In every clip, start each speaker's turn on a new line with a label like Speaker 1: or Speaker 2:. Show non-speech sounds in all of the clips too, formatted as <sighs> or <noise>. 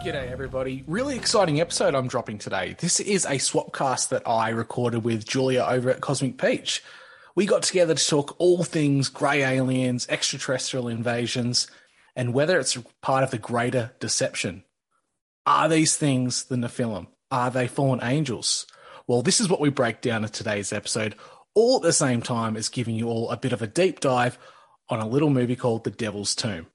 Speaker 1: G'day, everybody. Really exciting episode I'm dropping today. This is a swapcast that I recorded with Julia over at Cosmic Peach. We got together to talk all things grey aliens, extraterrestrial invasions, and whether it's part of the greater deception. Are these things the Nephilim? Are they fallen angels? Well, this is what we break down in today's episode, all at the same time as giving you all a bit of a deep dive on a little movie called The Devil's Tomb.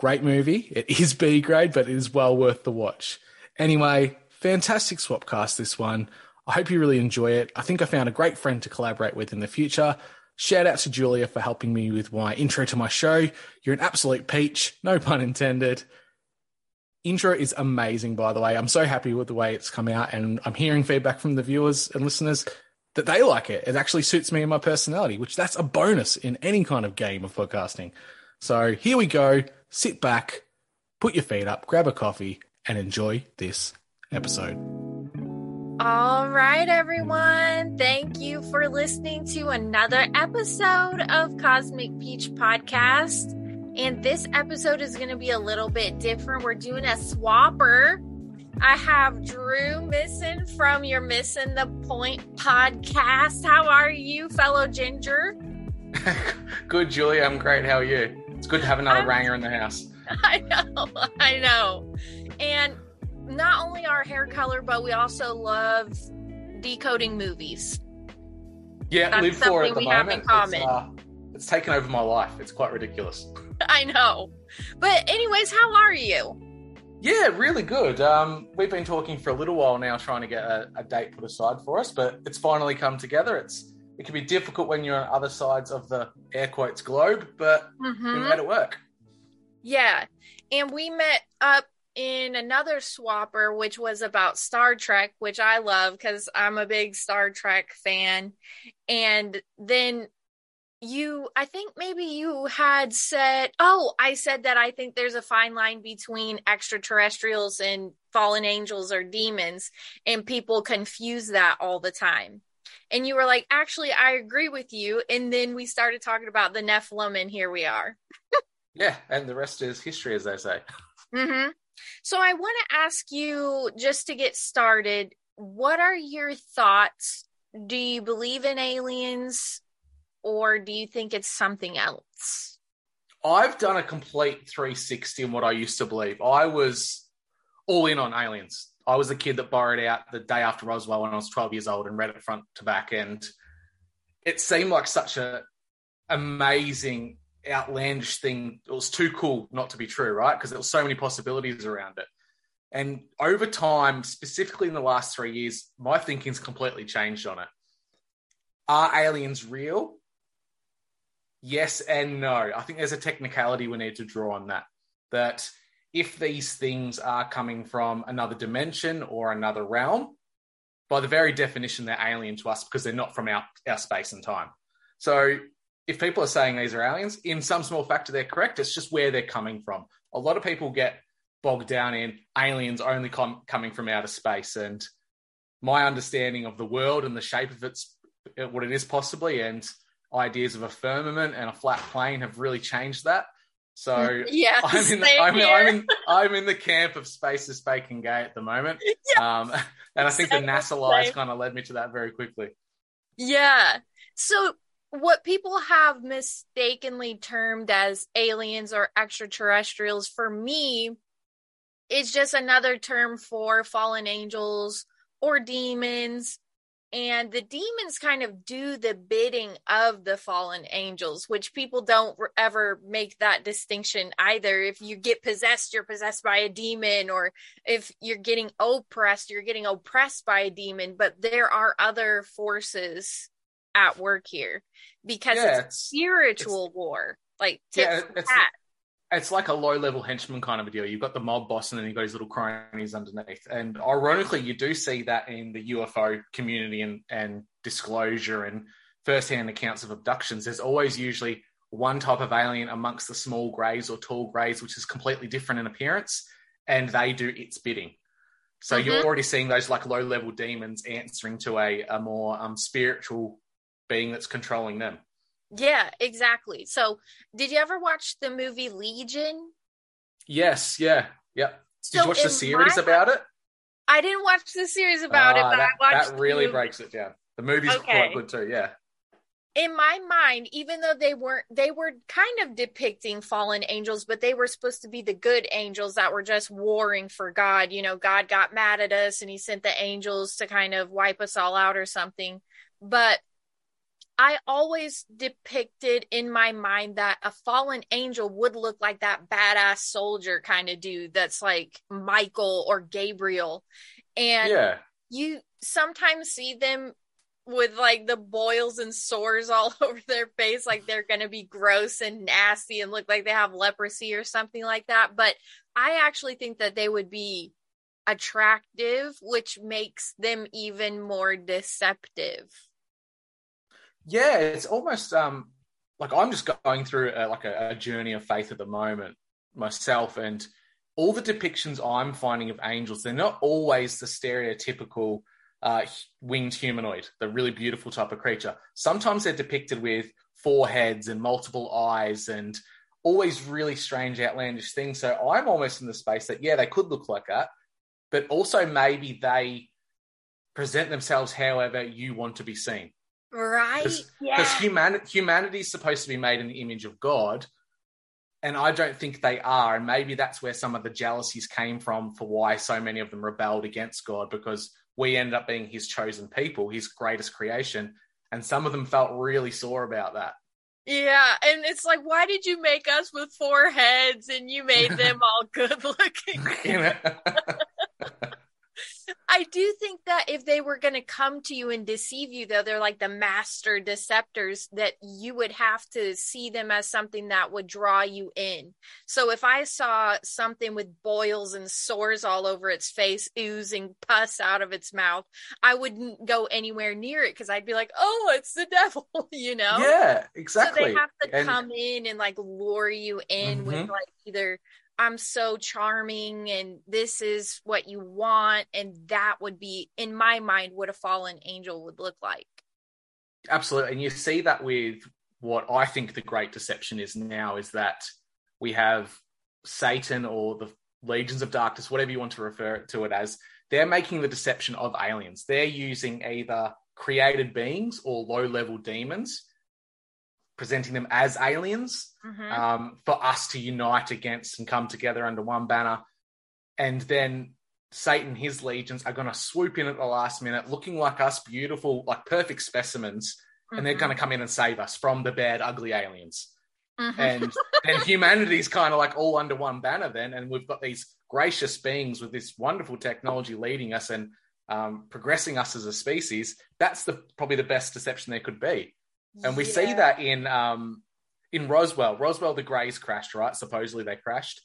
Speaker 1: Great movie. It is B grade, but it is well worth the watch. Anyway, fantastic swapcast this one. I hope you really enjoy it. I think I found a great friend to collaborate with in the future. Shout out to Julia for helping me with my intro to my show. You're an absolute peach, no pun intended. Intro is amazing, by the way. I'm so happy with the way it's come out, and I'm hearing feedback from the viewers and listeners that they like it. It actually suits me and my personality, which that's a bonus in any kind of game of podcasting. So here we go. Sit back, put your feet up, grab a coffee, and enjoy this episode.
Speaker 2: All right, everyone. Thank you for listening to another episode of Cosmic Peach Podcast. And this episode is going to be a little bit different. We're doing a swapper. I have Drew missing from your Missing the Point podcast. How are you, fellow Ginger? <laughs>
Speaker 1: Good, Julia. I'm great. How are you? It's good to have another
Speaker 2: I'm-
Speaker 1: ranger in the house. <laughs>
Speaker 2: I know, <laughs> I know. And not only our hair color, but we also love decoding movies.
Speaker 1: Yeah,
Speaker 2: That's
Speaker 1: live for it at the
Speaker 2: we have in
Speaker 1: moment.
Speaker 2: common.
Speaker 1: It's, uh, it's taken over my life. It's quite ridiculous. <laughs>
Speaker 2: I know. But, anyways, how are you?
Speaker 1: Yeah, really good. Um, we've been talking for a little while now, trying to get a, a date put aside for us, but it's finally come together. It's it can be difficult when you're on other sides of the air quotes globe, but we
Speaker 2: Mhm.
Speaker 1: made it work.
Speaker 2: Yeah. And we met up in another swapper, which was about Star Trek, which I love because I'm a big Star Trek fan. And then you, I think maybe you had said, oh, I said that I think there's a fine line between extraterrestrials and fallen angels or demons, and people confuse that all the time. And you were like, actually, I agree with you. And then we started talking about the Nephilim, and here we are.
Speaker 1: Yeah, and the rest is history, as they say.
Speaker 2: hmm So I want to ask you just to get started, what are your thoughts? Do you believe in aliens or do you think it's something else?
Speaker 1: I've done a complete 360 in what I used to believe. I was all in on aliens. I was the kid that borrowed out the day after Roswell when I was 12 years old and read it front to back. And it seemed like such a amazing, outlandish thing. It was too cool not to be true, right? Because there were so many possibilities around it. And over time, specifically in the last three years, my thinking's completely changed on it. Are aliens real? Yes and no. I think there's a technicality we need to draw on that. That if these things are coming from another dimension or another realm, by the very definition, they're alien to us because they're not from our, our space and time. So if people are saying these are aliens, in some small factor, they're correct. It's just where they're coming from. A lot of people get bogged down in aliens only com- coming from outer space. And my understanding of the world and the shape of its, what it is possibly, and ideas of a firmament and a flat plane have really changed that. So <laughs>
Speaker 2: Yeah, <laughs>
Speaker 1: I'm in, the, I'm, in. I'm, in, I'm in the camp of space is fake and gay at the moment. <laughs> Um, and I think the NASA lies kind of led me to that very quickly.
Speaker 2: Yeah. So what people have mistakenly termed as aliens or extraterrestrials for me is just another term for fallen angels or demons and the demons kind of do the bidding of the fallen angels which people don't ever make that distinction either if you get possessed you're possessed by a demon or if you're getting oppressed you're getting oppressed by a demon but there are other forces at work here because
Speaker 1: Yeah,
Speaker 2: it's,
Speaker 1: it's-
Speaker 2: spiritual war like
Speaker 1: Yeah, it's-. It's like a low level henchman kind of a deal. You've got the mob boss and then you've got his little cronies underneath. And ironically, you do see that in the UFO community and, and disclosure and first-hand accounts of abductions. There's always usually one type of alien amongst the small greys or tall greys, which is completely different in appearance, and they do its bidding. So you're
Speaker 2: Mhm.
Speaker 1: already seeing those like low level demons answering to a, a more um, spiritual being that's controlling them.
Speaker 2: Yeah exactly so did you ever watch the movie legion
Speaker 1: Yes, yeah, yep. Did
Speaker 2: So
Speaker 1: you watch the series
Speaker 2: my-
Speaker 1: about it?
Speaker 2: I didn't watch the series about it,
Speaker 1: Ah,
Speaker 2: but
Speaker 1: that,
Speaker 2: I watched
Speaker 1: that really breaks it down. The movie's
Speaker 2: Okay.
Speaker 1: quite good too. Yeah,
Speaker 2: In my mind, even though they weren't, they were kind of depicting fallen angels, but they were supposed to be the good angels that were just warring for God. You know, God got mad at us and he sent the angels to kind of wipe us all out or something. But I always depicted in my mind that a fallen angel would look like that badass soldier kind of dude that's like Michael or Gabriel. And
Speaker 1: yeah,
Speaker 2: you sometimes see them with like the boils and sores <laughs> all over their face like they're going to be gross and nasty and look like they have leprosy or something like that. But i actually think that they would be attractive which makes them even more deceptive
Speaker 1: yeah. It's almost um like I'm just going through a, like a, a journey of faith at the moment myself, and all the depictions I'm finding of angels, they're not always the stereotypical uh, winged humanoid, the really beautiful type of creature. Sometimes they're depicted with four heads and multiple eyes and always really strange, outlandish things. So I'm almost in the space that, yeah, they could look like that, but also maybe they present themselves however you want to be seen.
Speaker 2: Right
Speaker 1: Because
Speaker 2: yeah
Speaker 1: human, humanity is supposed to be made in the image of God. And I don't think they are. And maybe that's where some of the jealousies came from for why so many of them rebelled against God, because we ended up being his chosen people, his greatest creation. And some of them felt really sore about that.
Speaker 2: yeah and it's like why did you make us with four heads and you made <laughs> them all good looking? <laughs> <laughs> I do think that if they were going to come to you and deceive you, though, they're like the master deceptors, that you would have to see them as something that would draw you in. So if I saw something with boils and sores all over its face, oozing pus out of its mouth, I wouldn't go anywhere near it because I'd be like, oh, it's the <laughs> devil, you know?
Speaker 1: yeah,
Speaker 2: So
Speaker 1: exactly.
Speaker 2: they have to
Speaker 1: And-
Speaker 2: come in and like lure you in with
Speaker 1: Mhm.
Speaker 2: like either I'm so charming and this is what you want, and that would be in my mind what a fallen angel would look like.
Speaker 1: Absolutely. And you see that with what I think the great deception is now is that we have Satan or the legions of darkness, whatever you want to refer to it as, they're making the deception of aliens. They're using either created beings or low level demons, presenting them as aliens
Speaker 2: Mhm.
Speaker 1: um, for us to unite against and come together under one banner. And then Satan, his legions are going to swoop in at the last minute, looking like us, beautiful, like perfect specimens, and they're
Speaker 2: Mhm.
Speaker 1: going to come in and save us from the bad, ugly aliens.
Speaker 2: Mhm.
Speaker 1: And <laughs> then humanity's kind of like all under one banner, then, and we've got these gracious beings with this wonderful technology leading us and um, progressing us as a species. That's the probably the best deception there could be and we see that in um in Roswell. Roswell, the Greys crashed, right? Supposedly they crashed,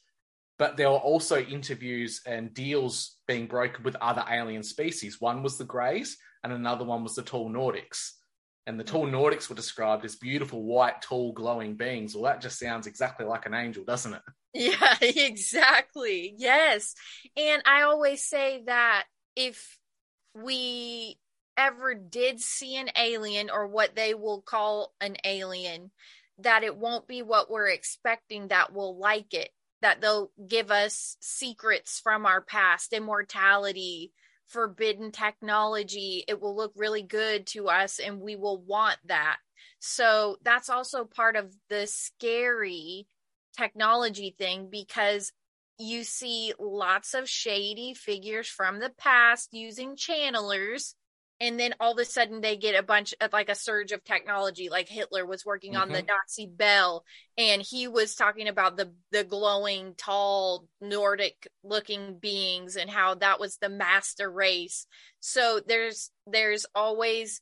Speaker 1: but there were also interviews and deals being broken with other alien species. One was the Greys, and another one was the Tall Nordics. And the Tall Nordics were described as beautiful, white, tall, glowing beings. Well, that just sounds exactly like an angel, doesn't it?
Speaker 2: Yeah, <laughs> exactly. Yes. And I always say that if we ever did see an alien or what they will call an alien, that it won't be what we're expecting that will like it, that they'll give us secrets from our past, immortality, forbidden technology. It will look really good to us and we will want that. So that's also part of the scary technology thing because you see lots of shady figures from the past using channelers and then all of a sudden they get a bunch of like a surge of technology like hitler was working mm-hmm. on the nazi bell and he was talking about the the glowing tall nordic looking beings and how that was the master race. So there's there's always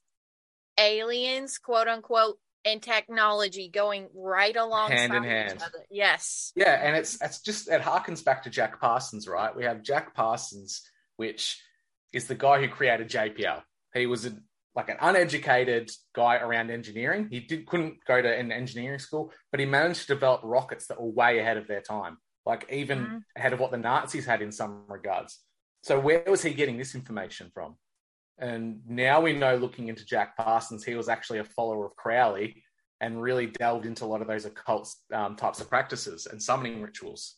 Speaker 2: aliens quote unquote and technology going right along
Speaker 1: hand in hand.
Speaker 2: yes.
Speaker 1: Yeah and it's it's just it harkens back to jack parsons right? We have jack parsons which is the guy who created jpl he was a, like an uneducated guy around engineering. He did couldn't go to an engineering school, but he managed to develop rockets that were way ahead of their time, like even mm-hmm. ahead of what the Nazis had in some regards. So where was he getting this information from? And now we know, looking into Jack Parsons, he was actually a follower of Crowley and really delved into a lot of those occult um, types of practices and summoning rituals.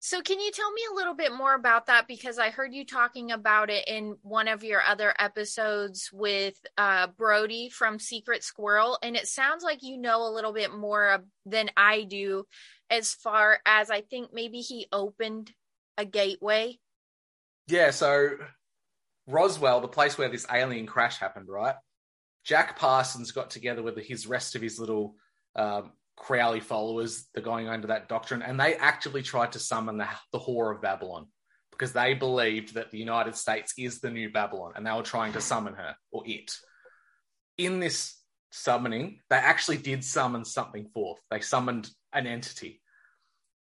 Speaker 2: So, can you tell me a little bit more about that? Because I heard you talking about it in one of your other episodes with uh, Brody from Secret Squirrel. And it sounds like you know a little bit more than I do, as far as I think maybe he opened a gateway.
Speaker 1: Yeah. So, Roswell, the place where this alien crash happened, right? Jack Parsons got together with his rest of his little um, Crowley followers, the going under that doctrine, and they actively tried to summon the, the whore of Babylon because they believed that the United States is the new Babylon and they were trying to summon her or it. In this summoning, they actually did summon something forth. They summoned an entity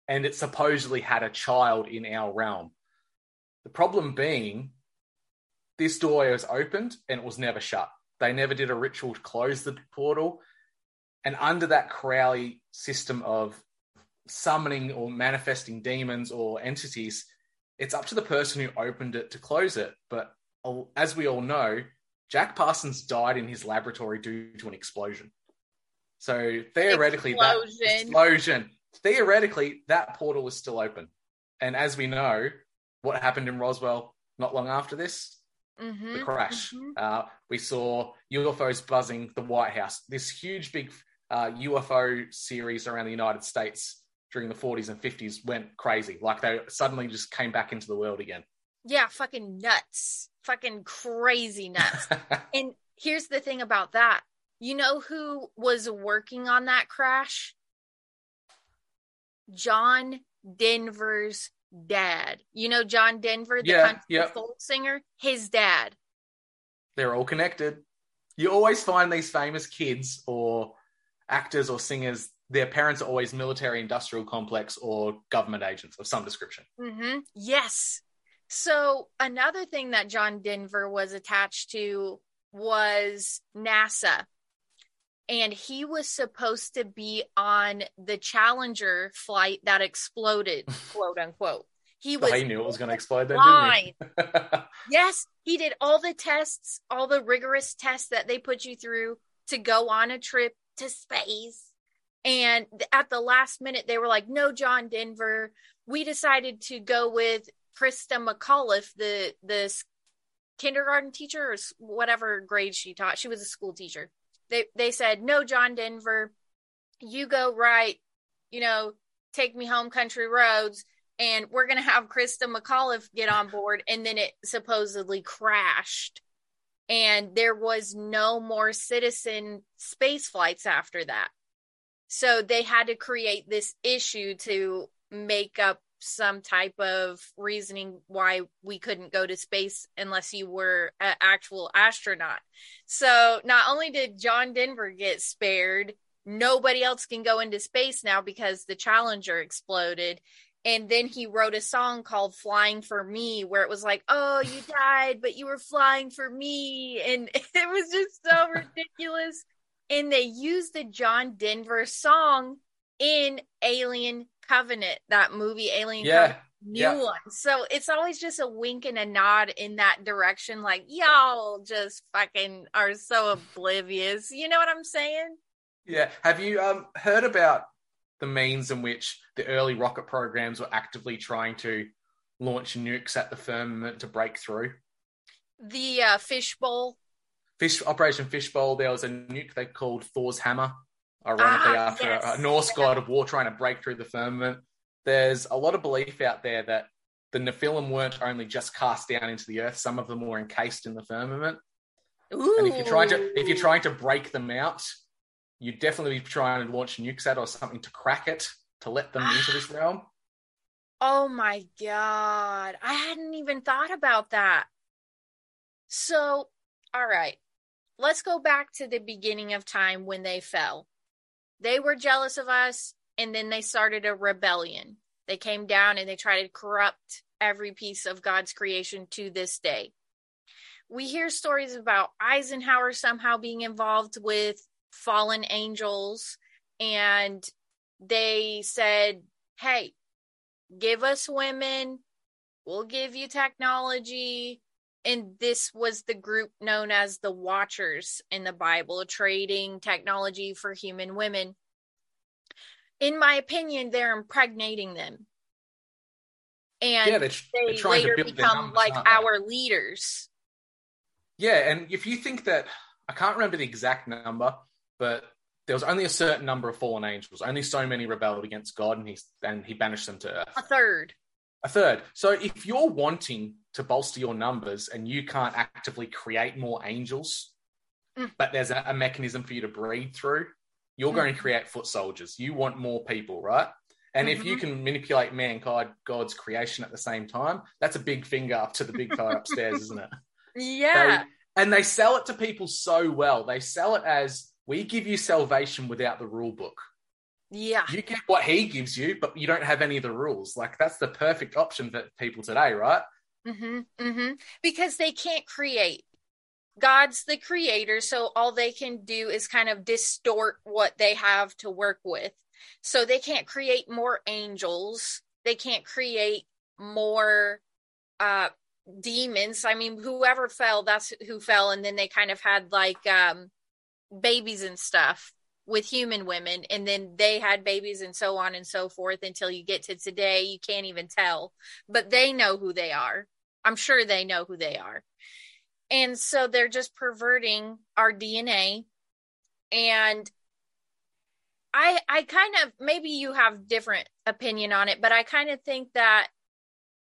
Speaker 1: and it supposedly had a child in our realm. The problem being, this door was opened and it was never shut. They never did a ritual to close the portal and under that Crowley system of summoning or manifesting demons or entities, it's up to the person who opened it to close it. But as we all know, Jack Parsons died in his laboratory due to an explosion. So theoretically, explosion. that explosion, theoretically, that portal is still open. And as we know, what happened in Roswell not long after this? Mm-hmm, the crash. Mm-hmm. Uh, we saw UFOs buzzing the White House. This huge, big uh, UFO series around the United States during the 40s and 50s went crazy. Like they suddenly just came back into the world again.
Speaker 2: Yeah, fucking nuts. Fucking crazy nuts. <laughs> and here's the thing about that. You know who was working on that crash? John Denver's dad. You know John Denver, the yeah, country yep. folk singer? His dad.
Speaker 1: They're all connected. You always find these famous kids or actors or singers, their parents are always military industrial complex or government agents of some description.
Speaker 2: Mm-hmm. Yes. So another thing that John Denver was attached to was NASA. And he was supposed to be on the Challenger flight that exploded, <laughs> quote unquote. He was.
Speaker 1: He knew it was going to explode. Then, <laughs>
Speaker 2: yes, he did all the tests, all the rigorous tests that they put you through to go on a trip to space. And at the last minute, they were like, no, John Denver. We decided to go with Christa McAuliffe, the, the kindergarten teacher or whatever grade she taught. She was a school teacher. They, they said, no, John Denver, you go right, you know, take me home country roads and we're going to have Christa McAuliffe get on board. And then it supposedly crashed and there was no more citizen space flights after that. So they had to create this issue to make up some type of reasoning why we couldn't go to space unless you were an actual astronaut. So not only did John Denver get spared, nobody else can go into space now because the Challenger exploded and then he wrote a song called flying for me where it was like oh you <laughs> died but you were flying for me. And <laughs> it was just so ridiculous. And they used the john denver song in alien covenant that movie alien yeah. covenant new yeah. one. So it's always just a wink and a nod in that direction like y'all just fucking are so oblivious. You know what i'm saying?
Speaker 1: Yeah. Have you um heard about the means in which the early rocket programs were actively trying to launch nukes at the firmament to break through.
Speaker 2: The uh, fishbowl.
Speaker 1: Fish Operation Fishbowl, there was a nuke they called Thor's Hammer, ironically
Speaker 2: Ah,
Speaker 1: after
Speaker 2: yes.
Speaker 1: a Norse god of war trying to break through the firmament. There's a lot of belief out there that the Nephilim weren't only just cast down into the earth; some of them were encased in the firmament.
Speaker 2: Ooh.
Speaker 1: And if you're trying to if you're trying to break them out, you'd definitely be trying to launch nukes at or something to crack it to let them into this <gasps> realm.
Speaker 2: Oh my God. I hadn't even thought about that. So, all right. Let's go back to the beginning of time when they fell. They were jealous of us, and then they started a rebellion. They came down and they tried to corrupt every piece of God's creation to this day. We hear stories about Eisenhower somehow being involved with fallen angels, and they said, Hey, give us women, we'll give you technology. And this was the group known as the Watchers in the Bible, trading technology for human women. In my opinion, they're impregnating them. And
Speaker 1: yeah, they're, they're
Speaker 2: they
Speaker 1: trying to
Speaker 2: later become like our leaders.
Speaker 1: Yeah, and if you think that I can't remember the exact number, but there was only a certain number of fallen angels. Only so many rebelled against God, and he and he banished them to earth.
Speaker 2: A third.
Speaker 1: A third. So if you're wanting to bolster your numbers and you can't actively create more angels,
Speaker 2: Mm.
Speaker 1: but there's a, a mechanism for you to breed through, you're going to create foot soldiers. You want more people, right? And if you can manipulate mankind, God's creation at the same time, that's a big finger up to the big guy upstairs, isn't it? <laughs>
Speaker 2: Yeah.
Speaker 1: They, and they sell it to people so well. They sell it as we give you salvation without the rule book.
Speaker 2: yeah.
Speaker 1: You get what he gives you, but you don't have any of the rules. Like that's the perfect option for people today, right?
Speaker 2: Mm-hmm. Mm-hmm. Because they can't create. God's the creator, so all they can do is kind of distort what they have to work with. So they can't create more angels. They can't create more uh demons. I mean, whoever fell, that's who fell, and then they kind of had like um babies and stuff with human women, and then they had babies and so on and so forth until you get to today. You can't even tell, but they know who they are. I'm sure they know who they are. And so they're just perverting our DNA. And I I kind of maybe you have different opinion on it, but I kind of think that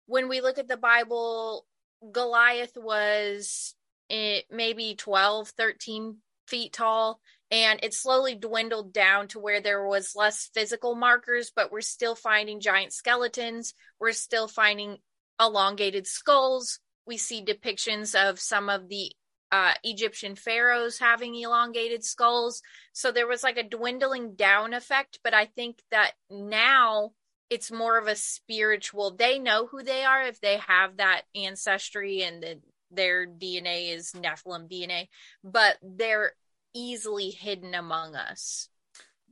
Speaker 2: when we look at the Bible, Goliath was eh, maybe 12, 13 feet tall and it slowly dwindled down to where there was less physical markers but we're still finding giant skeletons. We're still finding elongated skulls. We see depictions of some of the uh, egyptian pharaohs having elongated skulls. So there was like a dwindling down effect but i think that now it's more of a spiritual they know who they are if they have that ancestry and the, their dna is nephilim dna but they're easily hidden among us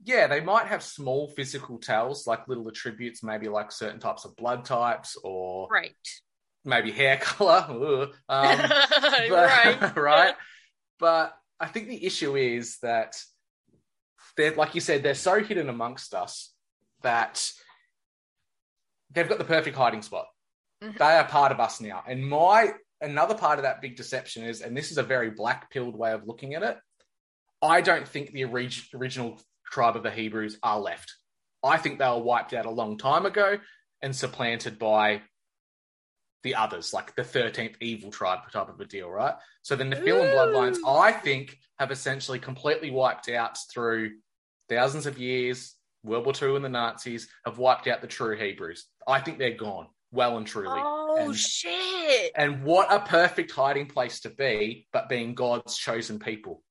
Speaker 1: Yeah, they might have small physical tells, like little attributes, maybe like certain types of blood types or
Speaker 2: right
Speaker 1: maybe hair <laughs> color. Um, <laughs> but-
Speaker 2: right <laughs>
Speaker 1: right. But I think the issue is that they're, like you said, they're so hidden amongst us that they've got the perfect hiding spot.
Speaker 2: Mhm.
Speaker 1: They are part of us now. And my another part of that big deception is, and this is a very black pilled way of looking at it. I don't think the orig- original tribe of the Hebrews are left. I think they were wiped out a long time ago and supplanted by the others, like the 13th evil tribe type of a deal, right? So the Nephilim bloodlines, I think, have essentially completely wiped out through thousands of years. World War II and the Nazis have wiped out the true Hebrews. I think they're gone, well and truly.
Speaker 2: oh
Speaker 1: and,
Speaker 2: shit
Speaker 1: and what a perfect hiding place to be, but being God's chosen people.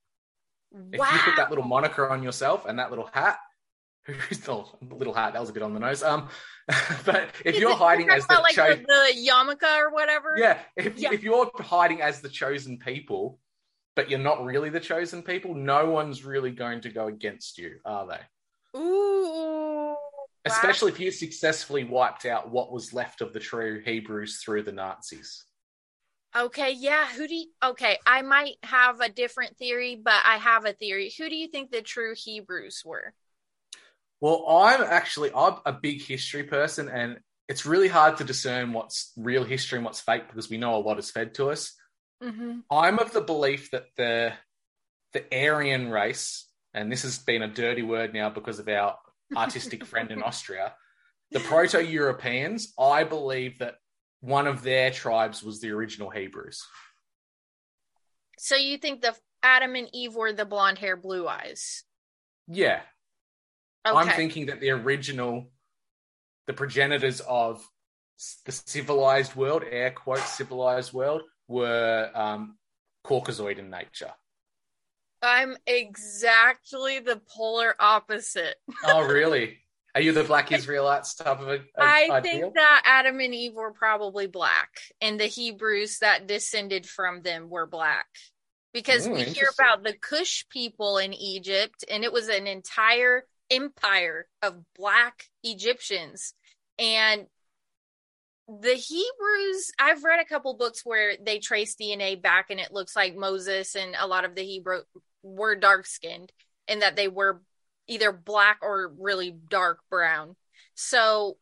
Speaker 2: Wow.
Speaker 1: If you put that little moniker on yourself and that little hat, <laughs> who's the little hat? That was a bit on the nose. Um, <laughs> but if
Speaker 2: Is
Speaker 1: you're hiding as the
Speaker 2: like the, the yarmulke or whatever
Speaker 1: yeah, if
Speaker 2: Yeah.
Speaker 1: if you're hiding as the chosen people, but you're not really the chosen people, no one's really going to go against you, are they?
Speaker 2: ooh
Speaker 1: Especially if you successfully wiped out what was left of the true Hebrews through the Nazis.
Speaker 2: Okay, yeah. Who do you, okay, I might have a different theory, but I have a theory. Who do you think the true Hebrews were?
Speaker 1: Well, I'm actually I'm a big history person, and it's really hard to discern what's real history and what's fake because we know a lot is fed to us.
Speaker 2: hmm
Speaker 1: I'm of the belief that the the Aryan race, and this has been a dirty word now because of our artistic friend in Austria, the Proto-Europeans, I believe that one of their tribes was the original Hebrews.
Speaker 2: So you think the Adam and Eve were the blonde hair, blue eyes?
Speaker 1: Yeah,
Speaker 2: Okay.
Speaker 1: I'm thinking that the original, the progenitors of the civilized world, air quotes civilized world, were um, Caucasoid in nature.
Speaker 2: I'm exactly the polar opposite.
Speaker 1: Oh, really? Are you the <laughs> Black Israelites type of a, a
Speaker 2: I
Speaker 1: ideal?
Speaker 2: think that Adam and Eve were probably black, and the Hebrews that descended from them were black. Because
Speaker 1: Ooh,
Speaker 2: we hear about the Cush people in Egypt, and it was an entire empire of black Egyptians. And the Hebrews, I've read a couple books where they trace DNA back, and it looks like Moses and a lot of the Hebrew were dark skinned, and that they were either black or really dark brown. So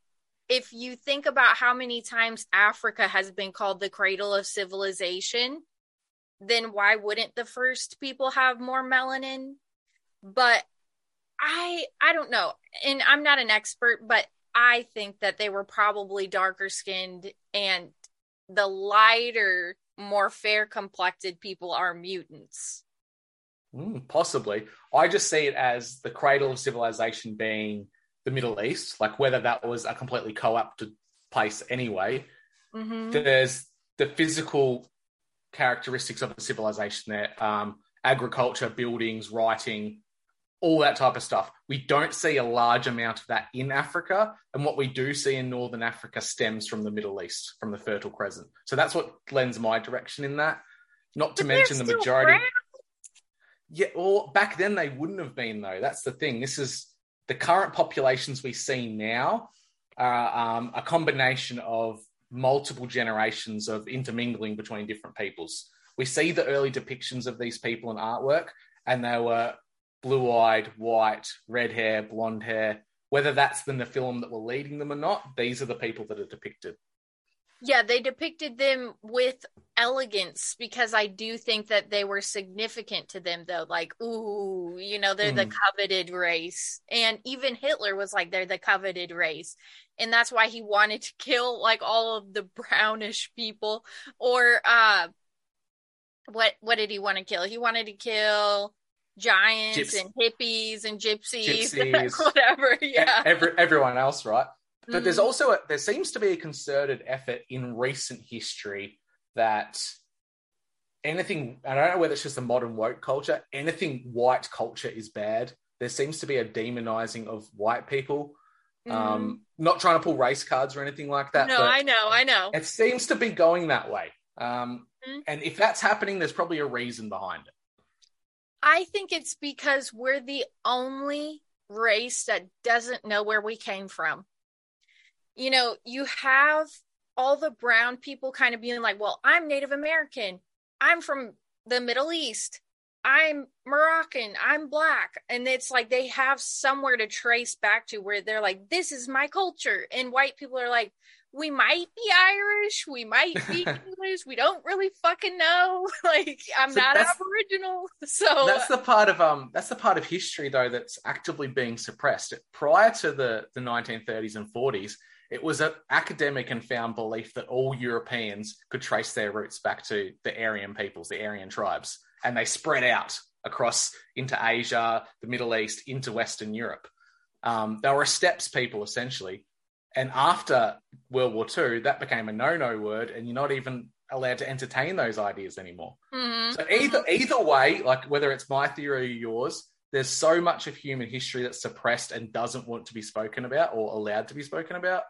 Speaker 2: if you think about how many times Africa has been called the cradle of civilization, then why wouldn't the first people have more melanin? But I I don't know. And I'm not an expert, but I think that they were probably darker skinned and the lighter, more fair complected people are mutants.
Speaker 1: Mm, possibly. I just see it as the cradle of civilization being the Middle East, like whether that was a completely co-opted place anyway.
Speaker 2: hmm
Speaker 1: There's the physical characteristics of a civilization there, um, agriculture, buildings, writing, all that type of stuff. We don't see a large amount of that in Africa, and what we do see in Northern Africa stems from the Middle East, from the Fertile Crescent. So that's what lends my direction in that. Not to
Speaker 2: But
Speaker 1: mention the majority.
Speaker 2: brown.
Speaker 1: Yeah, well, back then they wouldn't have been though. That's the thing. This is the current populations we see now are um, a combination of multiple generations of intermingling between different peoples. We see the early depictions of these people in artwork, and they were blue-eyed, white, red hair, blonde hair. Whether that's in the film that were leading them or not, these are the people that are depicted.
Speaker 2: Yeah, they depicted them with elegance because I do think that they were significant to them, though. Like, ooh, you know, they're the
Speaker 1: Mm.
Speaker 2: coveted race. And even Hitler was like, they're the coveted race. And that's why he wanted to kill like all of the brownish people. Or, uh, what, what did he want to kill? He wanted to kill giants
Speaker 1: Gyps-
Speaker 2: and hippies and gypsies, <laughs>
Speaker 1: Gypsies.
Speaker 2: whatever. Yeah.
Speaker 1: Every, everyone else, right? But there's
Speaker 2: Mhm.
Speaker 1: also a, there seems to be a concerted effort in recent history that anything I don't know whether it's just a modern woke culture, anything white culture is bad. There seems to be a demonizing of white people. Um, not trying to pull race cards or anything like that.
Speaker 2: No, I know, I know.
Speaker 1: it seems to be going that way. Um,
Speaker 2: Mhm.
Speaker 1: and if that's happening, there's probably a reason behind it.
Speaker 2: I think it's because we're the only race that doesn't know where we came from. You know, you have all the brown people kind of being like, well, I'm Native American. I'm from the Middle East. I'm Moroccan. I'm black. And it's like they have somewhere to trace back to where they're like, this is my culture. And white people are like, we might be Irish. We might be <laughs> English. We don't really fucking know. <laughs> like, I'm
Speaker 1: So
Speaker 2: not Aboriginal. <laughs> So
Speaker 1: that's the part of um that's the part of history though that's actively being suppressed prior to the the 1930s and 40s it was an academic and found belief that all europeans could trace their roots back to the aryan peoples the aryan tribes and they spread out across into asia the middle east into western europe. Um, they were a steppes people essentially. And after world war ii that became a no-no word and you're not even allowed to entertain those ideas anymore.
Speaker 2: Mhm.
Speaker 1: so either either way, like whether it's my theory or yours, there's so much of human history that's suppressed and doesn't want to be spoken about or allowed to be spoken about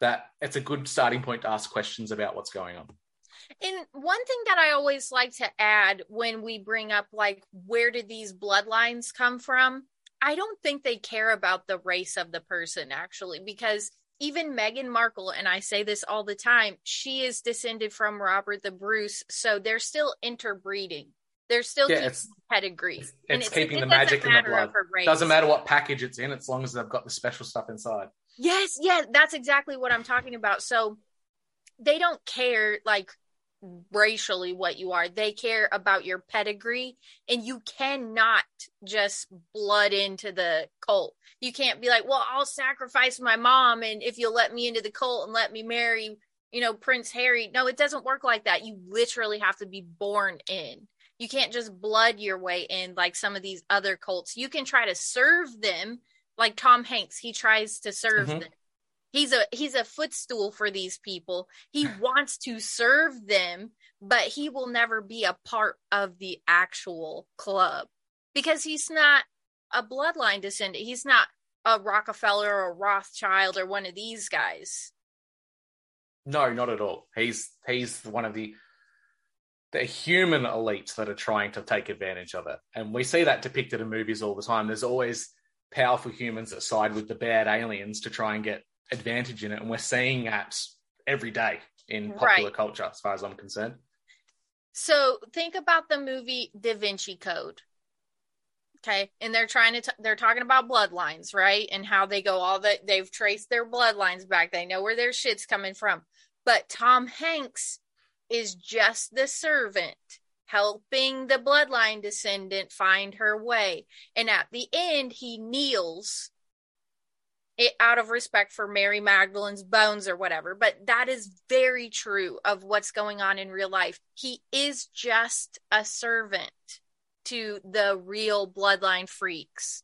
Speaker 1: that it's a good starting point to ask questions about what's going on.
Speaker 2: And one thing that I always like to add when we bring up, like, where did these bloodlines come from? I don't think they care about the race of the person, actually, because even Meghan Markle, and I say this all the time, she is descended from Robert the Bruce. So they're still interbreeding. They're still
Speaker 1: Yeah, it's-
Speaker 2: pedigree.
Speaker 1: It's,
Speaker 2: And
Speaker 1: it's keeping
Speaker 2: it
Speaker 1: the magic in the blood. Doesn't matter what package it's in, as long as they've got the special stuff inside.
Speaker 2: Yes, yeah, that's exactly what I'm talking about. So they don't care like racially what you are. They care about your pedigree, and you cannot just blood into the cult. You can't be like, well, I'll sacrifice my mom, and if you'll let me into the cult and let me marry, you know, Prince Harry. No, it doesn't work like that. You literally have to be born in. You can't just blood your way in like some of these other cults. You can try to serve them, like Tom Hanks. He tries to serve
Speaker 1: Mhm.
Speaker 2: them he's a he's a footstool for these people he <laughs> wants to serve them but he will never be a part of the actual club because he's not a bloodline descendant he's not a rockefeller or rothschild or one of these guys
Speaker 1: No, not at all. He's he's one of the the human elites that are trying to take advantage of it, and we see that depicted in movies all the time. There's always powerful humans that side with the bad aliens to try and get advantage in it, and we're seeing that every day in popular
Speaker 2: Right.
Speaker 1: culture, as far as I'm concerned.
Speaker 2: so think about the movie da vinci code okay and they're trying to t- they're talking about bloodlines right and how they go all that they've traced their bloodlines back they know where their shit's coming from but tom hanks is just the servant helping the bloodline descendant find her way and at the end he kneels it out of respect for Mary Magdalene's bones or whatever. But that is very true of what's going on in real life. He is just a servant to the real bloodline freaks.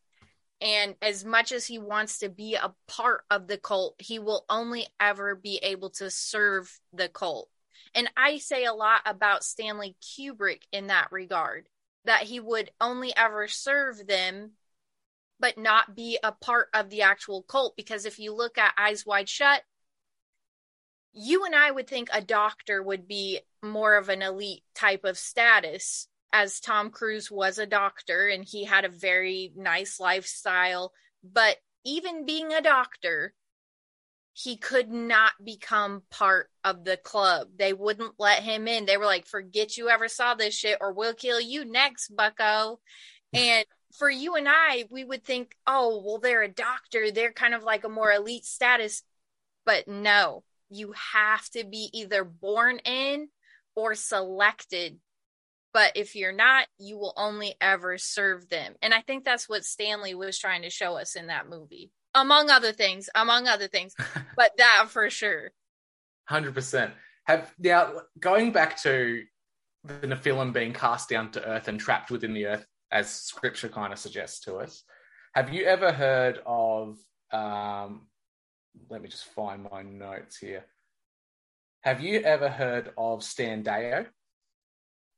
Speaker 2: And as much as he wants to be a part of the cult, he will only ever be able to serve the cult. And I say a lot about Stanley Kubrick in that regard, that he would only ever serve them but not be a part of the actual cult. Because if you look at Eyes Wide Shut, you and I would think a doctor would be more of an elite type of status, as Tom Cruise was a doctor and he had a very nice lifestyle. But even being a doctor, he could not become part of the club. They wouldn't let him in. They were like, forget you ever saw this shit or we'll kill you next, bucko. And for you and I, we would think, oh, well, they're a doctor. They're kind of like a more elite status. But no, you have to be either born in or selected. But if you're not, you will only ever serve them. And I think that's what Stanley was trying to show us in that movie, among other things, among other things. <laughs> but that for sure.
Speaker 1: Hundred percent. Have now going back to the Nephilim being cast down to earth and trapped within the earth, as Scripture kind of suggests to us. Have you ever heard of? Um, let me just find my notes here. Have you ever heard of Stan Deyo?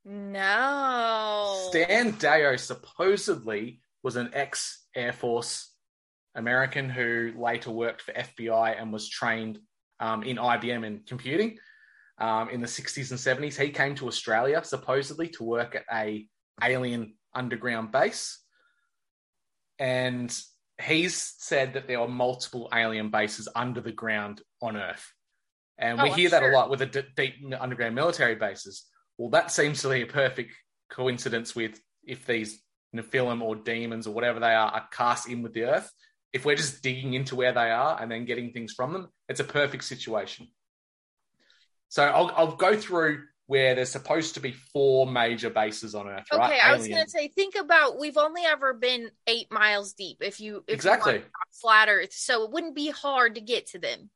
Speaker 2: No.
Speaker 1: Stan Deyo supposedly was an ex Air Force American who later worked for FBI and was trained um, in IBM in computing um, in the 60s and 70s. He came to Australia supposedly to work at a alien underground base, and he's said that there are multiple alien bases under the ground on Earth. And we
Speaker 2: Oh, I'm
Speaker 1: hear that
Speaker 2: sure.
Speaker 1: a lot with the d- deep underground military bases. Well, that seems to be a perfect coincidence with if these Nephilim or demons or whatever they are are cast in with the earth. If we're just digging into where they are and then getting things from them, it's a perfect situation. So I'll, I'll go through where there's supposed to be four major bases on Earth, right?
Speaker 2: Okay, I was gonna say, think about we've only ever been eight miles deep. If you if
Speaker 1: Exactly.
Speaker 2: you flat Earth, so it wouldn't be hard to get to them.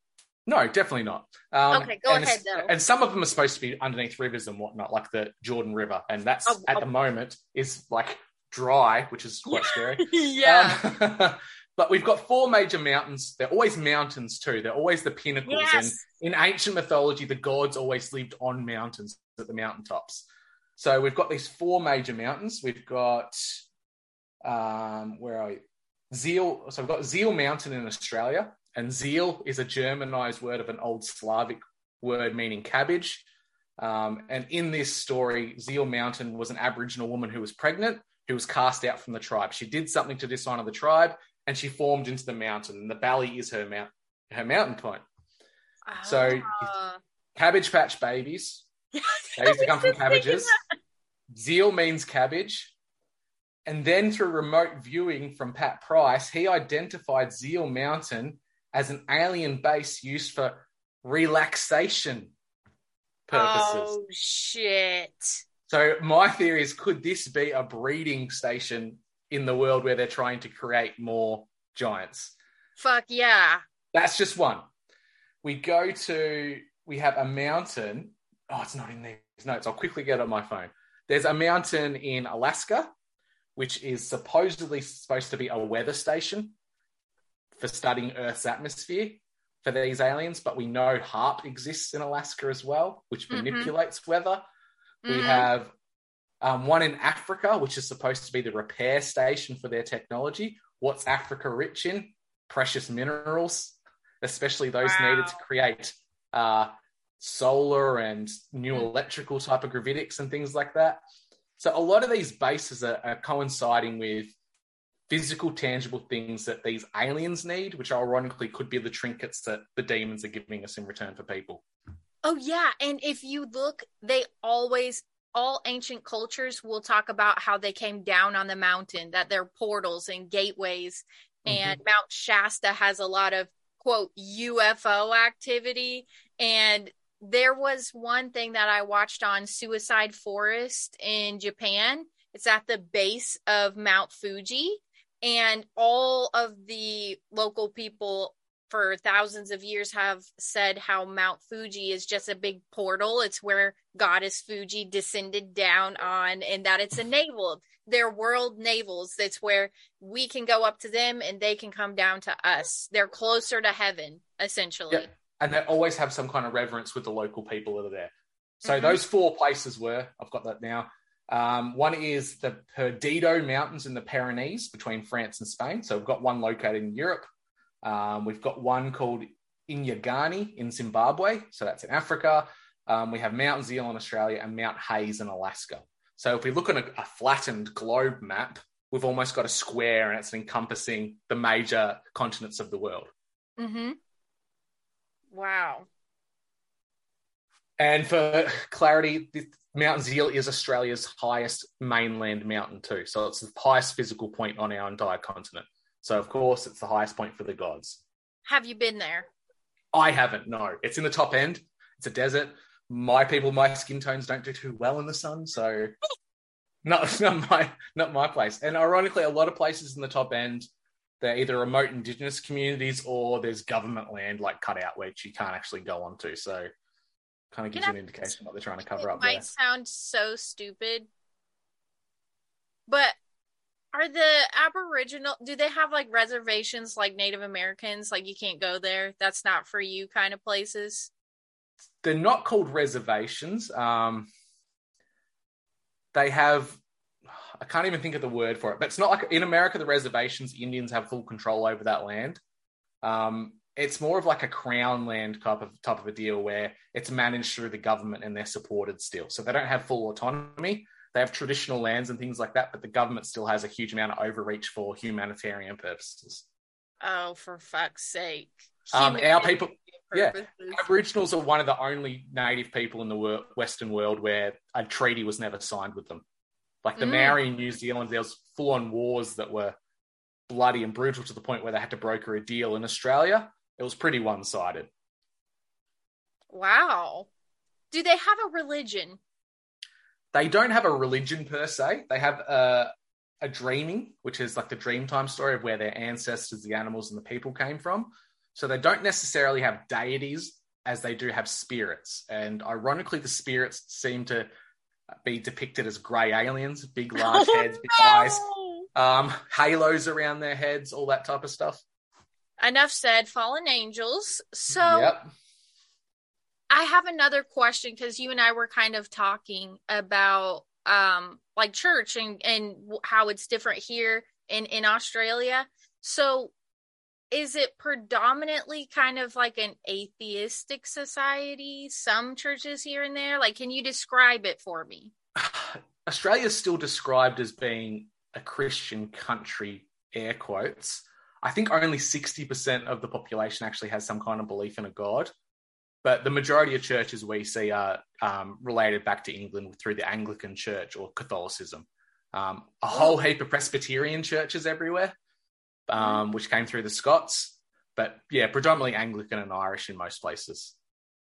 Speaker 1: No, definitely not. Um,
Speaker 2: Okay, go
Speaker 1: and
Speaker 2: ahead, though.
Speaker 1: And some of them are supposed to be underneath rivers and whatnot, like the Jordan River, and that's
Speaker 2: Oh,
Speaker 1: at
Speaker 2: oh.
Speaker 1: the moment is like dry, which is quite scary. <laughs>
Speaker 2: yeah.
Speaker 1: Um, <laughs> but we've got four major mountains. They're always mountains too. They're always the pinnacles.
Speaker 2: Yes.
Speaker 1: And in ancient mythology, the gods always lived on mountains at the mountaintops. So we've got these four major mountains. We've got um, where are we? Zeil. So we've got Zeil Mountain in Australia, and Zeil is a Germanized word of an old Slavic word meaning cabbage. Um, and in this story, Zeil Mountain was an Aboriginal woman who was pregnant, who was cast out from the tribe. She did something to dishonor the tribe, and she formed into the mountain. And the valley is her mount, her mountain point. So-
Speaker 2: Ah.
Speaker 1: Cabbage Patch Babies. <laughs> They used to come from
Speaker 2: was just thinking
Speaker 1: cabbages. Zeil means cabbage. And then through remote viewing from Pat Price, he identified Zeil Mountain as an alien base used for relaxation purposes.
Speaker 2: Oh shit.
Speaker 1: So my theory is could this be a breeding station in the world where they're trying to create more giants?
Speaker 2: Fuck yeah.
Speaker 1: That's just one. We go to we have a mountain. Oh, it's not in these notes. I'll quickly get on my phone. There's a mountain in Alaska, which is supposedly supposed to be a weather station for studying Earth's atmosphere for these aliens, but we know HAARP exists in Alaska as well, which
Speaker 2: Mhm.
Speaker 1: manipulates weather. We
Speaker 2: Mhm.
Speaker 1: have um, one in Africa, which is supposed to be the repair station for their technology. What's Africa rich in? Precious minerals, especially those needed to create uh, solar and new
Speaker 2: Mm.
Speaker 1: electrical type of gravitics and things like that. So a lot of these bases are, are coinciding with physical, tangible things that these aliens need, which ironically could be the trinkets that the demons are giving us in return for people.
Speaker 2: Oh yeah, and if you look, they always all ancient cultures will talk about how they came down on the mountain, that they're portals and gateways, and mm-hmm. Mount Shasta has a lot of quote UFO activity. And there was one thing that I watched on Suicide Forest in Japan. It's at the base of Mount Fuji, and all of the local people for thousands of years have said how Mount Fuji is just a big portal. It's where goddess Fuji descended down on, and that it's a navel. They're world navels. That's where we can go up to them and they can come down to us. They're closer to heaven, essentially.
Speaker 1: Yeah. And they always have some kind of reverence with the local people that are there. So
Speaker 2: Mhm.
Speaker 1: those four places were, I've got that now. Um, one is the Perdido Mountains in the Pyrenees between France and Spain. So we've got one located in Europe. Um, we've got one called Inyangani in Zimbabwe. So that's in Africa. Um, we have Mount Zeil in Australia and Mount Hayes in Alaska. So if we look at a, a flattened globe map, we've almost got a square and it's encompassing the major continents of the world.
Speaker 2: Mm-hmm. Wow.
Speaker 1: And for clarity, this Mount Zeil is Australia's highest mainland mountain too. So it's the highest physical point on our entire continent. So of course, it's the highest point for the gods.
Speaker 2: Have you been there?
Speaker 1: I haven't. No, it's in the top end. It's a desert. My people, my skin tones don't do too well in the sun, so <laughs> not not my not my place. And ironically, a lot of places in the top end, they're either remote indigenous communities or there's government land like cut out which you can't actually go onto. So kind of gives you an indication what they're trying to cover
Speaker 2: it
Speaker 1: up
Speaker 2: might
Speaker 1: there.
Speaker 2: sound so stupid, but are the Aboriginal? Do they have like reservations like Native Americans? Like you can't go there. That's not for you, kind of places.
Speaker 1: they're not called reservations. Um, they have, I can't even think of the word for it, but it's not like in America, the reservations, Indians have full control over that land. Um, it's more of like a crown land type of type of a deal where it's managed through the government and they're supported still. So they don't have full autonomy. They have traditional lands and things like that, but the government still has a huge amount of overreach for humanitarian purposes.
Speaker 2: Oh, for fuck's sake!
Speaker 1: Um, our people, yeah. Aboriginals are one of the only native people in the wor- Western world where a treaty was never signed with them. Like the
Speaker 2: Mm.
Speaker 1: Maori in New Zealand, there was full on wars that were bloody and brutal to the point where they had to broker a deal. In Australia, it was pretty one sided.
Speaker 2: Wow. Do they have a religion?
Speaker 1: They don't have a religion per se. They have a, a dreaming, which is like the dreamtime story of where their ancestors, the animals, and the people came from. So they don't necessarily have deities as they do have spirits. And ironically, the spirits seem to be depicted as grey aliens, big, <laughs> large heads, big eyes, um, halos around their heads, all that type of stuff.
Speaker 2: Enough said. Fallen angels. So
Speaker 1: yep.
Speaker 2: I have another question because you and I were kind of talking about um like church and and how it's different here in in Australia. So is it predominantly kind of like an atheistic society? Some churches here and there. Like, can you describe it for me? <sighs>
Speaker 1: Australia is still described as being a Christian country, air quotes. I think only 60% of the population actually has some kind of belief in a God. But the majority of churches we see are um, related back to England through the Anglican Church or Catholicism. Um, a whole heap of Presbyterian churches everywhere, um, which came through the Scots. But yeah, predominantly Anglican and Irish in most places,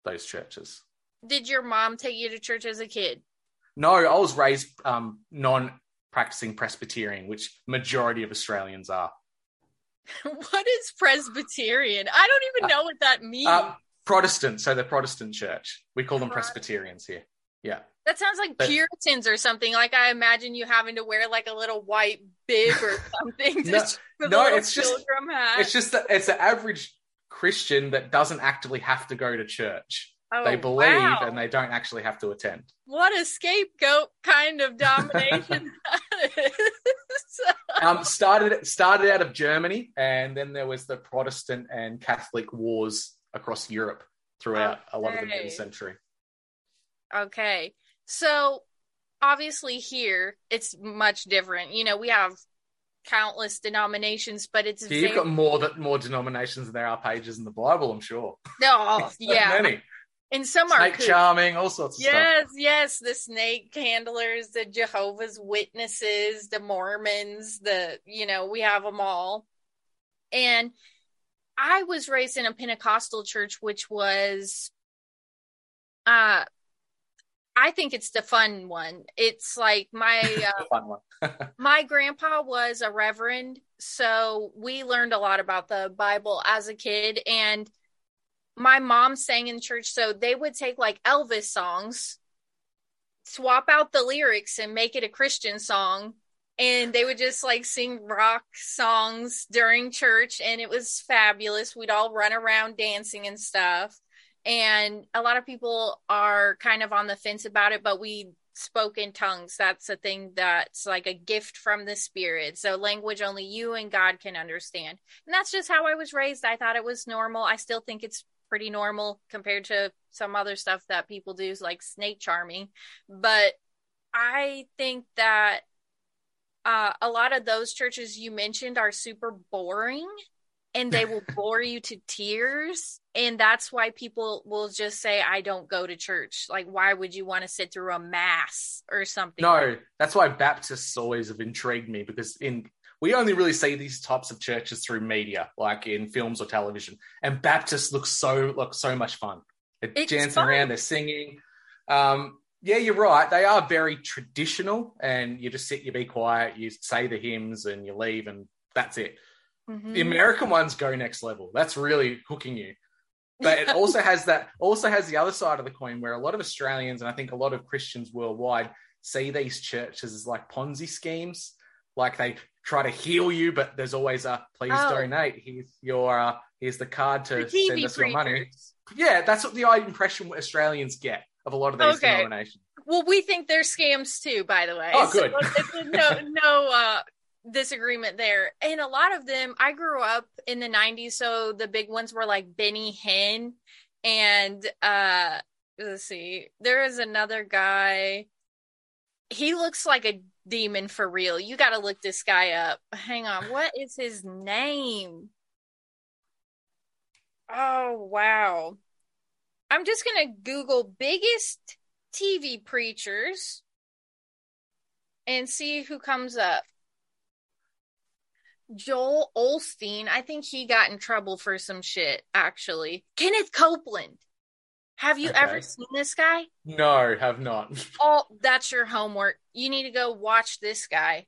Speaker 1: those churches.
Speaker 2: did your mom take you to church as a kid?
Speaker 1: No, I was raised um, non-practicing Presbyterian, which majority of Australians are. <laughs>
Speaker 2: what is Presbyterian? I don't even know what that means.
Speaker 1: Uh, Protestant, so the Protestant church. We call them. Presbyterians here. Yeah.
Speaker 2: that sounds like
Speaker 1: but-
Speaker 2: Puritans or something. Like I imagine you having to wear like a little white bib or <laughs> something.
Speaker 1: No,
Speaker 2: just
Speaker 1: no, it's just-
Speaker 2: hat.
Speaker 1: It's just that it's the average Christian that doesn't actively have to go to church.
Speaker 2: Oh,
Speaker 1: they believe
Speaker 2: wow.
Speaker 1: and they don't actually have to attend.
Speaker 2: what a scapegoat kind of domination <laughs> that is. <laughs>
Speaker 1: Um, started started out of Germany, and then there was the Protestant and Catholic wars across Europe throughout a lot of the mid century.
Speaker 2: Okay. So obviously here it's much different. You know, we have countless denominations, but it's
Speaker 1: you've
Speaker 2: very
Speaker 1: got more that more denominations than there are pages in the Bible, I'm sure.
Speaker 2: no, oh, <laughs> yeah.
Speaker 1: many.
Speaker 2: And some are
Speaker 1: Snake charming, all sorts of stuff.
Speaker 2: Yes, yes, the snake handlers, the Jehovah's Witnesses, the Mormons, the you know, we have them all. And I was raised in a Pentecostal church which was uh I think it's the fun one. It's like my <laughs> uh,
Speaker 1: fun one. <laughs>
Speaker 2: my grandpa was a reverend, so we learned a lot about the Bible as a kid. And my mom sang in church, so they would take like Elvis songs, swap out the lyrics, and make it a Christian song. And they would just like sing rock songs during church, and it was fabulous. We'd all run around dancing and stuff. And a lot of people are kind of on the fence about it, but we spoke in tongues. That's a thing that's like a gift from the spirit. So language only you and God can understand. And that's just how I was raised. I thought it was normal. I still think it's pretty normal compared to some other stuff that people do, like snake charming. But I think that uh, a lot of those churches you mentioned are super boring and they will <laughs> bore you to tears. And that's why people will just say, I don't go to church. Like, why would you want to sit through a mass or something?
Speaker 1: No, that's why Baptists always have intrigued me because in we only really see these types of churches through media, like in films or television. And Baptists look so look so much fun. They're
Speaker 2: It's
Speaker 1: dancing
Speaker 2: fun.
Speaker 1: around, they're singing. Um, yeah, you're right. They are very traditional, and you just sit, you be quiet, you say the hymns, and you leave, and that's it.
Speaker 2: Mhm.
Speaker 1: The American ones go next level. That's really hooking you. But it also <laughs> has that also has the other side of the coin where a lot of Australians and I think a lot of Christians worldwide see these churches as like Ponzi schemes. Like they try to heal you, but there's always a please
Speaker 2: Oh.
Speaker 1: donate. Here's your uh, here's the card to
Speaker 2: The
Speaker 1: send us your money. Yeah, that's what the impression Australians get of a lot of these
Speaker 2: Okay.
Speaker 1: denominations.
Speaker 2: Well, we think they're scams too, by the way.
Speaker 1: Oh, good.
Speaker 2: So no, <laughs> no uh, disagreement there. And a lot of them, I grew up in the 90s, so the big ones were like Benny Hinn and uh let's see, there is another guy. He looks like a demon for real. You got to look this guy up. Hang on, what is his name? Oh, wow. I'm just going to Google biggest TV preachers and see who comes up. Joel Osteen, I think he got in trouble for some shit, actually. Kenneth Copeland. Have you
Speaker 1: Okay.
Speaker 2: ever seen this guy?
Speaker 1: No, have not. <laughs>
Speaker 2: Oh, that's your homework. You need to go watch this guy.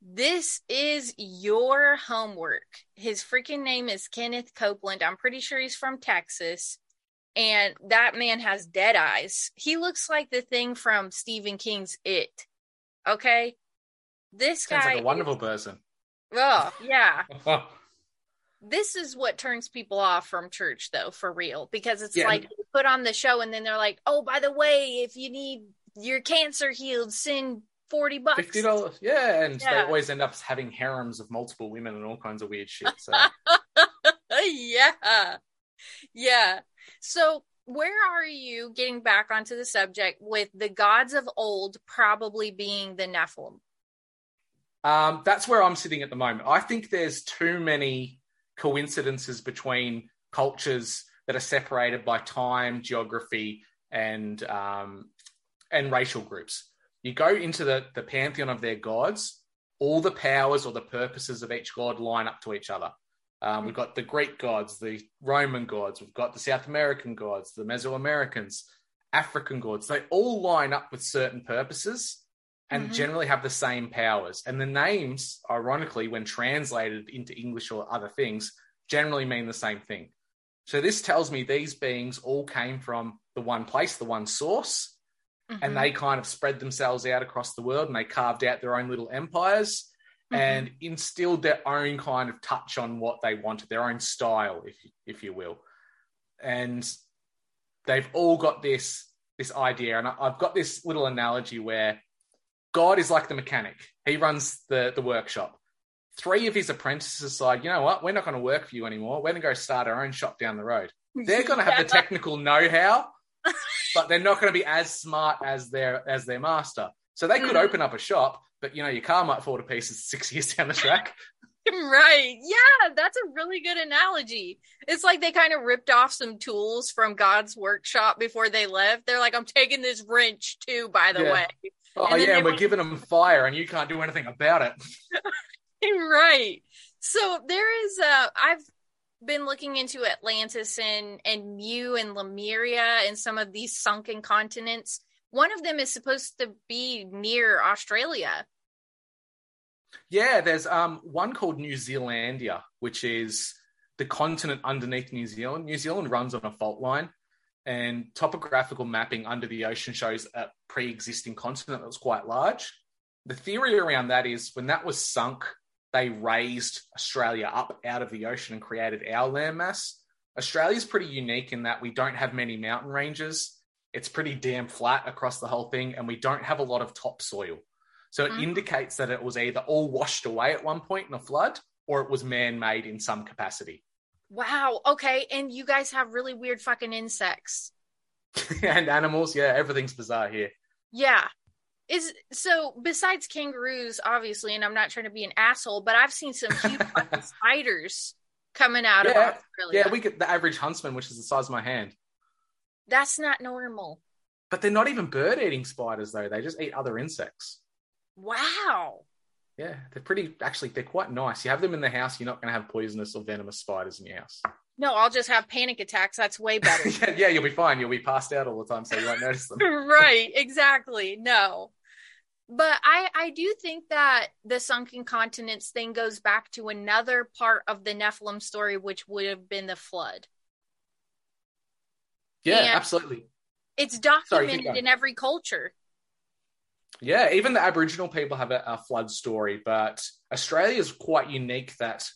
Speaker 2: This is your homework. His freaking name is Kenneth Copeland. I'm pretty sure he's from Texas. And that man has dead eyes. He looks like the thing from Stephen King's It. Okay? This
Speaker 1: Sounds
Speaker 2: guy.
Speaker 1: like a wonderful person.
Speaker 2: Oh, yeah. <laughs> Uh-huh. This is what turns people off from church, though, for real. Because it's
Speaker 1: Yeah.
Speaker 2: like put on the show and then they're like, oh, by the way, if you need your cancer healed, send 40 bucks.
Speaker 1: Fifty dollars, yeah, and they always end up having harems of multiple women and all kinds of weird shit. So <laughs>
Speaker 2: yeah. Yeah. So, where are you getting back onto the subject with the gods of old probably being the Nephilim?
Speaker 1: um, that's where I'm sitting at the moment. I think there's too many coincidences between cultures that are separated by time, geography, and um, and racial groups. You go into the, the pantheon of their gods, all the powers or the purposes of each god line up to each other. Um, we've got the Greek gods, the Roman gods, we've got the South American gods, the Mesoamericans, African gods. They all line up with certain purposes and
Speaker 2: Mhm.
Speaker 1: generally have the same powers. And the names, ironically, when translated into English or other things, generally mean the same thing. So this tells me these beings all came from the one place, the one source, and
Speaker 2: Mhm.
Speaker 1: they kind of spread themselves out across the world and they carved out their own little empires
Speaker 2: Mhm.
Speaker 1: and instilled their own kind of touch on what they wanted, their own style, if if you will. And they've all got this this idea, and I- I've got this little analogy where God is like the mechanic. He runs the the workshop. Three of his apprentices decide, you know what, we're not going to work for you anymore. We're going to go start our own shop down the road. They're going to have the <laughs> technical know-how, but they're not going to be as smart as their as their master. So they could
Speaker 2: Mhm.
Speaker 1: open up a shop, but you know your car might fall to pieces <laughs> six years down the track. <laughs>
Speaker 2: right. Yeah, that's a really good analogy. It's like they kind of ripped off some tools from God's workshop before they left. They're like, I'm taking this wrench too, by the
Speaker 1: Yeah.
Speaker 2: way.
Speaker 1: Oh
Speaker 2: And
Speaker 1: yeah, and we're
Speaker 2: went-
Speaker 1: giving them fire, and you can't do anything about it. <laughs>
Speaker 2: right. So there is uh I've been looking into Atlantis and and Mu and Lemuria and some of these sunken continents. One of them is supposed to be near Australia.
Speaker 1: Yeah, there's um one called New Zealandia, which is the continent underneath New Zealand. New Zealand runs on a fault line, and topographical mapping under the ocean shows a pre-existing continent that was quite large. The theory around that is when that was sunk, they raised Australia up out of the ocean and created our landmass. Australia's pretty unique in that we don't have many mountain ranges. It's pretty damn flat across the whole thing, and we don't have a lot of topsoil. So it
Speaker 2: Mhm.
Speaker 1: indicates that it was either all washed away at one point in a flood or it was man made in some capacity.
Speaker 2: Wow. Okay. And you guys have really weird fucking insects. <laughs>
Speaker 1: and animals, yeah, everything's bizarre here.
Speaker 2: Yeah. Is so besides kangaroos, obviously, and I'm not trying to be an asshole, but I've seen some huge <laughs> fucking spiders coming out of
Speaker 1: Yeah.
Speaker 2: Australia.
Speaker 1: Yeah, we get the average huntsman, which is the size of my hand.
Speaker 2: That's not normal.
Speaker 1: But they're not even bird eating spiders, though. They just eat other insects.
Speaker 2: Wow.
Speaker 1: Yeah, they're pretty, actually, they're quite nice. You have them in the house, you're not going to have poisonous or venomous spiders in your house.
Speaker 2: No, I'll just have panic attacks. That's way better. <laughs>
Speaker 1: yeah, yeah, you'll be fine. You'll be passed out all the time, so you won't notice them. <laughs>
Speaker 2: right, exactly. No. But I I do think that the sunken continents thing goes back to another part of the Nephilim story which would have been the flood.
Speaker 1: Yeah,
Speaker 2: And-
Speaker 1: absolutely.
Speaker 2: It's documented
Speaker 1: going.
Speaker 2: in every culture.
Speaker 1: Yeah, even the Aboriginal people have a, a flood story, but Australia is quite unique that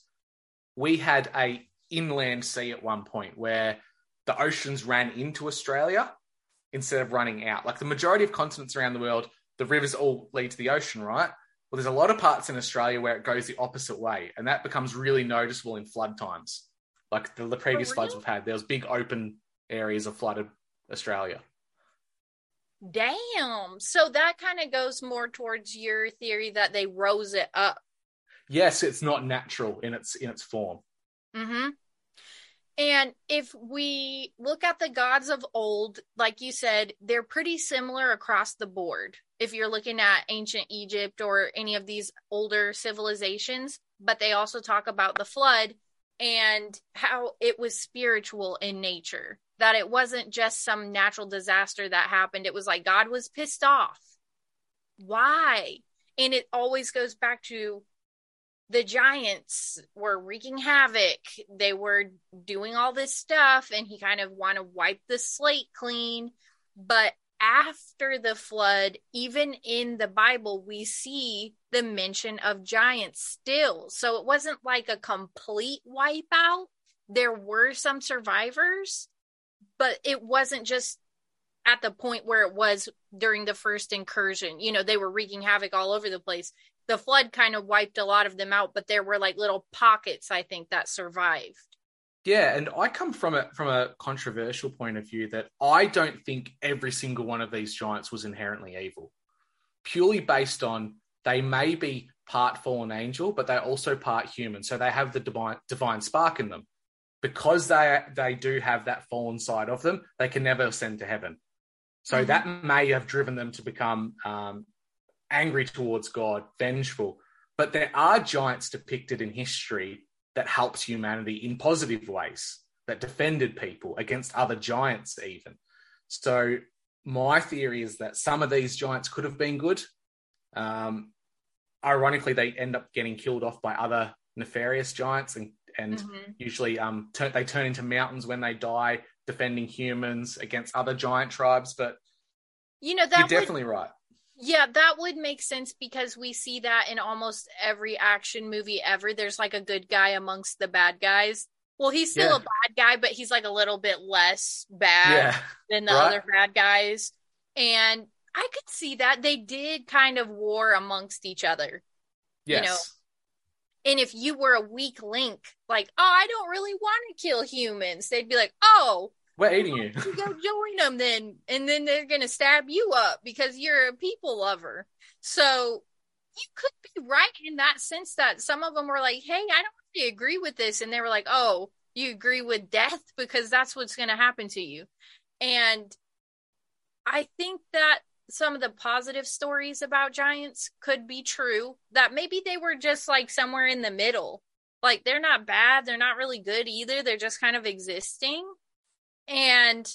Speaker 1: we had a inland sea at one point where the oceans ran into Australia instead of running out. Like the majority of continents around the world, the rivers all lead to the ocean, right? Well, there's a lot of parts in Australia where it goes the opposite way, and that becomes really noticeable in flood times. Like the, the previous floods
Speaker 2: really?
Speaker 1: we've had, there was big open areas of flooded Australia.
Speaker 2: Damn. So that kind of goes more towards your theory that they rose it up.
Speaker 1: Yes, it's not natural in its in its form.
Speaker 2: Mm-hmm. And if we look at the gods of old, like you said, they're pretty similar across the board. If you're looking at ancient Egypt or any of these older civilizations, but they also talk about the flood and how it was spiritual in nature, that it wasn't just some natural disaster that happened. It was like God was pissed off. Why? And it always goes back to the giants were wreaking havoc. They were doing all this stuff, and he kind of want to wipe the slate clean. But after the flood, even in the Bible, we see the mention of giants still. So it wasn't like a complete wipeout. There were some survivors, but it wasn't just at the point where it was during the first incursion. You know, they were wreaking havoc all over the place the flood kind of wiped a lot of them out, but there were like little pockets, I think, that survived.
Speaker 1: Yeah, and I come from a from a controversial point of view that I don't think every single one of these giants was inherently evil. Purely based on they may be part fallen angel, but they're also part human. So they have the divine divine spark in them. Because they they do have that fallen side of them, they can never ascend to heaven. So
Speaker 2: Mhm.
Speaker 1: that may have driven them to become um, angry towards God, vengeful. But there are giants depicted in history that helped humanity in positive ways, that defended people against other giants, even. So my theory is that some of these giants could have been good. Um, ironically, they end up getting killed off by other nefarious giants, and and
Speaker 2: Mhm.
Speaker 1: usually um, turn, they turn into mountains when they die, defending humans against other giant tribes. But
Speaker 2: You know that
Speaker 1: you're
Speaker 2: would
Speaker 1: definitely right.
Speaker 2: Yeah, that would make sense because we see that in almost every action movie ever. There's like a good guy amongst the bad guys. Well, he's still
Speaker 1: Yeah.
Speaker 2: a bad guy, but he's like a little bit less bad
Speaker 1: Yeah,
Speaker 2: than the
Speaker 1: right.
Speaker 2: other bad guys. And I could see that they did kind of war amongst each other.
Speaker 1: yes.
Speaker 2: know, And if you were a weak link, like, oh, I don't really want to kill humans, they'd be like, oh,
Speaker 1: We're eating you.
Speaker 2: you go join them then? And then they're gonna stab you up because you're a people lover. So you could be right in that sense that some of them were like hey i don't really agree with this and they were like oh you agree with death because that's what's gonna happen to you. And i think that some of the positive stories about giants could be true that maybe they were just like somewhere in the middle like they're not bad they're not really good either they're just kind of existing and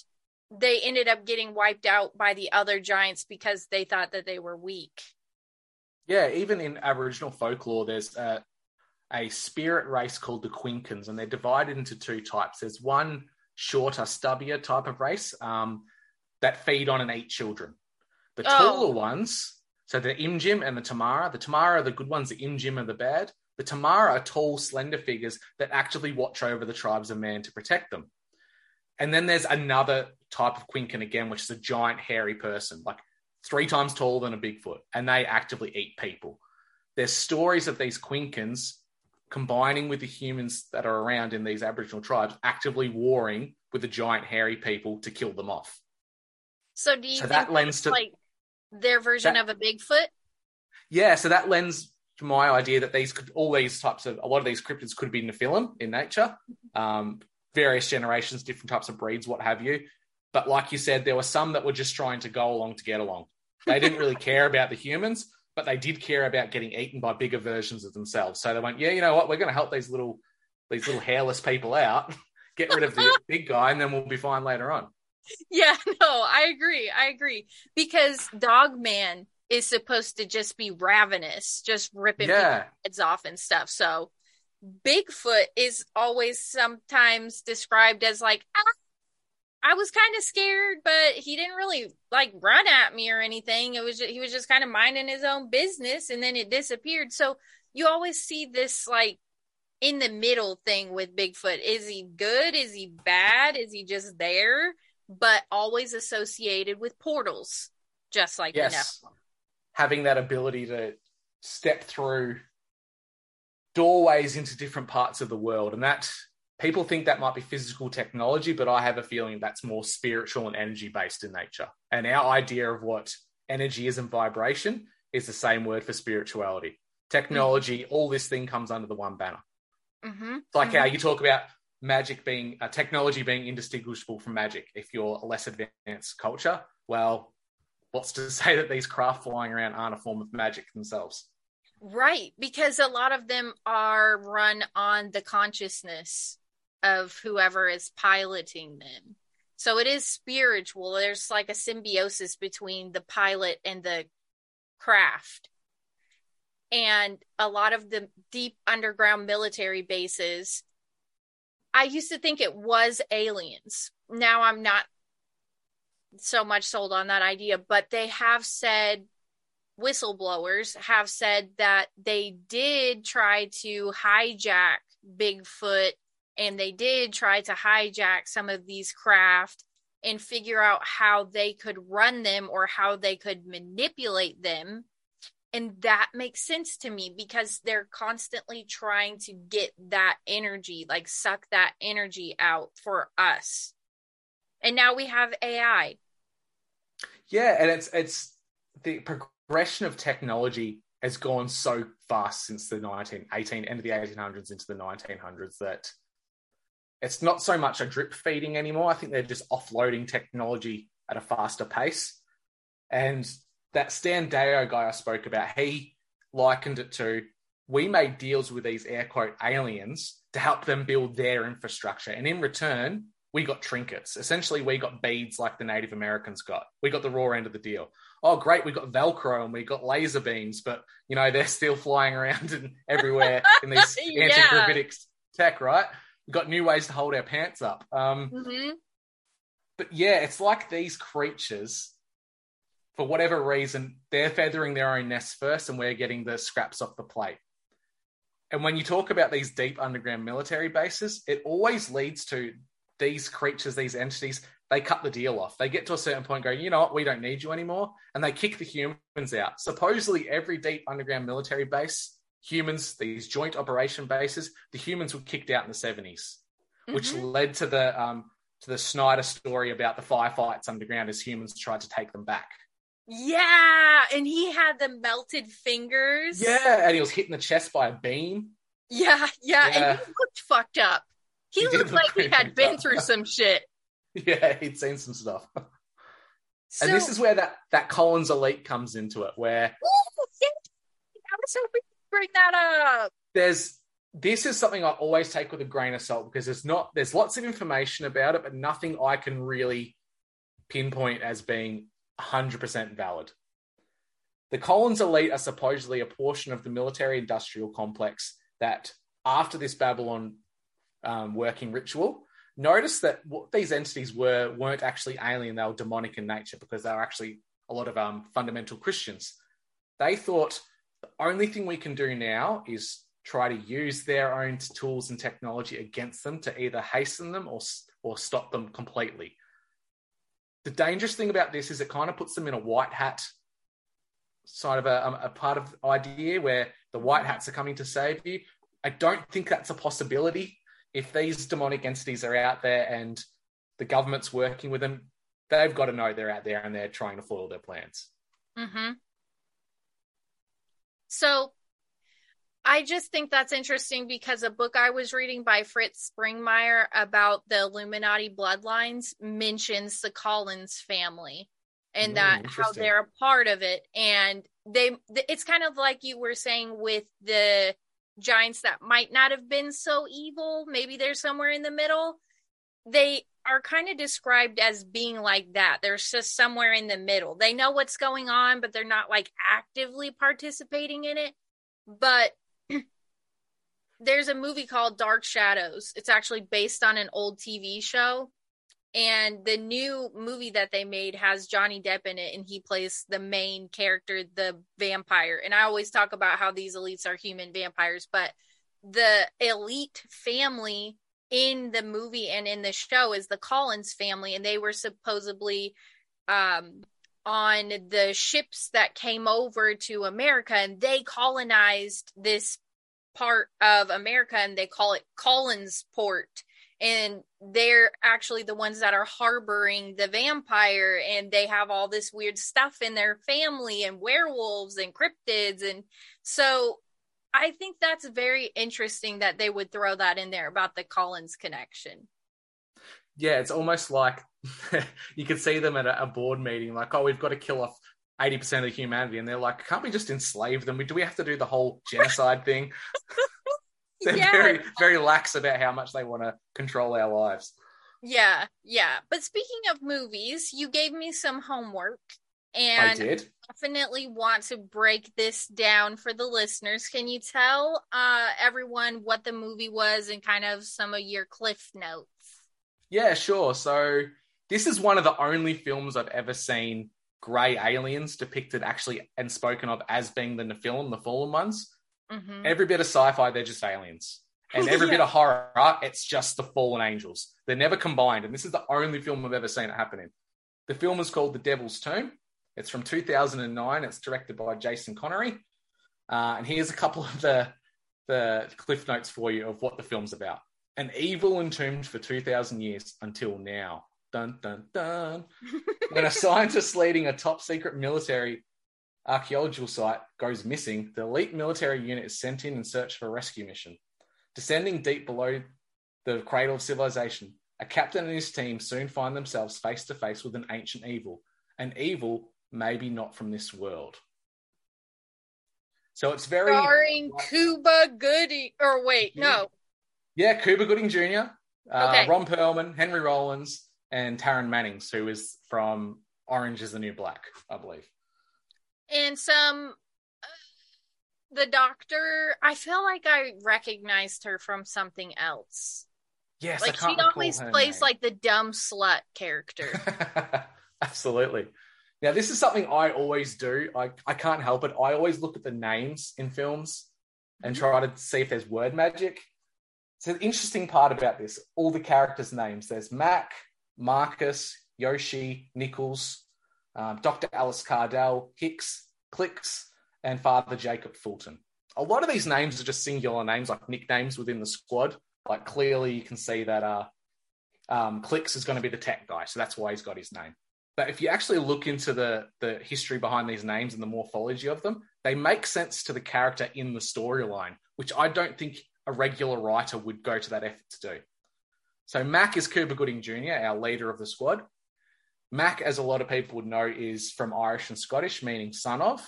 Speaker 2: they ended up getting wiped out by the other giants because they thought that they were weak.
Speaker 1: Yeah, even in Aboriginal folklore, there's a, a spirit race called the Quinkans, and they're divided into two types. There's one shorter, stubbier type of race um, that feed on and eat children. The
Speaker 2: Oh.
Speaker 1: taller ones, so the Imjim and the Timara, the Timara are the good ones, the Imjim are the bad. The Timara are tall, slender figures that actively watch over the tribes of man to protect them. And then there's another type of Quinkan again, which is a giant, hairy person, like three times taller than a Bigfoot, and they actively eat people. There's stories of these Quinkans combining with the humans that are around in these Aboriginal tribes, actively warring with the giant, hairy people to kill them off.
Speaker 2: So do you
Speaker 1: So
Speaker 2: think
Speaker 1: that lends to-
Speaker 2: like their version
Speaker 1: that-
Speaker 2: of a Bigfoot?
Speaker 1: Yeah, so that lends to my idea that these could, all these types of, a lot of these cryptids could be Nephilim in nature, um, various generations, different types of breeds, what have you. But like you said, there were some that were just trying to go along to get along. They didn't really <laughs> care about the humans, but they did care about getting eaten by bigger versions of themselves. So they went, yeah, you know what? We're going to help these little, these little hairless people out, <laughs> get rid of the <laughs> big guy, and then we'll be fine later on.
Speaker 2: Yeah, <laughs> no, I agree. I agree. Because Dog Man is supposed to just be ravenous, just ripping
Speaker 1: Yeah.
Speaker 2: people's heads off and stuff. So Bigfoot is always sometimes described as like, ah, I was kind of scared, but he didn't really like run at me or anything. It was just, he was just kind of minding his own business and then it disappeared. So you always see this like in the middle thing with Bigfoot. Is he good? Is he bad? Is he just there? But always associated with portals, just like the
Speaker 1: yes. Having that ability to step through doorways into different parts of the world. And that people think that might be physical technology but i have a feeling that's more spiritual and energy based in nature. And our idea of what energy is and vibration is the same word for spirituality. Technology all this thing comes under the one banner.
Speaker 2: Hmm
Speaker 1: it's like how you talk about magic being uh, technology being indistinguishable from magic if you're a less advanced culture well what's to <laughs> say that these craft flying around aren't a form of magic themselves
Speaker 2: Right, because a lot of them are run on the consciousness of whoever is piloting them. So it is spiritual. There's like a symbiosis between the pilot and the craft. And a lot of the deep underground military bases, I used to think it was aliens. Now I'm not so much sold on that idea, but they have said whistleblowers have said that they did try to hijack Bigfoot and they did try to hijack some of these craft and figure out how they could run them or how they could manipulate them. And that makes sense to me because they're constantly trying to get that energy, like suck that energy out for us. And now we have AI.
Speaker 1: yeah and it's it's the progression of technology has gone so fast since the 19 18 end of the 1800s into the 1900s that it's not so much a drip feeding anymore i think they're just offloading technology at a faster pace and that stan Deyo guy i spoke about he likened it to we made deals with these air quote aliens to help them build their infrastructure and in return we got trinkets. Essentially, we got beads like the Native Americans got. We got the raw end of the deal. Oh, great, we got Velcro and we got laser beams, but you know they're still flying around and <laughs> everywhere in these <laughs>
Speaker 2: Yeah.
Speaker 1: anti-gravitic tech, right? We've got new ways to hold our pants up. Um,
Speaker 2: hmm
Speaker 1: but yeah, it's like these creatures, for whatever reason, they're feathering their own nests first, and we're getting the scraps off the plate. And when you talk about these deep underground military bases, it always leads to these creatures, these entities, they cut the deal off. They get to a certain point, point, go, you know what, we don't need you anymore. And they kick the humans out. Supposedly, every deep underground military base, humans, these joint operation bases, the humans were kicked out in the 70s, which
Speaker 2: Mhm.
Speaker 1: led to the um, to the Schneider story about the firefights underground as humans tried to take them back.
Speaker 2: Yeah, and he had the melted fingers.
Speaker 1: Yeah, and he was hit in the chest by a beam.
Speaker 2: yeah, yeah,
Speaker 1: Yeah.
Speaker 2: and he looked fucked up. He,
Speaker 1: He
Speaker 2: looked
Speaker 1: look
Speaker 2: like he had been
Speaker 1: up.
Speaker 2: through <laughs> some shit.
Speaker 1: Yeah, he'd seen some stuff.
Speaker 2: So, <laughs>
Speaker 1: and this is where that that Collins elite comes into it, where
Speaker 2: Ooh, yeah, I was hoping to bring that up.
Speaker 1: there's this is something I always take with a grain of salt because there's not there's lots of information about it, but nothing I can really pinpoint as being 100% valid. The Collins elite are supposedly a portion of the military industrial complex that, after this Babalon um, working ritual, noticed that what these entities were weren't actually alien; they were demonic in nature because they were actually a lot of um, fundamental Christians. They thought the only thing we can do now is try to use their own tools and technology against them to either hasten them or or stop them completely. The dangerous thing about this is it kind of puts them in a white hat side of a, um, a part of idea where the white hats are coming to save you. I don't think that's a possibility. If these demonic entities are out there and the government's working with them, they've got to know they're out there and they're trying to foil their plans.
Speaker 2: Mm-hmm. So I just think that's interesting because a book I was reading by Fritz Springmeier about the Illuminati bloodlines mentions the Collins family and
Speaker 1: Mm,
Speaker 2: that how they're a part of it and they it's kind of like you were saying with the giants that might not have been so evil maybe they're somewhere in the middle they are kind of described as being like that. They're just somewhere in the middle. They know what's going on, but they're not like actively participating in it. But there's a movie called Dark Shadows. It's actually based on an old TV show. And the new movie that they made has Johnny Depp in it, and he plays the main character, the vampire. And I always talk about how these elites are human vampires, but the elite family in the movie and in the show is the Collins family, and they were supposedly um, on the ships that came over to America, and they colonized this part of America, and they call it Collins Port. And they're actually the ones that are harboring the vampire, and they have all this weird stuff in their family, and werewolves and cryptids, and so I think that's very interesting that they would throw that in there about the Collins connection.
Speaker 1: Yeah, it's almost like <laughs> you could see them at a, a board meeting, like, oh, we've got to kill off 80% of humanity. And they're like, can't we just enslave them? Do we have to do the whole genocide <laughs> thing? <laughs> They're
Speaker 2: Yeah.
Speaker 1: very, very lax about how much they want to control our lives.
Speaker 2: Yeah, yeah. But speaking of movies, you gave me some homework
Speaker 1: I
Speaker 2: and
Speaker 1: did.
Speaker 2: definitely want to break this down for the listeners. Can you tell uh everyone what the movie was and kind of some of your cliff notes?
Speaker 1: Yeah, sure. So this is one of the only films I've ever seen grey aliens depicted actually and spoken of as being the Nephilim, the fallen ones.
Speaker 2: Mhm.
Speaker 1: Every bit of sci-fi, they're just aliens. And every <laughs> bit of horror, it's just the fallen angels. They're never combined. And this is the only film I've ever seen it happen in. The film is called The Devil's Tomb. It's from 2009. It's directed by Jason Connery. Uh, and here's a couple of the, the cliff notes for you of what the film's about. An evil entombed for 2,000 years until now. Dun, dun, dun. when a scientist leading a top secret military archaeological site goes missing, the elite military unit is sent in in search of a rescue mission. Descending deep below the cradle of civilization, a captain and his team soon find themselves face to face with an ancient evil, an evil maybe not from this world. So it's very
Speaker 2: Starring Cuba Gooding or wait, no.
Speaker 1: yeah, Cuba Gooding Jr., Uh,
Speaker 2: Okay.
Speaker 1: Ron Perlman, Henry Rollins, and Taryn Mannings, who is from Orange is the New Black, I believe.
Speaker 2: and some uh, the doctor i feel like i recognized her from something else
Speaker 1: Yes,
Speaker 2: like
Speaker 1: I
Speaker 2: she always plays
Speaker 1: name.
Speaker 2: like the dumb slut character <laughs>
Speaker 1: Absolutely. Now, this is something I always do. I, I can't help it. I always look at the names in films and try to see if there's word magic. So, the interesting part about this all the characters' names there's Mac, Marcus, Yoshi, Nichols, um, Dr. Alice Cardell, Hicks, Clicks, and Father Jacob Fulton. A lot of these names are just singular names, like nicknames within the squad. Like, clearly, you can see that uh, um, Clicks is going to be the tech guy, so that's why he's got his name. But if you actually look into the the history behind these names and the morphology of them, they make sense to the character in the storyline, which I don't think a regular writer would go to that effort to do. So Mac is Cuba Gooding Jr., our leader of the squad. Mac, as a lot of people would know, is from Irish and Scottish, meaning son of.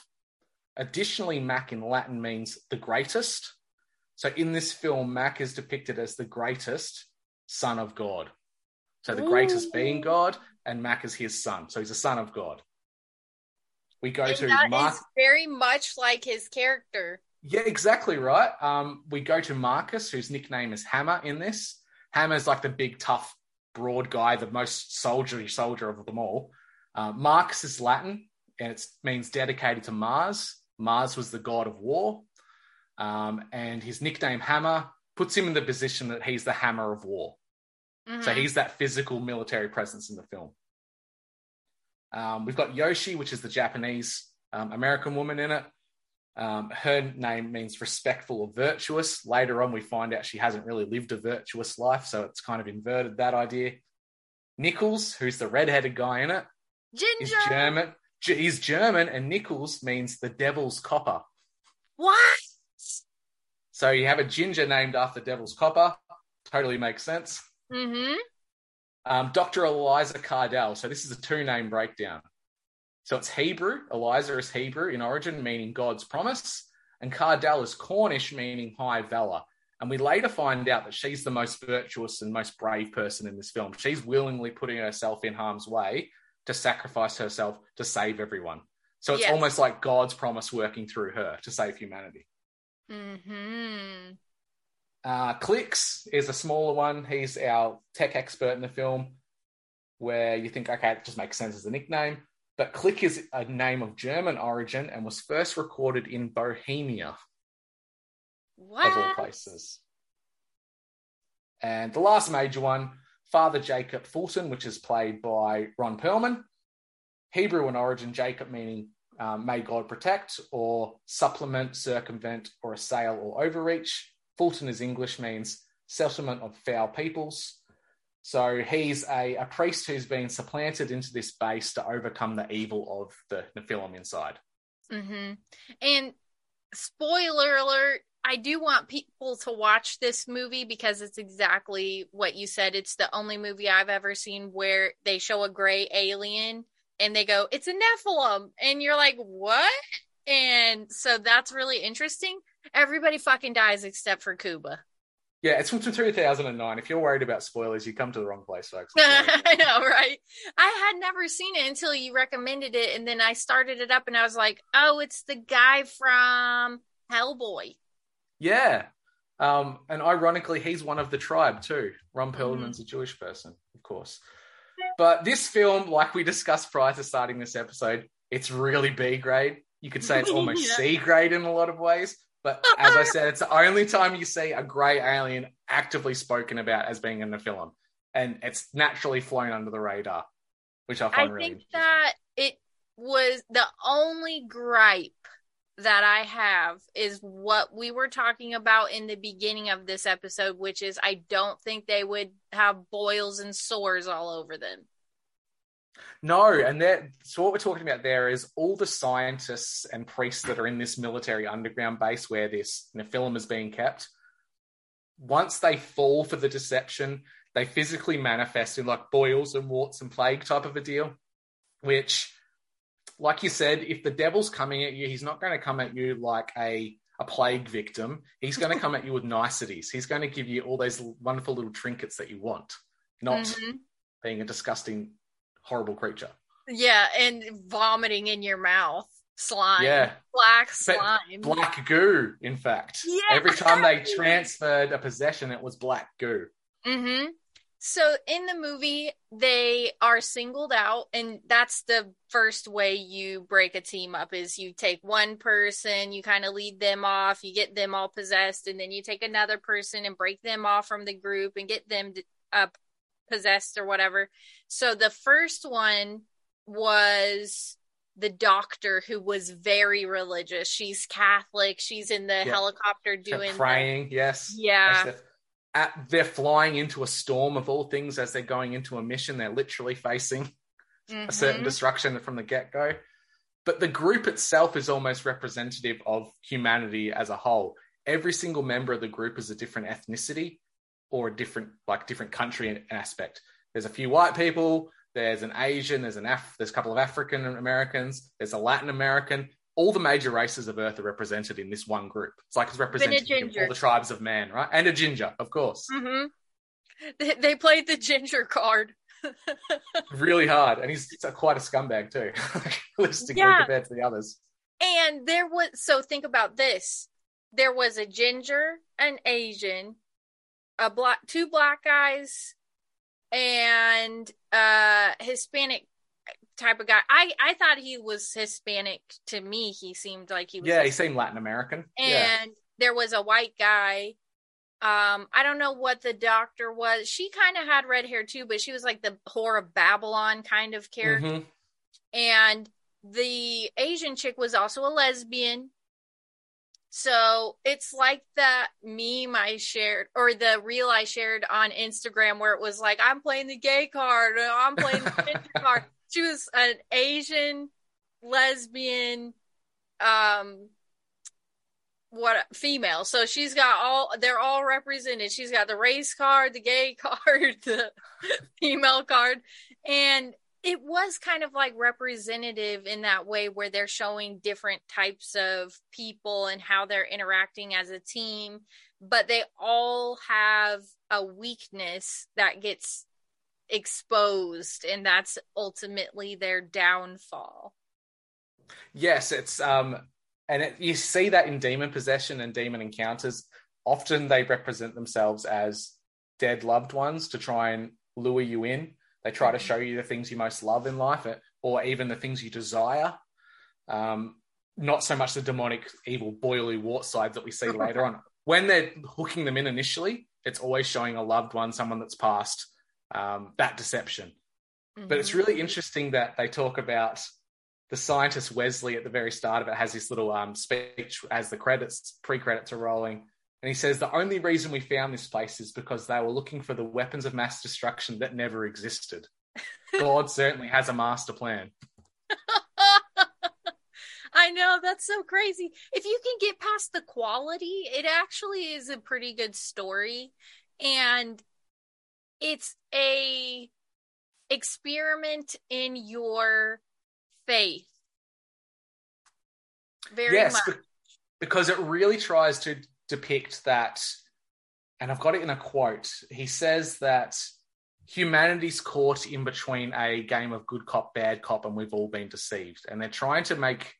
Speaker 1: Additionally, Mac in Latin means the greatest. So in this film, Mac is depicted as the greatest son of God. So the greatest being God, and Mac is his son. So he's a son of God. We go
Speaker 2: and
Speaker 1: to
Speaker 2: that
Speaker 1: Mark.
Speaker 2: is very much like his character
Speaker 1: Yeah, exactly right. Um, we go to Marcus, whose nickname is Hammer in this. Hammer's like the big, tough, broad guy, the most soldiery soldier of them all. Uh, Marcus is Latin, and it means dedicated to Mars. Mars was the god of war. Um, and his nickname Hammer puts him in the position that he's the hammer of war. So
Speaker 2: Mhm.
Speaker 1: he's that physical military presence in the film. Um, we've got Yoshi, which is the Japanese um, American woman in it. Um, her name means respectful or virtuous. Later on, we find out she hasn't really lived a virtuous life, so it's kind of inverted that idea. Nichols, who's the redheaded guy in it, is
Speaker 2: ginger
Speaker 1: German. G- He's German, and Nichols means the devil's copper.
Speaker 2: what
Speaker 1: So you have a ginger named after Devil's Copper. Totally makes sense.
Speaker 2: mm-hmm
Speaker 1: Um, Dr. Eliza Cardell. So this is a two name breakdown. So it's Hebrew. Eliza is Hebrew in origin, meaning God's promise. And Cardell is Cornish, meaning high valor. And we later find out that she's the most virtuous and most brave person in this film. She's willingly putting herself in harm's way to sacrifice herself to save everyone. So it's
Speaker 2: Yes.
Speaker 1: almost like God's promise working through her to save humanity.
Speaker 2: mm-hmm
Speaker 1: Uh, Clicks is a smaller one. He's our tech expert in the film, where you think, okay, it just makes sense as a nickname. But Click is a name of German origin and was first recorded in Bohemia,
Speaker 2: what
Speaker 1: of all places. And the last major one, Father Jacob Fulton, which is played by Ron Perlman. Hebrew in origin, Jacob meaning um, may God protect, or supplement, circumvent, or assail or overreach. Fulton is English, means settlement of foul peoples. So he's a, a priest who's been supplanted into this base to overcome the evil of the Nephilim inside.
Speaker 2: Mm-hmm. And spoiler alert, I do want people to watch this movie because it's exactly what you said. It's the only movie I've ever seen where they show a gray alien and they go, it's a Nephilim. And you're like, what? And so that's really interesting. Everybody fucking dies except for Cuba.
Speaker 1: Yeah, it's from 2009. If you're worried about spoilers, you come to the wrong place, folks. <laughs>
Speaker 2: I know, right? I had never seen it until you recommended it, and then I started it up, and I was like, "Oh, it's the guy from Hellboy."
Speaker 1: Yeah. Um, and ironically, he's one of the tribe too. Ron Perlman's a Jewish person, of course. But this film, like we discussed prior to starting this episode, it's really B grade. You could say it's <laughs> almost
Speaker 2: Yeah.
Speaker 1: C grade in a lot of ways. But <laughs> as I said, it's the only time you see a grey alien actively spoken about as being in the film. And it's naturally flown under the radar, which I
Speaker 2: I
Speaker 1: find really
Speaker 2: think that it was the only gripe that I have is what we were talking about in the beginning of this episode, which is I don't think they would have boils and sores all over them.
Speaker 1: No, and that so what we're talking about there is all the scientists and priests that are in this military underground base where this Nephilim is being kept. Once they fall for the deception, they physically manifest in like boils and warts and plague type of a deal. Which, like you said, if the devil's coming at you, he's not going to come at you like a a plague victim, he's going to come at you with niceties. He's going to give you all those wonderful little trinkets that you want, not
Speaker 2: Mhm.
Speaker 1: being a disgusting, horrible creature.
Speaker 2: Yeah, and vomiting in your mouth. Slime.
Speaker 1: Yeah.
Speaker 2: Black
Speaker 1: But
Speaker 2: slime.
Speaker 1: Black goo, in fact.
Speaker 2: Yeah.
Speaker 1: Every time they transferred a possession, it was black goo.
Speaker 2: Mm-hmm. So in the movie, they are singled out, and that's the first way you break a team up is you take one person, you kind of lead them off, you get them all possessed, and then you take another person and break them off from the group and get them uh, possessed or whatever. So the first one was the doctor who was very religious. She's Catholic. She's in the helicopter
Speaker 1: They're
Speaker 2: doing the-
Speaker 1: praying, yes.
Speaker 2: Yeah.
Speaker 1: At, they're flying into a storm of all things as they're going into a mission. They're literally facing a certain
Speaker 2: Mhm.
Speaker 1: destruction from the get go. But the group itself is almost representative of humanity as a whole. Every single member of the group is a different ethnicity or a different, like, different country and aspect. There's a few white people. There's an Asian. There's an Af- There's a couple of African Americans. There's a Latin American. All the major races of Earth are represented in this one group. It's like it's represented in all the tribes of man, right? And a ginger, of course.
Speaker 2: hmm They, they played the ginger card. <laughs>
Speaker 1: Really hard, and he's quite a scumbag too, <laughs> realistically
Speaker 2: Yeah.
Speaker 1: compared to the others.
Speaker 2: And there was so think about this. There was a ginger, an Asian, a black two black guys, and uh Hispanic type of guy. I I thought he was Hispanic to me. He seemed like he was
Speaker 1: Yeah, he seemed Latin American.
Speaker 2: and
Speaker 1: yeah.
Speaker 2: there was a white guy um i don't know what the doctor was she kind of had red hair too but she was like the whore of babylon kind of character
Speaker 1: Mhm.
Speaker 2: and the asian chick was also a lesbian so it's like that meme i shared or the reel i shared on instagram where it was like i'm playing the gay card i'm playing the <laughs> card. She was an asian lesbian um what female. So she's got all they're all represented. She's got the race card the gay <laughs> card the female card. And it was kind of like representative in that way where they're showing different types of people and how they're interacting as a team but they all have a weakness that gets exposed and that's ultimately their downfall
Speaker 1: Yes, it's um, and it, you see that in demon possession and demon encounters. Often they represent themselves as dead loved ones to try and lure you in. They try to show you the things you most love in life, eh, or even the things you desire. Um, not so much the demonic, evil, boily wart side that we see <laughs> later on. When they're hooking them in initially, it's always showing a loved one, someone that's passed. Um, that deception. But it's really interesting that they talk about the scientist Wesley at the very start of it has this little um, speech as the credits, pre-credits are rolling, and he says the only reason we found this place is because they were looking for the weapons of mass destruction that never existed. <laughs> God certainly has a master plan. <laughs>
Speaker 2: I know that's so crazy. If you can get past the quality, it actually is a pretty good story and it's a experiment in your faith. Very
Speaker 1: yes,
Speaker 2: much.
Speaker 1: be- because it really tries to depict that, and I've got it in a quote. He says that humanity's caught in between a game of good cop, bad cop, and we've all been deceived. And they're trying to make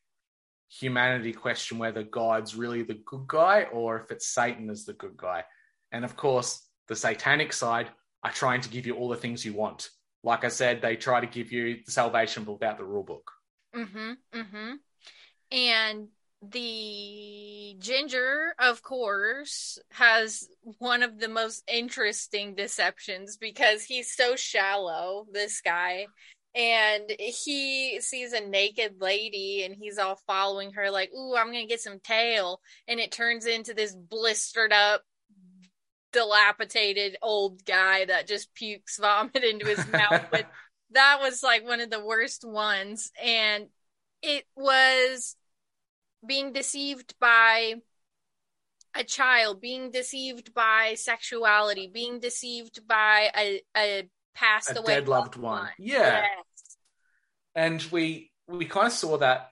Speaker 1: humanity question whether God's really the good guy or if it's Satan as the good guy. And of course, the satanic side are trying to give you all the things you want. Like I said, they try to give you salvation without the rule book.
Speaker 2: Mm-hmm. Mm-hmm. And the ginger, of course, has one of the most interesting deceptions because he's so shallow, this guy. And he sees a naked lady and he's all following her, like, Ooh, I'm gonna get some tail. And it turns into this blistered up, dilapidated old guy that just pukes <laughs> vomit into his mouth. But <laughs> that was like one of the worst ones. And it was being deceived by a child, being deceived by sexuality, being deceived by a, a passed
Speaker 1: A
Speaker 2: away
Speaker 1: dead loved one. Yeah.
Speaker 2: Yes.
Speaker 1: and we we kind of saw that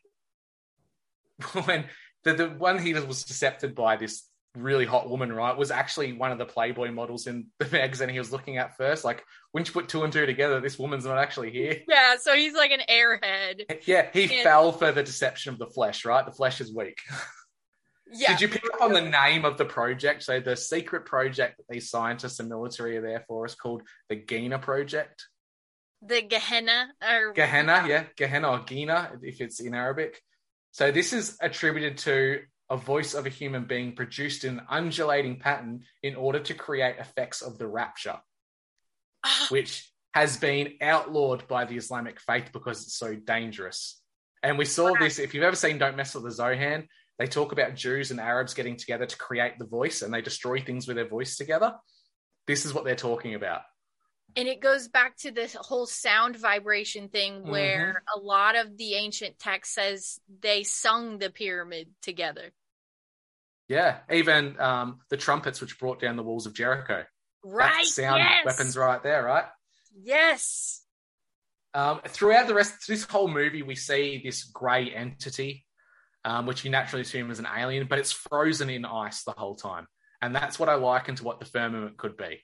Speaker 1: <laughs> when the the one he was decepted by this really hot woman, right, was actually one of the Playboy models in the <laughs> magazine he was looking at first. Like, when you put two and two together, this woman's not actually here. <laughs>
Speaker 2: Yeah, so he's like an airhead.
Speaker 1: Yeah, he
Speaker 2: And-
Speaker 1: fell for the deception of the flesh, right? The flesh is weak. <laughs>
Speaker 2: Yeah.
Speaker 1: Did you pick up on the name of the project? So the secret project that these scientists and military are there for is called the Gina Project.
Speaker 2: the Gehenna or
Speaker 1: Gehenna, yeah, Gehenna or Gina, if it's in Arabic. So this is attributed to a voice of a human being produced in an undulating pattern in order to create effects of the rapture,
Speaker 2: Ah,
Speaker 1: which has been outlawed by the Islamic faith because it's so dangerous. And we saw this, if you've ever seen Don't Mess with the Zohan, they talk about Jews and Arabs getting together to create the voice and they destroy things with their voice together. This is what they're talking about.
Speaker 2: and it goes back to this whole sound vibration thing where a lot of the ancient text says they sung the pyramid together.
Speaker 1: Yeah, even um, the trumpets which brought down the walls of Jericho.
Speaker 2: Right.
Speaker 1: That's sound
Speaker 2: yes.
Speaker 1: weapons right there, right?
Speaker 2: Yes.
Speaker 1: Um, throughout the rest this whole movie, we see this grey entity, um, which you naturally assume is an alien, but it's frozen in ice the whole time. And that's what I liken to what the firmament could be.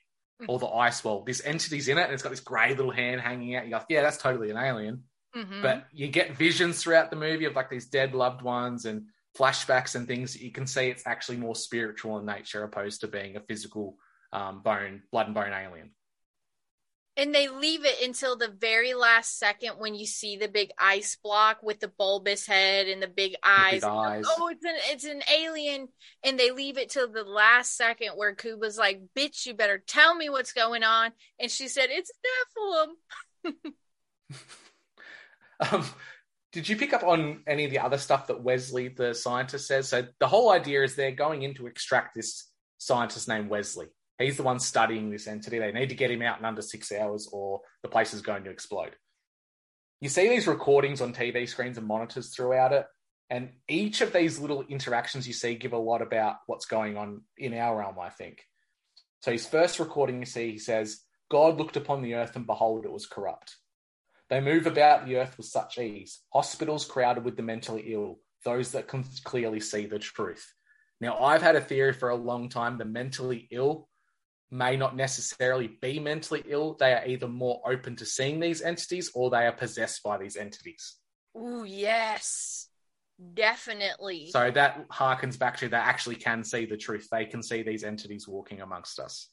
Speaker 1: Or the ice wall. This entity's in it, and it's got this grey little hand hanging out. You go, yeah, that's totally an alien.
Speaker 2: Mhm.
Speaker 1: But you get visions throughout the movie of like these dead loved ones and flashbacks and things. You can see it's actually more spiritual in nature opposed to being a physical um, bone, blood and bone alien.
Speaker 2: and they leave it until the very last second when you see the big ice block with the bulbous head and the big eyes.
Speaker 1: big eyes.
Speaker 2: Oh, it's an it's an alien, and they leave it till the last second where Cuba's like, "Bitch, you better tell me what's going on," and she said, "It's Nephilim." <laughs> <laughs>
Speaker 1: Um, did you pick up on any of the other stuff that Wesley, the scientist, says? So the whole idea is they're going in to extract this scientist named Wesley. He's the one studying this entity. They need to get him out in under six hours, or the place is going to explode. You see these recordings on TV screens and monitors throughout it, and each of these little interactions you see give a lot about what's going on in our realm. I think. So his first recording, you see, he says, "God looked upon the earth, and behold, it was corrupt." They move about the earth with such ease, hospitals crowded with the mentally ill, those that can clearly see the truth. Now, I've had a theory for a long time the mentally ill may not necessarily be mentally ill. They are either more open to seeing these entities or they are possessed by these entities.
Speaker 2: Ooh, yes, definitely.
Speaker 1: So that harkens back to they actually can see the truth. They can see these entities walking amongst us.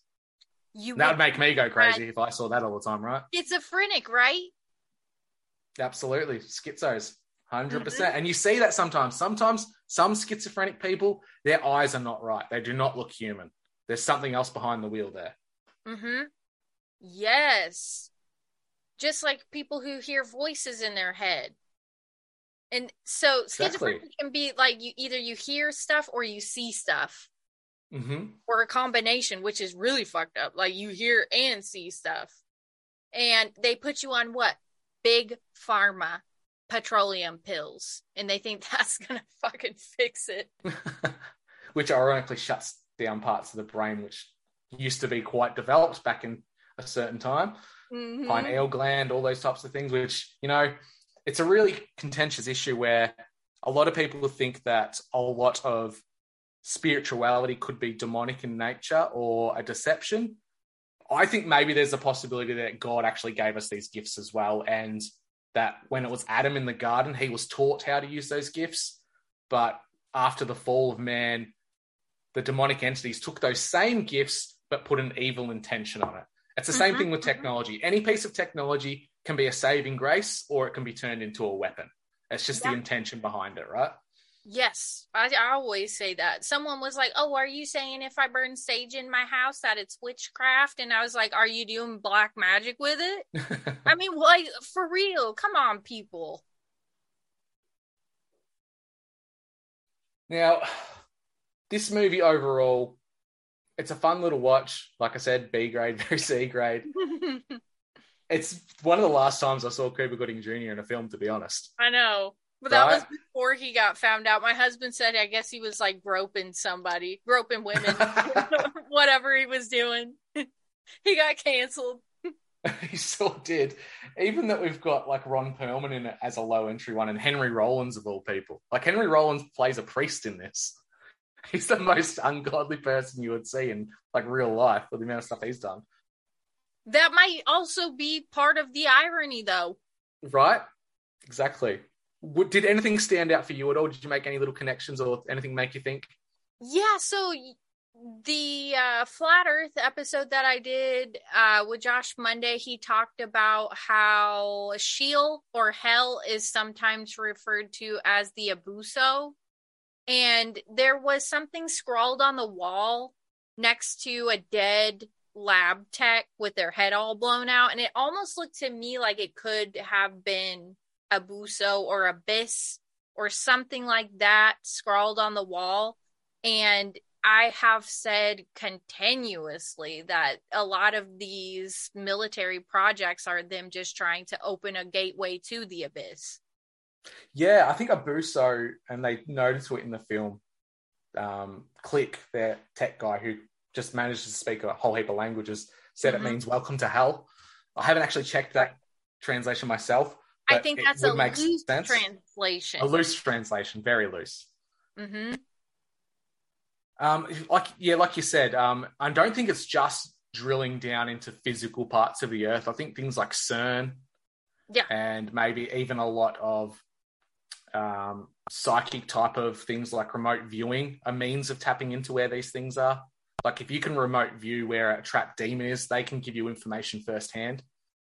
Speaker 2: you
Speaker 1: That would
Speaker 2: would
Speaker 1: make me go crazy if I saw that all the time, right?
Speaker 2: schizophrenic, right?
Speaker 1: Absolutely. Schizos. 100%. And you see that sometimes. Sometimes some schizophrenic people, their eyes are not right. They do not look human. There's something else behind the wheel there.
Speaker 2: Mm-hmm. Yes. Just like people who hear voices in their head. And so
Speaker 1: Exactly.
Speaker 2: schizophrenia can be like you either you hear stuff or you see stuff
Speaker 1: Mm-hmm.
Speaker 2: or a combination, which is really fucked up. Like you hear and see stuff. And they put you on what? Big pharma petroleum pills. And they think <laughs> that's gonna fucking fix it. <laughs>
Speaker 1: which ironically shuts down parts of the brain which used to be quite developed back in a certain time.
Speaker 2: Mhm.
Speaker 1: pineal gland, all those types of things, which, you know, it's a really contentious issue where a lot of people think that a lot of spirituality could be demonic in nature or a deception. I think maybe there's a possibility that God actually gave us these gifts as well. And that when it was Adam in the garden, he was taught how to use those gifts. But after the fall of man, the demonic entities took those same gifts but put an evil intention on it. It's the same
Speaker 2: Mhm,
Speaker 1: thing with
Speaker 2: mhm.
Speaker 1: technology. Any piece of technology can be a saving grace or it can be turned into a weapon. It's just the intention behind it, right?
Speaker 2: Yes, I, I always say that. Someone was like, "Oh, are you saying if I burn sage in my house that it's witchcraft?" And I was like, "Are you doing black magic with it?" I <laughs> mean, like for real? Come on, people.
Speaker 1: now, this movie overall, it's a fun little watch. Like I said, B grade, <laughs> very C grade. <laughs> It's one of the last times I saw Cuba Gooding Jr. in a film, to be honest.
Speaker 2: I know, but that was before he got found out. My husband said, I guess he was like groping somebody, groping women, <laughs> <laughs> whatever he was doing. <laughs> he got canceled.
Speaker 1: he still did. Even that we've got like Ron Perlman in it as a low entry one, and Henry Rollins of all people. Like Henry Rollins plays a priest in this. He's the most ungodly person you would see in like real life with the amount of stuff he's done.
Speaker 2: That might also be part of the irony, though.
Speaker 1: Right? Exactly. Did anything stand out for you at all? Did you make any little connections or anything make you think?
Speaker 2: Yeah, so the uh, flat earth episode that I did uh, with Josh Monday, he talked about how Sheol or hell is sometimes referred to as the Abuso. And there was something scrawled on the wall next to a dead lab tech with their head all blown out. And it almost looked to me like it could have been Abuso or Abyss or something like that scrawled on the wall. And I have said continuously that a lot of these military projects are them just trying to open a gateway to the abyss.
Speaker 1: Yeah, I think Abuso, and they noticed it in the film. Um, Click, their tech guy who just managed to speak a whole heap of languages, said
Speaker 2: Mhm.
Speaker 1: it means "welcome to hell." I haven't actually checked that translation myself.
Speaker 2: I think that's a loose
Speaker 1: sense.
Speaker 2: translation.
Speaker 1: A loose translation, very loose.
Speaker 2: hmm
Speaker 1: Um, like yeah, like you said, um, I don't think it's just drilling down into physical parts of the Earth. I think things like CERN,
Speaker 2: Yeah.
Speaker 1: and maybe even a lot of um, psychic type of things like remote viewing, a means of tapping into where these things are. Like if you can remote view where a trapped demon is, they can give you information firsthand.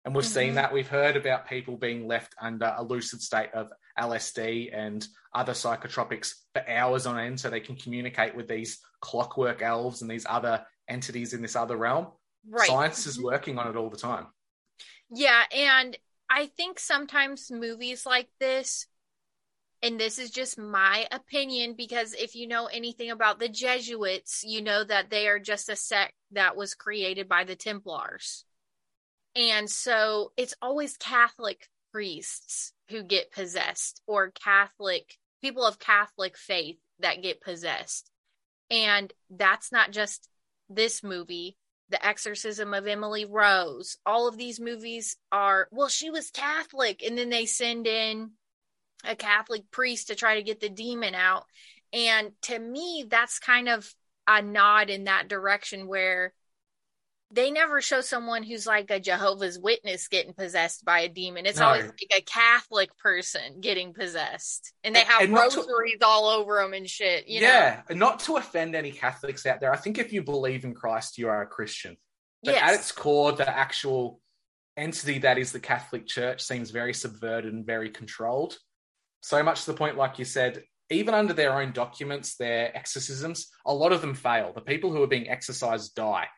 Speaker 1: And we've seen
Speaker 2: Mhm.
Speaker 1: that. We've heard about people being left under a lucid state of LSD and other psychotropics for hours on end so they can communicate with these clockwork elves and these other entities in this other realm.
Speaker 2: Right.
Speaker 1: Science is
Speaker 2: Mhm.
Speaker 1: working on it all the time.
Speaker 2: Yeah, and I think sometimes movies like this, and this is just my opinion, because if you know anything about the Jesuits, you know that they are just a sect that was created by the Templars. And so it's always Catholic priests who get possessed, or Catholic people of Catholic faith that get possessed. And that's not just this movie. The Exorcism of Emily Rose. All of these movies are, well, she was Catholic. And then they send in a Catholic priest to try to get the demon out. And to me, that's kind of a nod in that direction where they never show someone who's like a Jehovah's Witness getting possessed by a demon. It's
Speaker 1: No.
Speaker 2: always like a Catholic person getting possessed. And they have
Speaker 1: and not to-
Speaker 2: rosaries all over them and shit. You know?
Speaker 1: yeah, and not to offend any Catholics out there. I think if you believe in Christ, you are a Christian. But at its core, the actual entity that is the Catholic Church seems very subverted and very controlled. So much to the point, like you said, even under their own documents, their exorcisms, a lot of them fail. The people who are being exorcised die.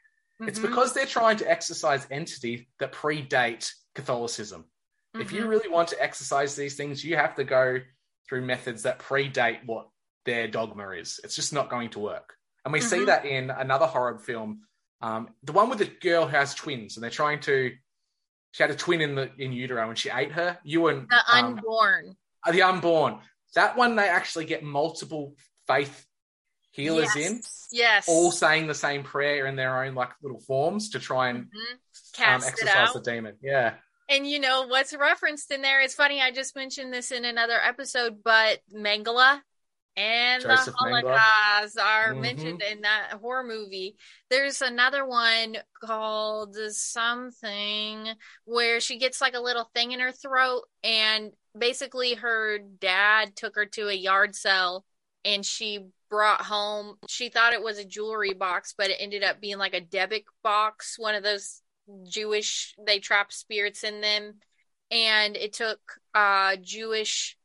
Speaker 1: It's
Speaker 2: Mhm.
Speaker 1: because they're trying to exercise entity that predate Catholicism. If you
Speaker 2: Mhm.
Speaker 1: really want to exercise these things, you have to go through methods that predate what their dogma is. It's just not going to work. And we see
Speaker 2: Mhm.
Speaker 1: that in another horror film, um, the one with the girl who has twins, and they're trying to. She had a twin in the in utero, and she ate her. You and
Speaker 2: the
Speaker 1: um,
Speaker 2: unborn.
Speaker 1: uh, the unborn. That one, they actually get multiple faith healers
Speaker 2: yes.
Speaker 1: in,
Speaker 2: Yes.
Speaker 1: all saying the same prayer in their own like little forms to try and
Speaker 2: Mhm.
Speaker 1: um, exercise the demon. Yeah.
Speaker 2: And you know what's referenced in there? It's funny. I just mentioned this in another episode, but Mengele and
Speaker 1: Joseph
Speaker 2: the. Holocaust are
Speaker 1: Mhm.
Speaker 2: mentioned in that horror movie. There's another one called something where she gets like a little thing in her throat, and basically her dad took her to a yard sale and she brought home she thought it was a jewelry box but it ended up being like a dybbuk box one of those jewish they trap spirits in them. And it took a jewish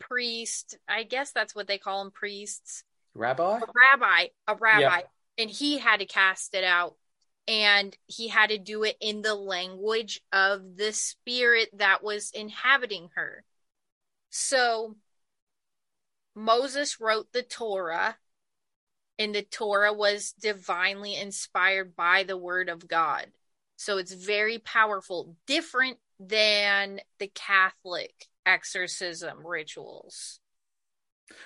Speaker 2: priest i guess that's what they call them priests.
Speaker 1: Rabbi?
Speaker 2: a rabbi a rabbi. And he had to cast it out. And he had to do it in the language of the spirit that was inhabiting her. So Moses wrote the Torah, and the Torah was divinely inspired by the word of God. So it's very powerful, different than the Catholic exorcism rituals.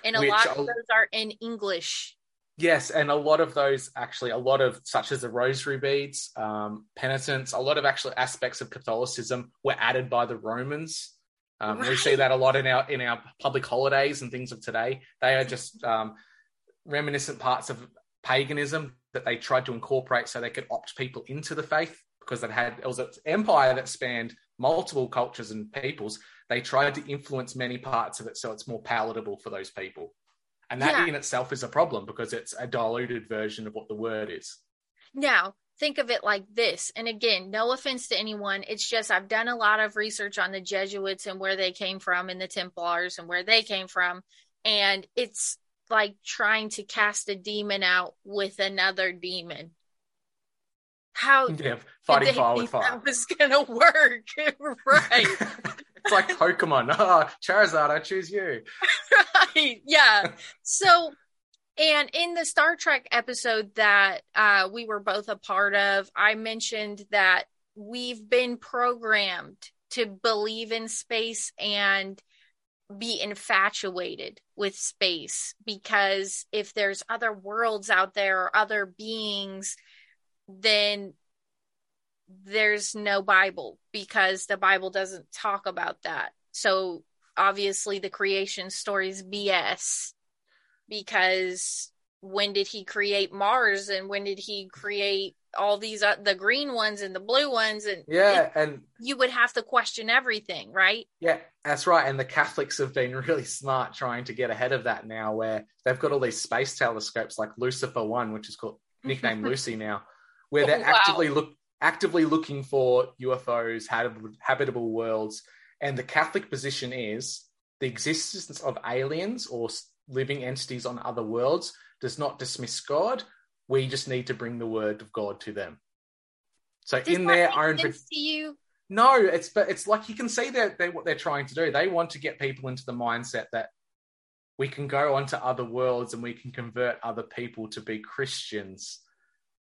Speaker 2: And a
Speaker 1: Which
Speaker 2: lot of
Speaker 1: I'll-
Speaker 2: those are in English
Speaker 1: Yes, and a lot of those actually, a lot of such as the rosary beads, um, penitence, a lot of actual aspects of Catholicism were added by the Romans. Um, We see that a lot in our in our public holidays and things of today. They are just um, reminiscent parts of paganism that they tried to incorporate so they could opt people into the faith because it had it was an empire that spanned multiple cultures and peoples. They tried to influence many parts of it so it's more palatable for those people. And that
Speaker 2: Yeah.
Speaker 1: in itself is a problem because it's a diluted version of what the word is.
Speaker 2: Now, think of it like this. And again, no offense to anyone. It's just I've done a lot of research on the Jesuits and where they came from and the Templars and where they came from. And it's like trying to cast a demon out with another demon. How
Speaker 1: Yeah, fighting fire with fire.
Speaker 2: that was going <laughs> to work? <laughs> right. <laughs>
Speaker 1: it's like Pokemon. Oh, Charizard, I choose you.
Speaker 2: right yeah so and in the star trek episode that uh we were both a part of i mentioned that we've been programmed to believe in space and be infatuated with space because if there's other worlds out there or other beings then there's no bible because the bible doesn't talk about that. So obviously the creation story is BS because when did he create Mars and when did he create all these uh, the green ones and the blue ones and
Speaker 1: Yeah, and
Speaker 2: you would have to question everything, right?
Speaker 1: yeah, that's right. And the Catholics have been <laughs> really smart trying to get ahead of that now, where they've got all these space telescopes like Lucifer One, which is called nicknamed <laughs> Lucy now, where they're
Speaker 2: Wow.
Speaker 1: actively look actively looking for UFOs, habitable, worlds. And the Catholic position is the existence of aliens or living entities on other worlds does not dismiss God. We just need to bring the word of God to them. So
Speaker 2: Does
Speaker 1: in their own
Speaker 2: to
Speaker 1: no, it's but it's like you can see that they what they're trying to do. They want to get people into the mindset that we can go onto other worlds and we can convert other people to be Christians.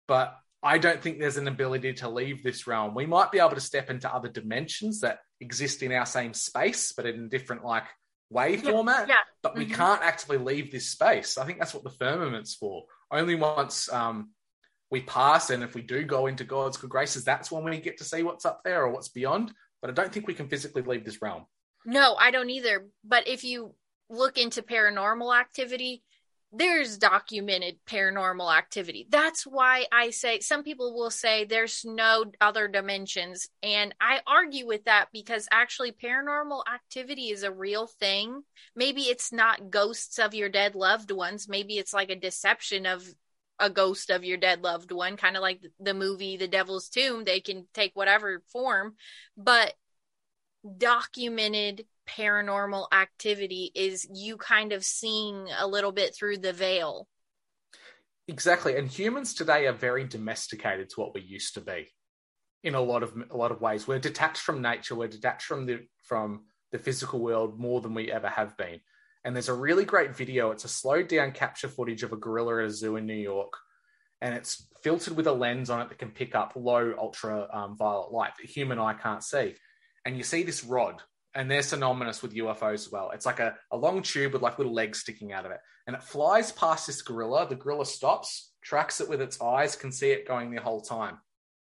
Speaker 1: But I don't think there's an ability to leave this realm. We might be able to step into other dimensions that exist in our same space, but in different like way
Speaker 2: Yeah,
Speaker 1: format.
Speaker 2: yeah.
Speaker 1: But we
Speaker 2: Mhm.
Speaker 1: can't actively leave this space. I think that's what the firmament's for. Only once um, we pass, and if we do go into God's good graces, that's when we get to see what's up there or what's beyond. But I don't think we can physically leave this realm.
Speaker 2: No, I don't either. But if you look into paranormal activity, there's documented paranormal activity. That's why I say some people will say there's no other dimensions. And I argue with that because actually paranormal activity is a real thing. Maybe it's not ghosts of your dead loved ones. Maybe it's like a deception of a ghost of your dead loved one, kind of like the movie The Devil's Tomb. They can take whatever form, but documented paranormal activity is you kind of seeing a little bit through the veil.
Speaker 1: Exactly. And humans today are very domesticated to what we used to be in a lot of a lot of ways. We're detached from nature, we're detached from the from the physical world more than we ever have been. And there's a really great video. It's a slowed down capture footage of a gorilla at a zoo in New York. And it's filtered with a lens on it that can pick up low ultra um, violet light that human eye can't see. And you see this rod, and they're synonymous with UFOs as well. It's like a, a long tube with like little legs sticking out of it. And it flies past this gorilla. The gorilla stops, tracks it with its eyes, can see it going the whole time.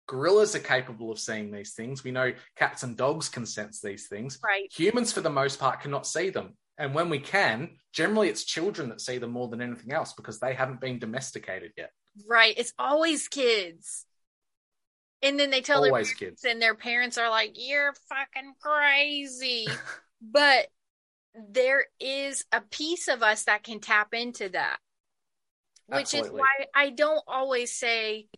Speaker 1: Gorillas are capable of seeing these things. We know cats and dogs can sense these things.
Speaker 2: Right.
Speaker 1: Humans, for the most part, cannot see them. And when we can, generally it's children that see them more than anything else because they haven't been domesticated yet.
Speaker 2: Right. It's always kids. And then they tell their parents,
Speaker 1: kids.
Speaker 2: and their parents are like, You're fucking crazy. <laughs> but there is a piece of us that can tap into that. Which is why I don't always say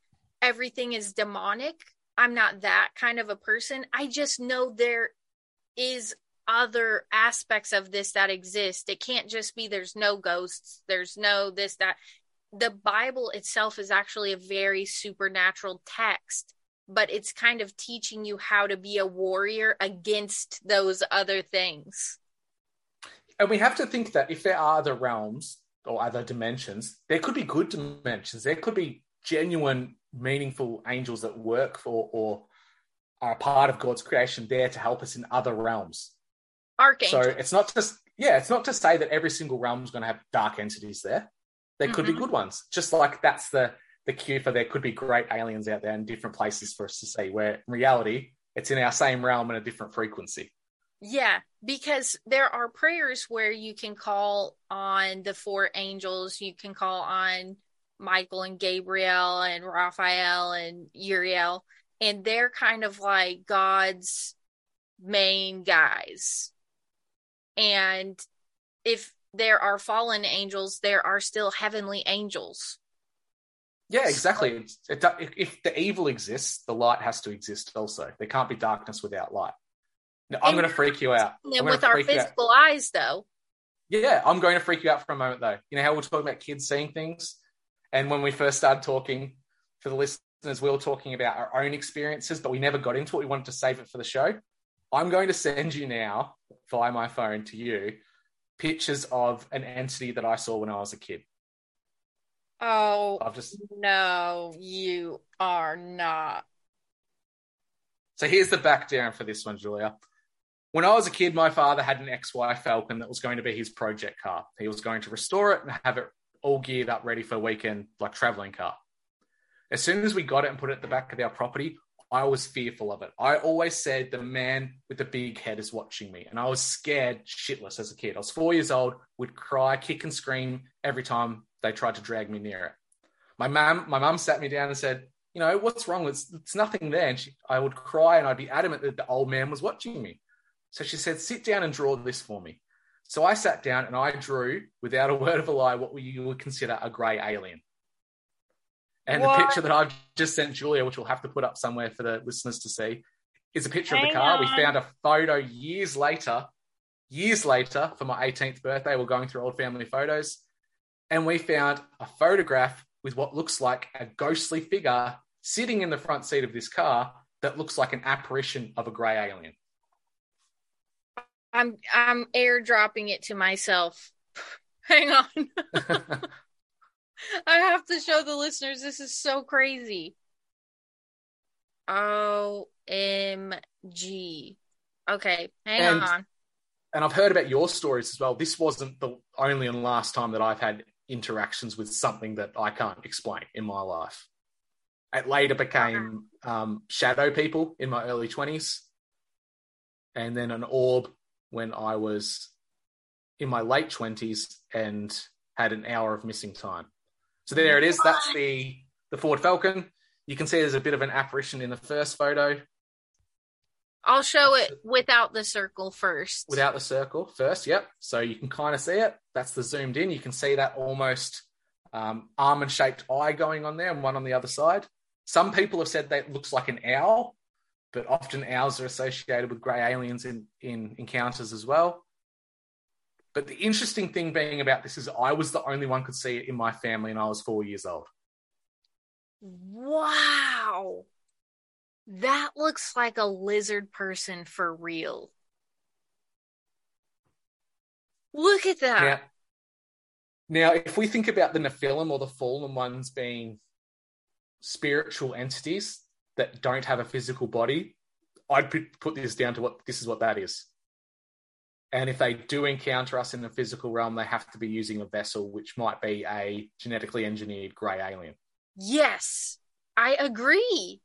Speaker 2: everything is demonic. I'm not that kind of a person. I just know there is other aspects of this that exist. It can't just be there's no ghosts, there's no this, that. The Bible itself is actually a very supernatural text, but it's kind of teaching you how to be a warrior against those other things.
Speaker 1: And we have to think that if there are other realms or other dimensions, there could be good dimensions. There could be genuine, meaningful angels that work for or are a part of God's creation there to help us in other realms.
Speaker 2: Archangel.
Speaker 1: So it's not just yeah, it's not to say that every single realm is going to have dark entities there. There could be
Speaker 2: Mhm.
Speaker 1: good ones. Just like that's the the cue for there could be great aliens out there in different places for us to see. Where in reality, it's in our same realm and a different frequency.
Speaker 2: Yeah, because there are prayers where you can call on the four angels, you can call on Michael and Gabriel and Raphael and Uriel, and they're kind of like God's main guys. And if there are fallen angels, there are still heavenly angels.
Speaker 1: Yeah, exactly. It's- It, if, the evil exists, the light has to exist also. There can't be darkness without light. Now, I'm going to freak you out. I'm
Speaker 2: with our
Speaker 1: freak you out.
Speaker 2: physical eyes, though,
Speaker 1: Yeah, I'm going to freak you out for a moment though. You know how we're talking about kids seeing things? And when we first started talking, for the listeners, we were talking about our own experiences, but we never got into it. We wanted to save it for the show. I'm going to send you now via my phone to you pictures of an entity that I saw when I was a kid.
Speaker 2: Oh
Speaker 1: I've just
Speaker 2: no, you are not.
Speaker 1: so here's the background for this one, Julia. When I was a kid, my father had an XY Falcon that was going to be his project car. He was going to restore it and have it all geared up, ready for a weekend, like traveling car. As soon as we got it and put it at the back of our property, I was fearful of it. I always said the man with the big head is watching me, and I was scared shitless as a kid. I was four years old, would cry, kick, and scream every time they tried to drag me near it. My mum, my mum sat me down and said, "You know what's wrong? It's, it's nothing there." And she, I would cry, and I'd be adamant that the old man was watching me. So she said, "Sit down and draw this for me." So I sat down and I drew, without a <laughs> word of a lie, what you would consider a grey alien. And
Speaker 2: What?
Speaker 1: the picture that I've just sent Julia, which we'll have to put up somewhere for the listeners to see, is a picture of the car. We found a photo years later, years later, for my 18th birthday. We're going through old family photos, and we found a photograph with what looks like a ghostly figure sitting in the front seat of this car that looks like an apparition of a grey alien.
Speaker 2: I'm I'm airdropping it to myself. <laughs> Hang on. <laughs> I have to show the listeners this is so crazy. OMG. Okay, hang
Speaker 1: And-
Speaker 2: on.
Speaker 1: and I've heard about your stories as well. This wasn't the only and last time that I've had interactions with something that I can't explain in my life. It later became um, shadow people in my early 20s, and then an orb when I was in my late 20s and had an hour of missing time. So there it is. That's the, the Ford Falcon. You can see there's a bit of an apparition in the first photo.
Speaker 2: I'll show it without the circle first.
Speaker 1: without the circle first. Yep. So you can kind of see it. That's the zoomed in. You can see that almost um, almond shaped eye going on there and one on the other side. Some people have said that it looks like an owl, but often owls are associated with grey aliens in, in encounters as well. But the interesting thing being about this is I was the only one could see it in my family and I was four years old.
Speaker 2: Wow. That looks like a lizard person for real. Look at that.
Speaker 1: Now, now, if we think about the Nephilim or the fallen ones being spiritual entities that don't have a physical body, I'd put put this down to what this is what that is. And if they do encounter us in the physical realm, they have to be using a vessel, which might be a genetically engineered grey alien.
Speaker 2: Yes, I agree.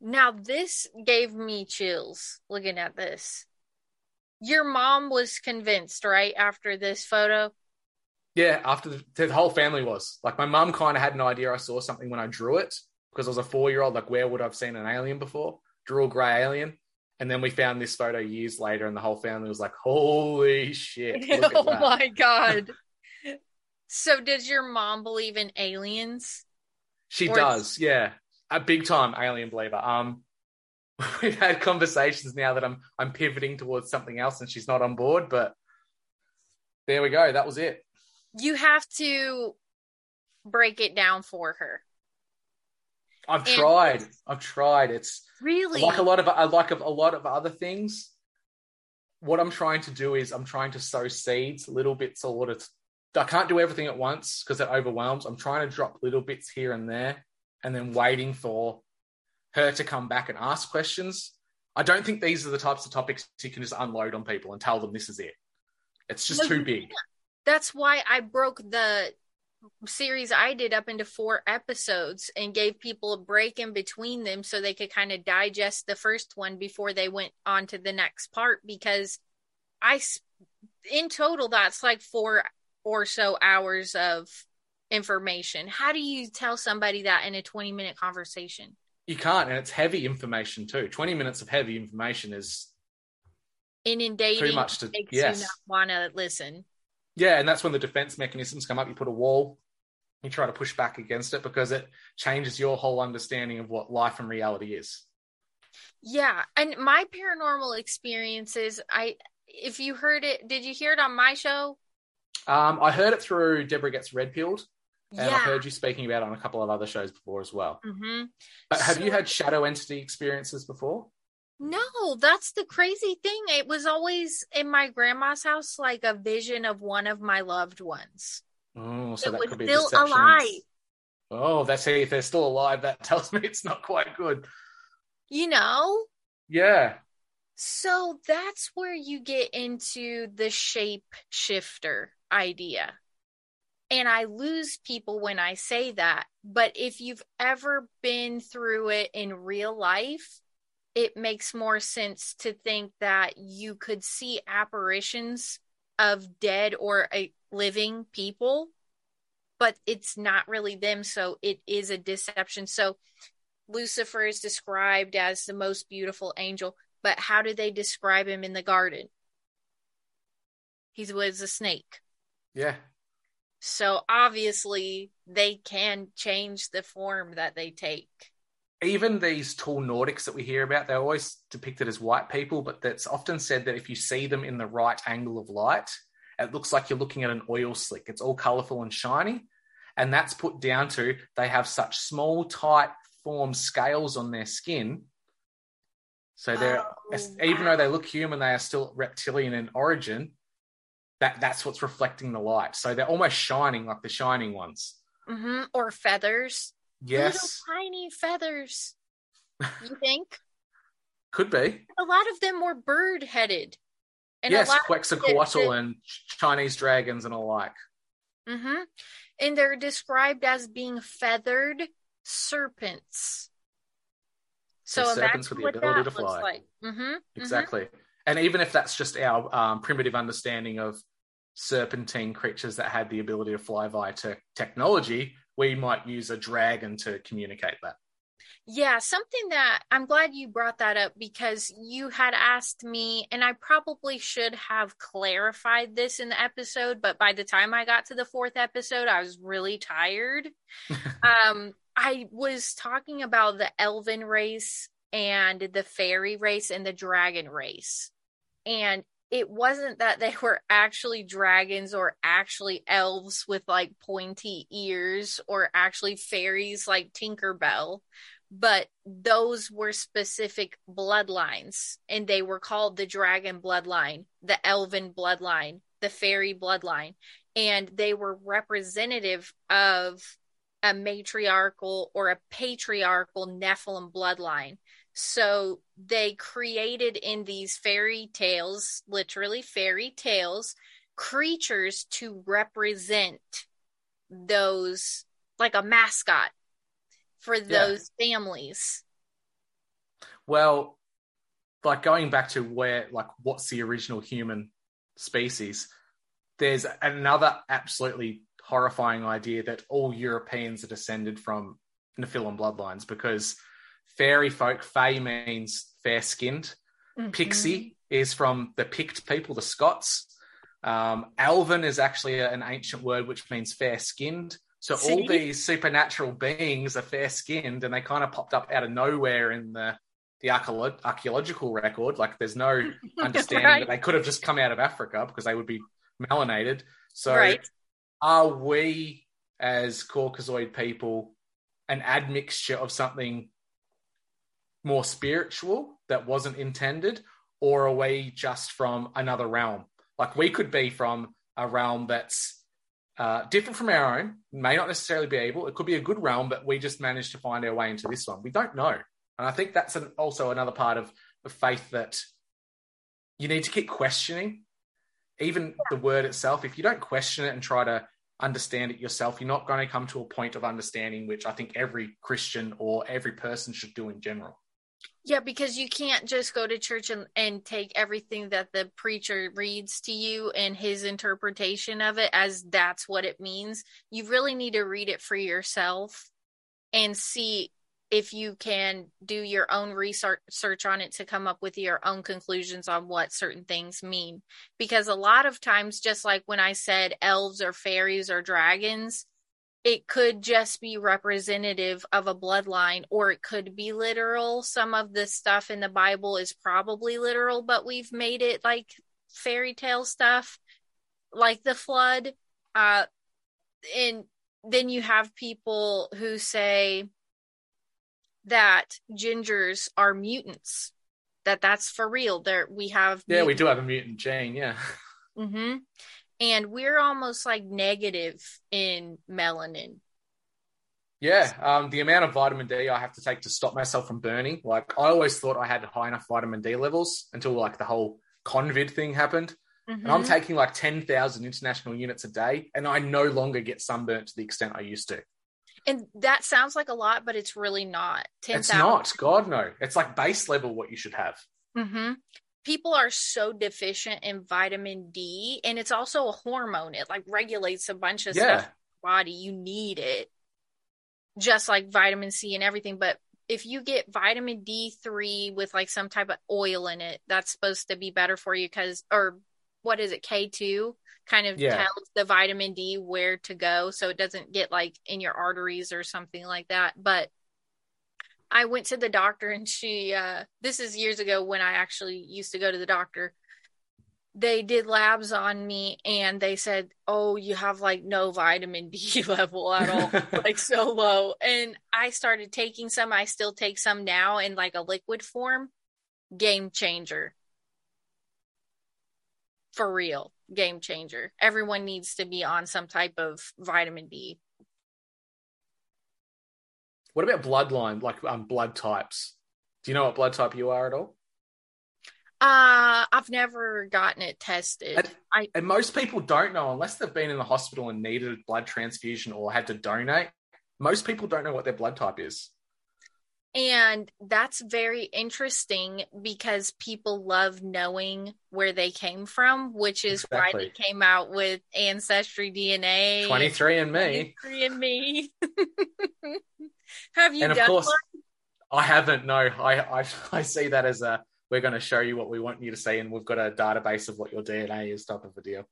Speaker 2: Now, this gave me chills looking at this. Your mom was convinced, right, after this photo?
Speaker 1: Yeah, after the, the whole family was like, my mum kind of had an idea. I saw something when I drew it because I was a four year old. Like, where would I have seen an alien before? Drew a grey alien. And then we found this photo years later, and the whole family was like, "Holy shit!" <laughs>
Speaker 2: oh my god. <laughs> so, does your mom believe in aliens?
Speaker 1: She
Speaker 2: Or-
Speaker 1: does, yeah, a big time alien believer. Um, <laughs> we've had conversations now that I'm I'm pivoting towards something else, and she's not on board. But there we go. That was it.
Speaker 2: You have to break it down for her.
Speaker 1: I've
Speaker 2: And-
Speaker 1: tried. I've tried. It's
Speaker 2: Really?
Speaker 1: like a lot of I like a lot of other things. What I'm trying to do is I'm trying to sow seeds, little bits of what it's. I can't do everything at once because it overwhelms. I'm trying to drop little bits here and there, and then waiting for her to come back and ask questions. I don't think these are the types of topics you can just unload on people and tell them this is it. It's just
Speaker 2: No,
Speaker 1: too big.
Speaker 2: That's why I broke the series I did up into four episodes and gave people a break in between them so they could kind of digest the first one before they went on to the next part because I in total that's like 4 or so hours of information. How do you tell somebody that in a 20 minute conversation?
Speaker 1: You can't, and it's heavy information too. 20 minutes of heavy information is
Speaker 2: Inundating
Speaker 1: Too much to-
Speaker 2: makes
Speaker 1: yes.
Speaker 2: you not want to listen.
Speaker 1: Yeah, and that's when the defense mechanisms come up. You put a wall, you try to push back against it because it changes your whole understanding of what life and reality is.
Speaker 2: Yeah, and my paranormal experiences, I if you heard it, did you hear it on my show?
Speaker 1: Um, I heard it through Deborah Gets Red Pilled, and
Speaker 2: yeah.
Speaker 1: I've heard you speaking about it on a couple of other shows before as well.
Speaker 2: hmm
Speaker 1: But have you had shadow entity experiences before?
Speaker 2: No, that's the crazy thing. It was always in my grandma's house, like a vision of one of my loved ones.
Speaker 1: Oh, so
Speaker 2: It
Speaker 1: that
Speaker 2: was
Speaker 1: could be
Speaker 2: still
Speaker 1: deceptions.
Speaker 2: alive.
Speaker 1: Oh, that's see if they're still alive. That <laughs> tells me it's not quite good.
Speaker 2: You know?
Speaker 1: Yeah,
Speaker 2: So that's where you get into the shape shifter idea. And I lose people when I say that. But if you've ever been through it in real life, it makes more sense to think that you could see apparitions of dead or uh, living people, but it's not really them. So it is a deception. So Lucifer is described as the most beautiful angel, but how do they describe him in the garden? He was a snake.
Speaker 1: yeah.
Speaker 2: So obviously they can change the form that they take.
Speaker 1: even these tall Nordics that we hear about, they're always depicted as white people, but that's often said that if you see them in the right angle of light, it looks like you're looking at an oil slick. It's all colorful and shiny. And that's put down to they have such small, tight form scales on their skin. So they're,
Speaker 2: Oh,
Speaker 1: even though they look human, they are still reptilian in origin. That, that's what's reflecting the light. So they're almost shining like the shining ones.
Speaker 2: hmm Or feathers.
Speaker 1: Yes,
Speaker 2: Little tiny feathers. You think? <laughs>
Speaker 1: could be.
Speaker 2: a lot of them were bird headed. And
Speaker 1: yes, Quetzalcoatl and Chinese dragons and alike.
Speaker 2: hmm And they're described as being feathered serpents. So
Speaker 1: So serpents with the ability to fly.
Speaker 2: like. hmm
Speaker 1: Exactly. And even if that's just our um, primitive understanding of serpentine creatures that had the ability to fly via te- technology, we might use a dragon to communicate that.
Speaker 2: Yeah, something that I'm glad you brought that up because you had asked me, and I probably should have clarified this in the episode, but by the time I got to the fourth episode, I was really tired. <laughs> um, I was talking about the elven race and the fairy race and the dragon race. And it wasn't that they were actually dragons or actually elves with like pointy ears or actually fairies like Tinkerbell, but those were specific bloodlines and they were called the dragon bloodline, the elven bloodline, the fairy bloodline, and they were representative of a matriarchal or a patriarchal Nephilim bloodline. So they created in these fairy tales, literally fairy tales, creatures to represent those, like a mascot for those families.
Speaker 1: Well, like going back to where, like, what's the original human species? There's another absolutely horrifying idea that all Europeans are descended from Nephilim bloodlines because fairy folk, fae means fair skinned. Pixie is from the Pict people, the Scots. Um, Alvin is actually an ancient word which means fair skinned. So all these supernatural beings are fair skinned and they kind of popped up out of nowhere in the the archeolo- archaeological record. Like there's no <laughs> understanding
Speaker 2: Right.
Speaker 1: that they could have just come out of Africa because they would be melanated. So
Speaker 2: Right.
Speaker 1: are we as Caucasoid people an admixture of something more spiritual that wasn't intended, or are we just from another realm? Like we could be from a realm that's uh, different from our own, may not necessarily be able. It could be a good realm, but we just managed to find our way into this one. We don't know. And I think that's an, also another part of, of faith that you need to keep questioning. Even the word itself, if you don't question it and try to understand it yourself. You're not going to come to a point of understanding, which I think every Christian or every person should do in general.
Speaker 2: Yeah, because you can't just go to church and, and take everything that the preacher reads to you and his interpretation of it as that's what it means. You really need to read it for yourself and see if you can do your own research on it to come up with your own conclusions on what certain things mean. Because a lot of times, just like when I said elves or fairies or dragons, it could just be representative of a bloodline or it could be literal. Some of the stuff in the Bible is probably literal, but we've made it like fairy tale stuff, like the flood. Uh, and then you have people who say that gingers are mutants, that that's for real. There we have.
Speaker 1: Yeah, we do have a mutant gene. Yeah. <laughs>
Speaker 2: Mm-hmm and we're almost like negative in melanin.
Speaker 1: Yeah, um, the amount of vitamin D I have to take to stop myself from burning. Like I always thought I had high enough vitamin D levels until like the whole COVID thing happened. Mm-hmm. And I'm mm-hmm. taking like 10,000 international units a day and I no longer get sunburnt to the extent I used to.
Speaker 2: And that sounds like a lot, but it's really not.
Speaker 1: 10, it's 000. not. God, no. It's like base level what you should have.
Speaker 2: Mm-hmm people are so deficient in vitamin D and it's also a hormone. It like regulates a bunch of yeah. stuff body. You need it. Just like vitamin C and everything. But if you get vitamin D3 with like some type of oil in it, that's supposed to be better for you because or what is it, K2 kind of yeah. tells the vitamin D where to go so it doesn't get like in your arteries or something like that. But I went to the doctor and she uh this is years ago when I actually used to go to the doctor. They did labs on me and they said, "Oh, you have like no vitamin D <laughs> level at all, <laughs> like so low." And I started taking some. I still take some now in like a liquid form. Game changer. For real, game changer. Everyone needs to be on some type of vitamin D
Speaker 1: what about bloodline, like um, blood types? Do you know what blood type you are at all?
Speaker 2: Uh, I've never gotten it tested.
Speaker 1: And, I, and most people don't know unless they've been in the hospital and needed a blood transfusion or had to donate. Most people don't know what their blood type is.
Speaker 2: And that's very interesting because people love knowing where they came from, which is exactly. why they came out with Ancestry DNA.
Speaker 1: 23 and me.
Speaker 2: 23 and me. <laughs> Have you
Speaker 1: and of course, one? I haven't. No, I, I <laughs> I see that as a we're going to show you what we want you to see, and we've got a database of what your DNA is, type of a deal.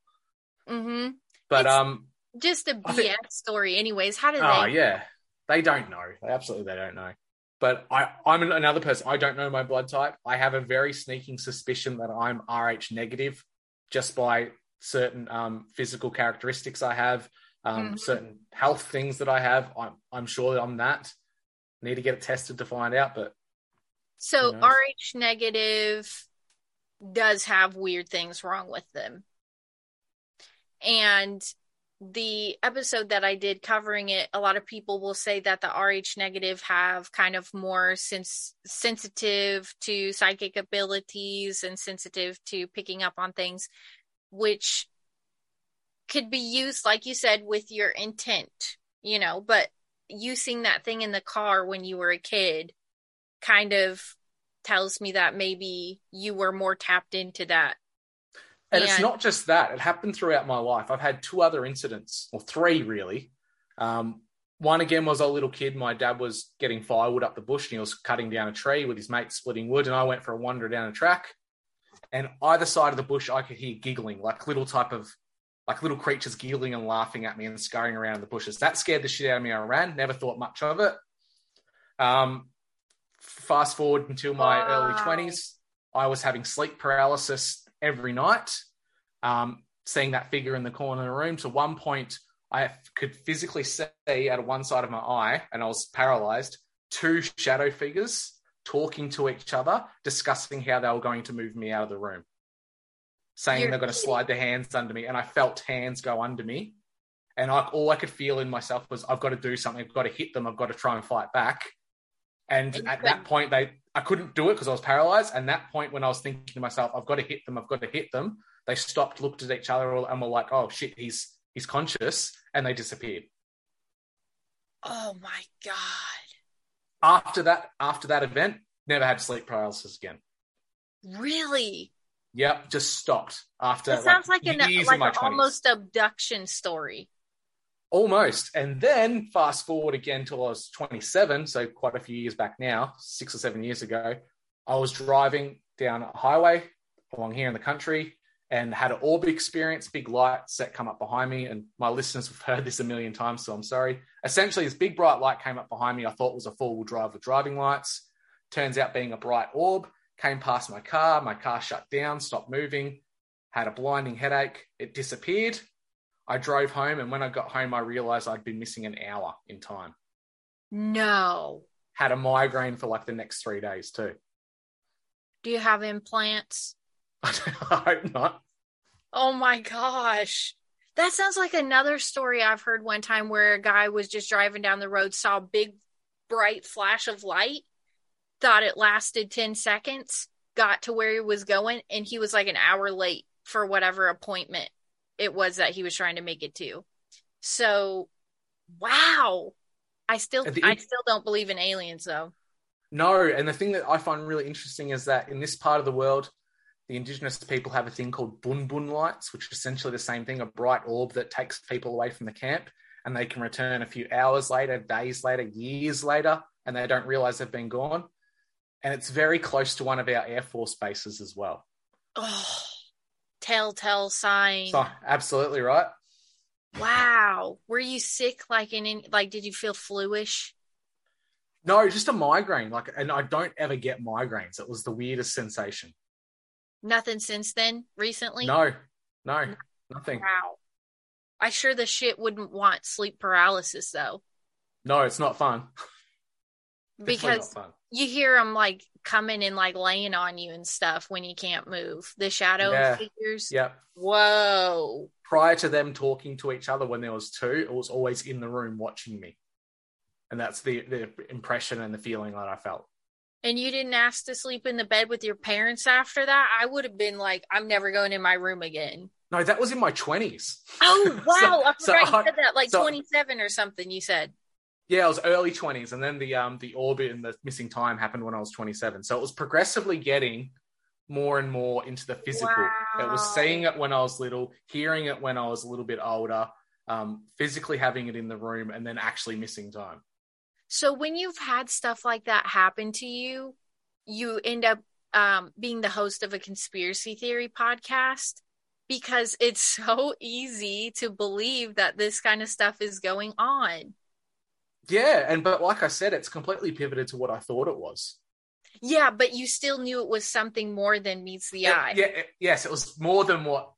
Speaker 2: Mm-hmm.
Speaker 1: But it's um,
Speaker 2: just a BS think, story, anyways. How do
Speaker 1: oh,
Speaker 2: they?
Speaker 1: Oh yeah, they don't know. They absolutely they don't know. But I, I'm another person. I don't know my blood type. I have a very sneaking suspicion that I'm Rh negative, just by certain um, physical characteristics I have um, mm-hmm. certain health things that I have. I'm I'm sure I'm that. Need to get it tested to find out, but
Speaker 2: so Rh negative does have weird things wrong with them. And the episode that I did covering it, a lot of people will say that the Rh negative have kind of more sens- sensitive to psychic abilities and sensitive to picking up on things, which could be used, like you said, with your intent, you know, but you seeing that thing in the car when you were a kid kind of tells me that maybe you were more tapped into that.
Speaker 1: And, and it's not just that, it happened throughout my life. I've had two other incidents, or three really. Um, one again was a little kid. My dad was getting firewood up the bush and he was cutting down a tree with his mate splitting wood. And I went for a wander down a track. And either side of the bush, I could hear giggling, like little type of like little creatures giggling and laughing at me and scurrying around in the bushes. That scared the shit out of me. I ran, never thought much of it. Um, fast forward until my wow. early 20s, I was having sleep paralysis every night, um, seeing that figure in the corner of the room. To one point, I could physically see out of one side of my eye, and I was paralyzed, two shadow figures talking to each other, discussing how they were going to move me out of the room saying You're they're going to slide their hands under me, and I felt hands go under me, and I, all I could feel in myself was I've got to do something. I've got to hit them. I've got to try and fight back. And, and at that point, they I couldn't do it because I was paralyzed. And that point, when I was thinking to myself, I've got to hit them. I've got to hit them. They stopped, looked at each other, and were like, "Oh shit, he's he's conscious, and they disappeared.
Speaker 2: Oh my god.
Speaker 1: After that, after that event, never had sleep paralysis again.
Speaker 2: Really?
Speaker 1: Yep, just stopped after.
Speaker 2: That sounds like, an like an
Speaker 1: 20s.
Speaker 2: almost abduction story.
Speaker 1: Almost. And then fast forward again till I was 27, so quite a few years back now, six or seven years ago, I was driving down a highway along here in the country and had an orb experience, big light set come up behind me. And my listeners have heard this a million times, so I'm sorry. Essentially, this big bright light came up behind me. I thought was a four wheel drive with driving lights. Turns out being a bright orb, came past my car. My car shut down, stopped moving, had a blinding headache. It disappeared. I drove home, and when I got home, I realized I'd been missing an hour in time.
Speaker 2: No.
Speaker 1: Had a migraine for like the next three days, too.
Speaker 2: Do you have implants? <laughs>
Speaker 1: I hope not.
Speaker 2: Oh my gosh. That sounds like another story I've heard one time where a guy was just driving down the road, saw a big bright flash of light, thought it lasted 10 seconds, got to where he was going, and he was like an hour late for whatever appointment it was that he was trying to make it to. So, wow. I still
Speaker 1: the-
Speaker 2: I still don't believe in aliens though.
Speaker 1: No, and the thing that I find really interesting is that in this part of the world, the indigenous people have a thing called Min Min lights, which is essentially the same thing a bright orb that takes people away from the camp, and they can return a few hours later, days later, years later, and they don't realize they've been gone. And it's very close to one of our Air Force bases as well.
Speaker 2: Oh, telltale sign.
Speaker 1: So, absolutely right.
Speaker 2: Wow. Were you sick like in, in like did you feel fluish?
Speaker 1: No, just a migraine. Like, and I don't ever get migraines. It was the weirdest sensation.
Speaker 2: Nothing since then recently?
Speaker 1: No, no, nothing.
Speaker 2: Wow. I sure the shit wouldn't want sleep paralysis though.
Speaker 1: No, it's not fun.
Speaker 2: Because
Speaker 1: not fun.
Speaker 2: you hear them like coming and like laying on you and stuff when you can't move. The shadow
Speaker 1: Yeah.
Speaker 2: figures.
Speaker 1: Yep.
Speaker 2: Whoa.
Speaker 1: prior to them talking to each other when there was two, it was always in the room watching me. And that's the, the impression and the feeling that I felt.
Speaker 2: And you didn't ask to sleep in the bed with your parents after that? I would have been like, I'm never going in my room again.
Speaker 1: No, that was in my 20s.
Speaker 2: Oh <laughs> wow. I
Speaker 1: so
Speaker 2: forgot
Speaker 1: I-
Speaker 2: said that like
Speaker 1: so-
Speaker 2: 27 or something you said.
Speaker 1: Yeah, I was early 20s. And then the um the orbit and the missing time happened when I was 27. So it was progressively getting more and more into the physical. It was seeing it when I was little, hearing it when I was a little bit older, um, physically having it in the room, and then actually missing time.
Speaker 2: So when you've had stuff like that happen to you, you end up um, being the host of a conspiracy theory podcast because it's so easy to believe that this kind of stuff is going on.
Speaker 1: Yeah, and but like I said, it's completely pivoted to what I thought it was.
Speaker 2: Yeah, but you still knew it was something more than meets the eye.
Speaker 1: Yeah, it- yes, it was more than what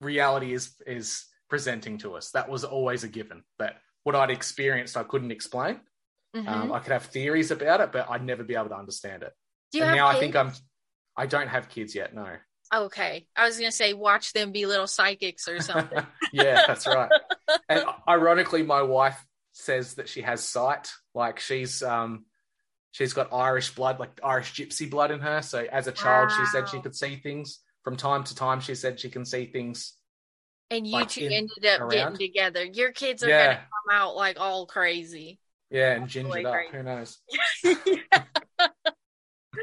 Speaker 1: reality is is presenting to us. That was always a given. But what I'd experienced, I couldn't explain.
Speaker 2: Mhm.
Speaker 1: Um, I could have theories about it, but I'd never be able to understand it.
Speaker 2: Do you
Speaker 1: and
Speaker 2: have
Speaker 1: now
Speaker 2: kids?
Speaker 1: I think I'm. I don't have kids yet. No.
Speaker 2: okay. I was gonna say watch them be little psychics or something. <laughs>
Speaker 1: yeah, that's right. And <laughs> ironically, my wife says that she has sight. Like she's um, she's got Irish blood, like Irish gypsy blood in her. So as a child, she said she could see things. From time to time, she said she can see things.
Speaker 2: and you
Speaker 1: Like
Speaker 2: two
Speaker 1: in-
Speaker 2: ended up
Speaker 1: around?
Speaker 2: getting together. Your kids are
Speaker 1: Yeah.
Speaker 2: gonna come out like all crazy.
Speaker 1: Yeah, and gingered
Speaker 2: Really
Speaker 1: up.
Speaker 2: great.
Speaker 1: Who knows? <laughs>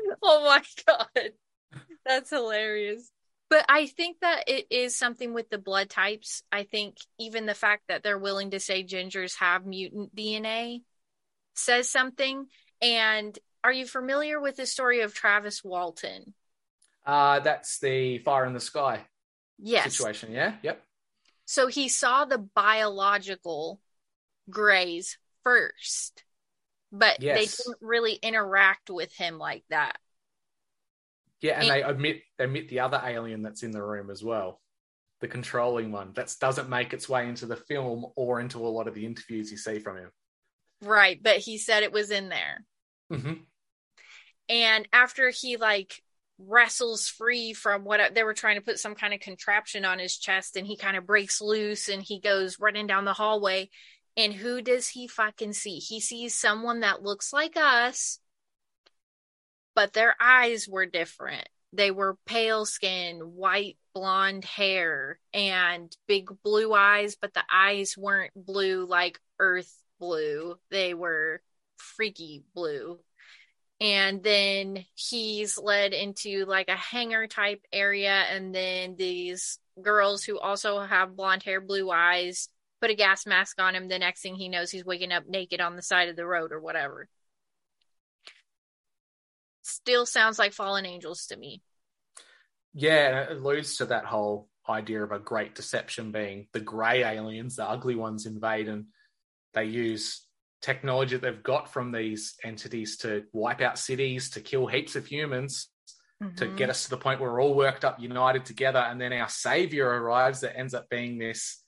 Speaker 1: <laughs>
Speaker 2: oh my god that's hilarious but i think that it is something with the blood types i think even the fact that they're willing to say gingers have mutant dna says something and are you familiar with the story of travis walton
Speaker 1: Uh, that's the fire in the sky
Speaker 2: yes
Speaker 1: situation. Yeah. Yep.
Speaker 2: so he saw the biological grays first but they didn't really interact with him like that
Speaker 1: Yeah, and
Speaker 2: And-
Speaker 1: they admit they admit the other alien that's in the room as well, the controlling one that doesn't make its way into the film or into a lot of the interviews you see from him.
Speaker 2: right but he said it was in there.
Speaker 1: Hmm
Speaker 2: and after he like wrestles free from what they were trying to put some kind of contraption on his chest and he kind of breaks loose and he goes running down the hallway. And who does he fucking see? He sees someone that looks like us but their eyes were different they were pale skin, white blonde hair, and big blue eyes, but the eyes weren't blue like earth blue. They were freaky blue. And then he's led into like a hangar type area, and then these girls who also have blonde hair, blue eyes, put a gas mask on him. The next thing he knows, he's waking up naked on the side of the road or whatever. Still sounds like fallen angels to me.
Speaker 1: Yeah, and it alludes to that whole idea of a great deception being the grey aliens, the ugly ones invade, and they use technology that they've got from these entities to wipe out cities, to kill heaps of humans, to
Speaker 2: Mhm.
Speaker 1: get us to the point where we're all worked up, united together, and then our savior arrives that ends up being this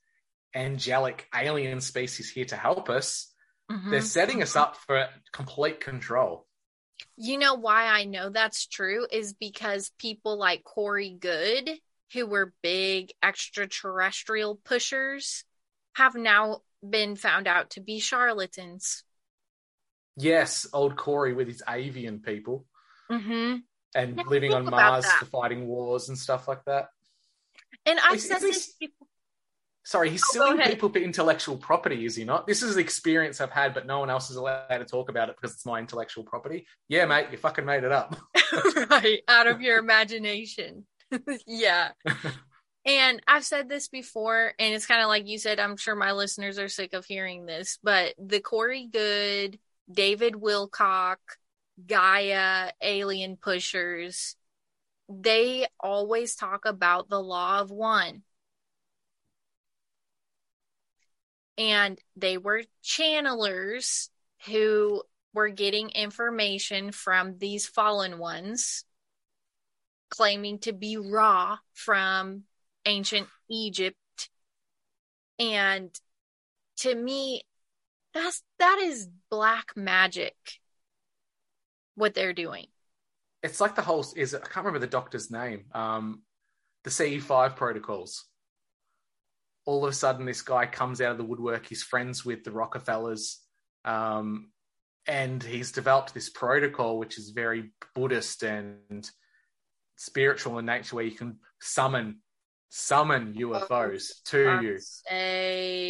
Speaker 1: angelic alien species here to help us.
Speaker 2: Mhm.
Speaker 1: They're setting us up for complete control.
Speaker 2: You know why I know that's true is because people like Corey Goode, who were big extraterrestrial pushers, have now been found out to be charlatans.
Speaker 1: Yes, old Corey with his avian people
Speaker 2: hmm
Speaker 1: and living on Mars for fighting wars and stuff like that.
Speaker 2: And I've
Speaker 1: Is-
Speaker 2: said
Speaker 1: is
Speaker 2: this
Speaker 1: this-
Speaker 2: before.
Speaker 1: Sorry, he's
Speaker 2: Oh,
Speaker 1: suing people for intellectual property, is he not? This is the experience I've had, but no one else is allowed to talk about it because it's my intellectual property. Yeah, mate, you fucking made it up. <laughs> <laughs>
Speaker 2: right out of your imagination <laughs> yeah and i've said this before and it's kind of like you said i'm sure my listeners are sick of hearing this but the corey goode david wilcock gaia alien pushers they always talk about the law of one and they were channelers who were getting information from these fallen ones claiming to be Ra from ancient Egypt. And to me, that's that is black magic what they're doing.
Speaker 1: It's like the whole is I can't remember the doctor's name. Um, the CE5 protocols. All of a sudden, this guy comes out of the woodwork. He's friends with the Rockefellers, um, and he's developed this protocol which is very Buddhist and spiritual in nature, where you can summon summon UFOs to you.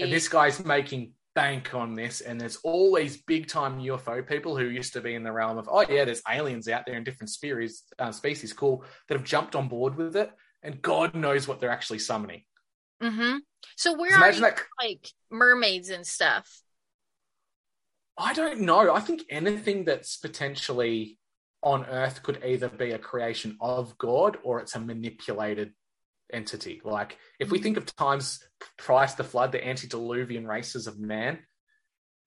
Speaker 1: And this guy's making bank on this, and there's all these big time UFO people who used to be in the realm of, oh yeah, there's aliens out there in different species, uh, species, cool, that have jumped on board with it, and God knows what they're actually summoning.
Speaker 2: Hmm So where are you,
Speaker 1: that-
Speaker 2: like mermaids and stuff?
Speaker 1: I don't know. I think anything that's potentially on Earth could either be a creation of God or it's a manipulated entity. Like if we think of times prior to the flood, the antediluvian races of man,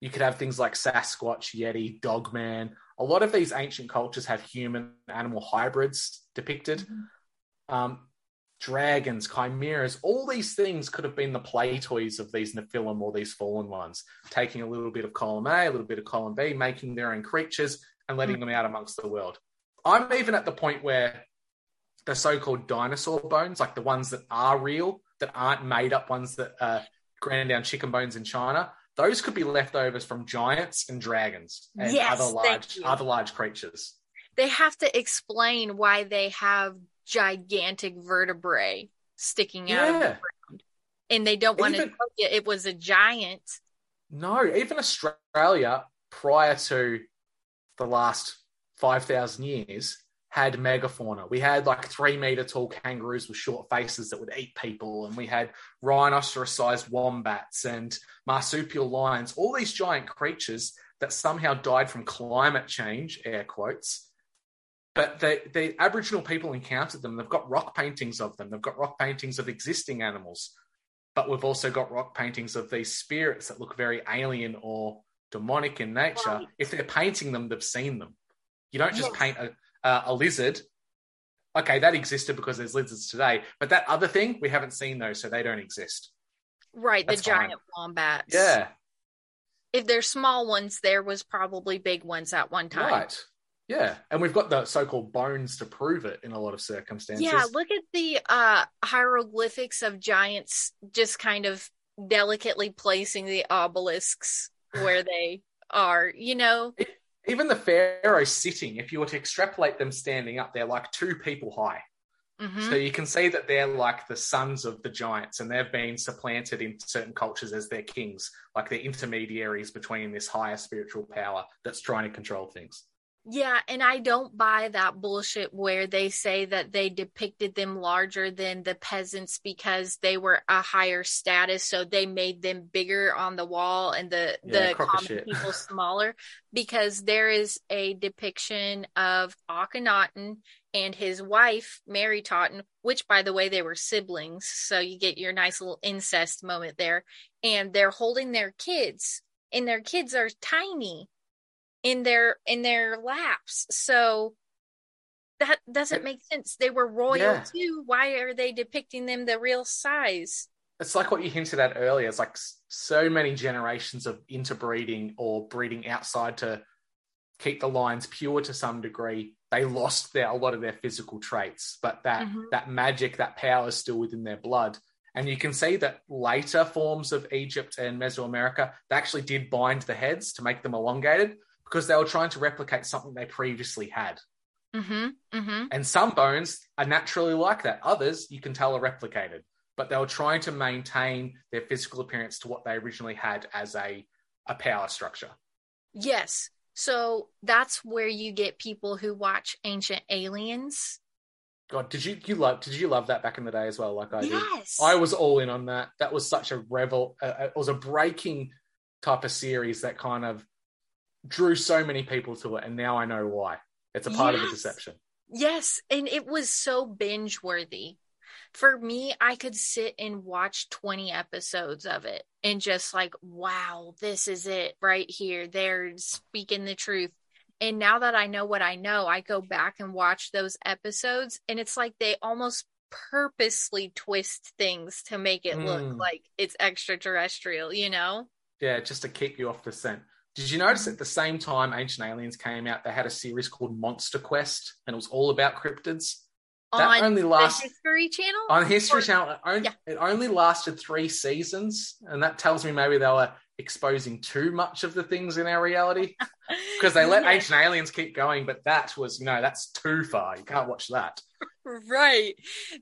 Speaker 1: you could have things like Sasquatch, Yeti, Dogman. A lot of these ancient cultures have human animal hybrids depicted. Um, dragons, chimeras, all these things could have been the play toys of these Nephilim or these fallen ones, taking a little bit of column A, a little bit of column B, making their own creatures and letting hmm. them out amongst the world. I'm even at the point where the so-called dinosaur bones, like the ones that are real, that aren't made up ones that are ground down chicken bones in China, those could be leftovers from giants and dragons and
Speaker 2: Yes,
Speaker 1: other large other large creatures.
Speaker 2: They have to explain why they have gigantic vertebrae sticking out of the ground. And they don't want to
Speaker 1: Even-
Speaker 2: tell you it was a giant.
Speaker 1: No, even Australia prior to the last 5,000 years had megafauna. We had like three meter tall kangaroos with short faces that would eat people, and we had rhinoceros sized wombats and marsupial lions, all these giant creatures that somehow died from climate change, air quotes. But the, the Aboriginal people encountered them. They've got rock paintings of them, they've got rock paintings of existing animals but we've also got rock paintings of these spirits that look very alien or demonic in nature.
Speaker 2: Right.
Speaker 1: If they're painting them, they've seen them. You don't just
Speaker 2: Yes.
Speaker 1: paint a, uh, a lizard. Okay, that existed because there's lizards today, but that other thing we haven't seen those, so they don't exist.
Speaker 2: Right, the
Speaker 1: That's fine.
Speaker 2: giant wombats.
Speaker 1: Yeah,
Speaker 2: If they're small ones, there was probably big ones at one time.
Speaker 1: right. Yeah, and we've got the so-called bones to prove it in a lot of circumstances.
Speaker 2: Yeah, look at the uh hieroglyphics of giants just kind of delicately placing the obelisks where they are, you know.
Speaker 1: even the pharaohs sitting, if you were to extrapolate them standing up, they're like two people high.
Speaker 2: Mhm.
Speaker 1: So you can see that they're like the sons of the giants, and they've been supplanted in certain cultures as their kings, like they're intermediaries between this higher spiritual power that's trying to control things.
Speaker 2: Yeah, and I don't buy that bullshit where they say that they depicted them larger than the peasants because they were a higher status, so they made them bigger on the wall and the
Speaker 1: Yeah,
Speaker 2: the common people <laughs> smaller. Because there is a depiction of Akhenaten and his wife Meritaten, which by the way they were siblings, so you get your nice little incest moment there, and they're holding their kids, and their kids are tiny in their in their laps. So that doesn't make sense. They were royal
Speaker 1: Yeah.
Speaker 2: too. Why are they depicting them the real size?
Speaker 1: It's like what you hinted at earlier. It's like so many generations of interbreeding or breeding outside to keep the lines pure to some degree. They lost their a lot of their physical traits, but that
Speaker 2: Mhm.
Speaker 1: that magic, that power is still within their blood. And you can see that later forms of Egypt and Mesoamerica, they actually did bind the heads to make them elongated because they were trying to replicate something they previously had.
Speaker 2: Mm-hmm. Mm-hmm.
Speaker 1: And some bones are naturally like that. Others you can tell are replicated, but they were trying to maintain their physical appearance to what they originally had as a, a power structure.
Speaker 2: Yes. So that's where you get people who watch Ancient Aliens.
Speaker 1: God, did you you love did you love that back in the day as well? Like I did.
Speaker 2: yes.
Speaker 1: I was all in on that. That was such a revel. Uh, it was a breaking type of series that kind of drew so many people to it, and now I know why. It's a part of the deception.
Speaker 2: Yes, and it was so binge worthy. For me, I could sit and watch 20 episodes of it and just like, wow, this is it right here. They're speaking the truth. And now that I know what I know, I go back and watch those episodes, and it's like they almost purposely twist things to make it look
Speaker 1: Mm.
Speaker 2: like it's extraterrestrial, you know?
Speaker 1: Yeah, just to keep you off the scent. Did you notice at the same time Ancient Aliens came out, they had a series called Monster Quest, and it was all about cryptids. That
Speaker 2: On
Speaker 1: only
Speaker 2: the
Speaker 1: last
Speaker 2: History Channel?
Speaker 1: on History
Speaker 2: Or-
Speaker 1: Channel. It only,
Speaker 2: Yeah.
Speaker 1: it only lasted three seasons, and that tells me maybe they were exposing too much of the things in our reality <laughs> because they let
Speaker 2: Yes.
Speaker 1: Ancient Aliens keep going, but that was, you know, that's too far. You can't watch that. <laughs>
Speaker 2: Right.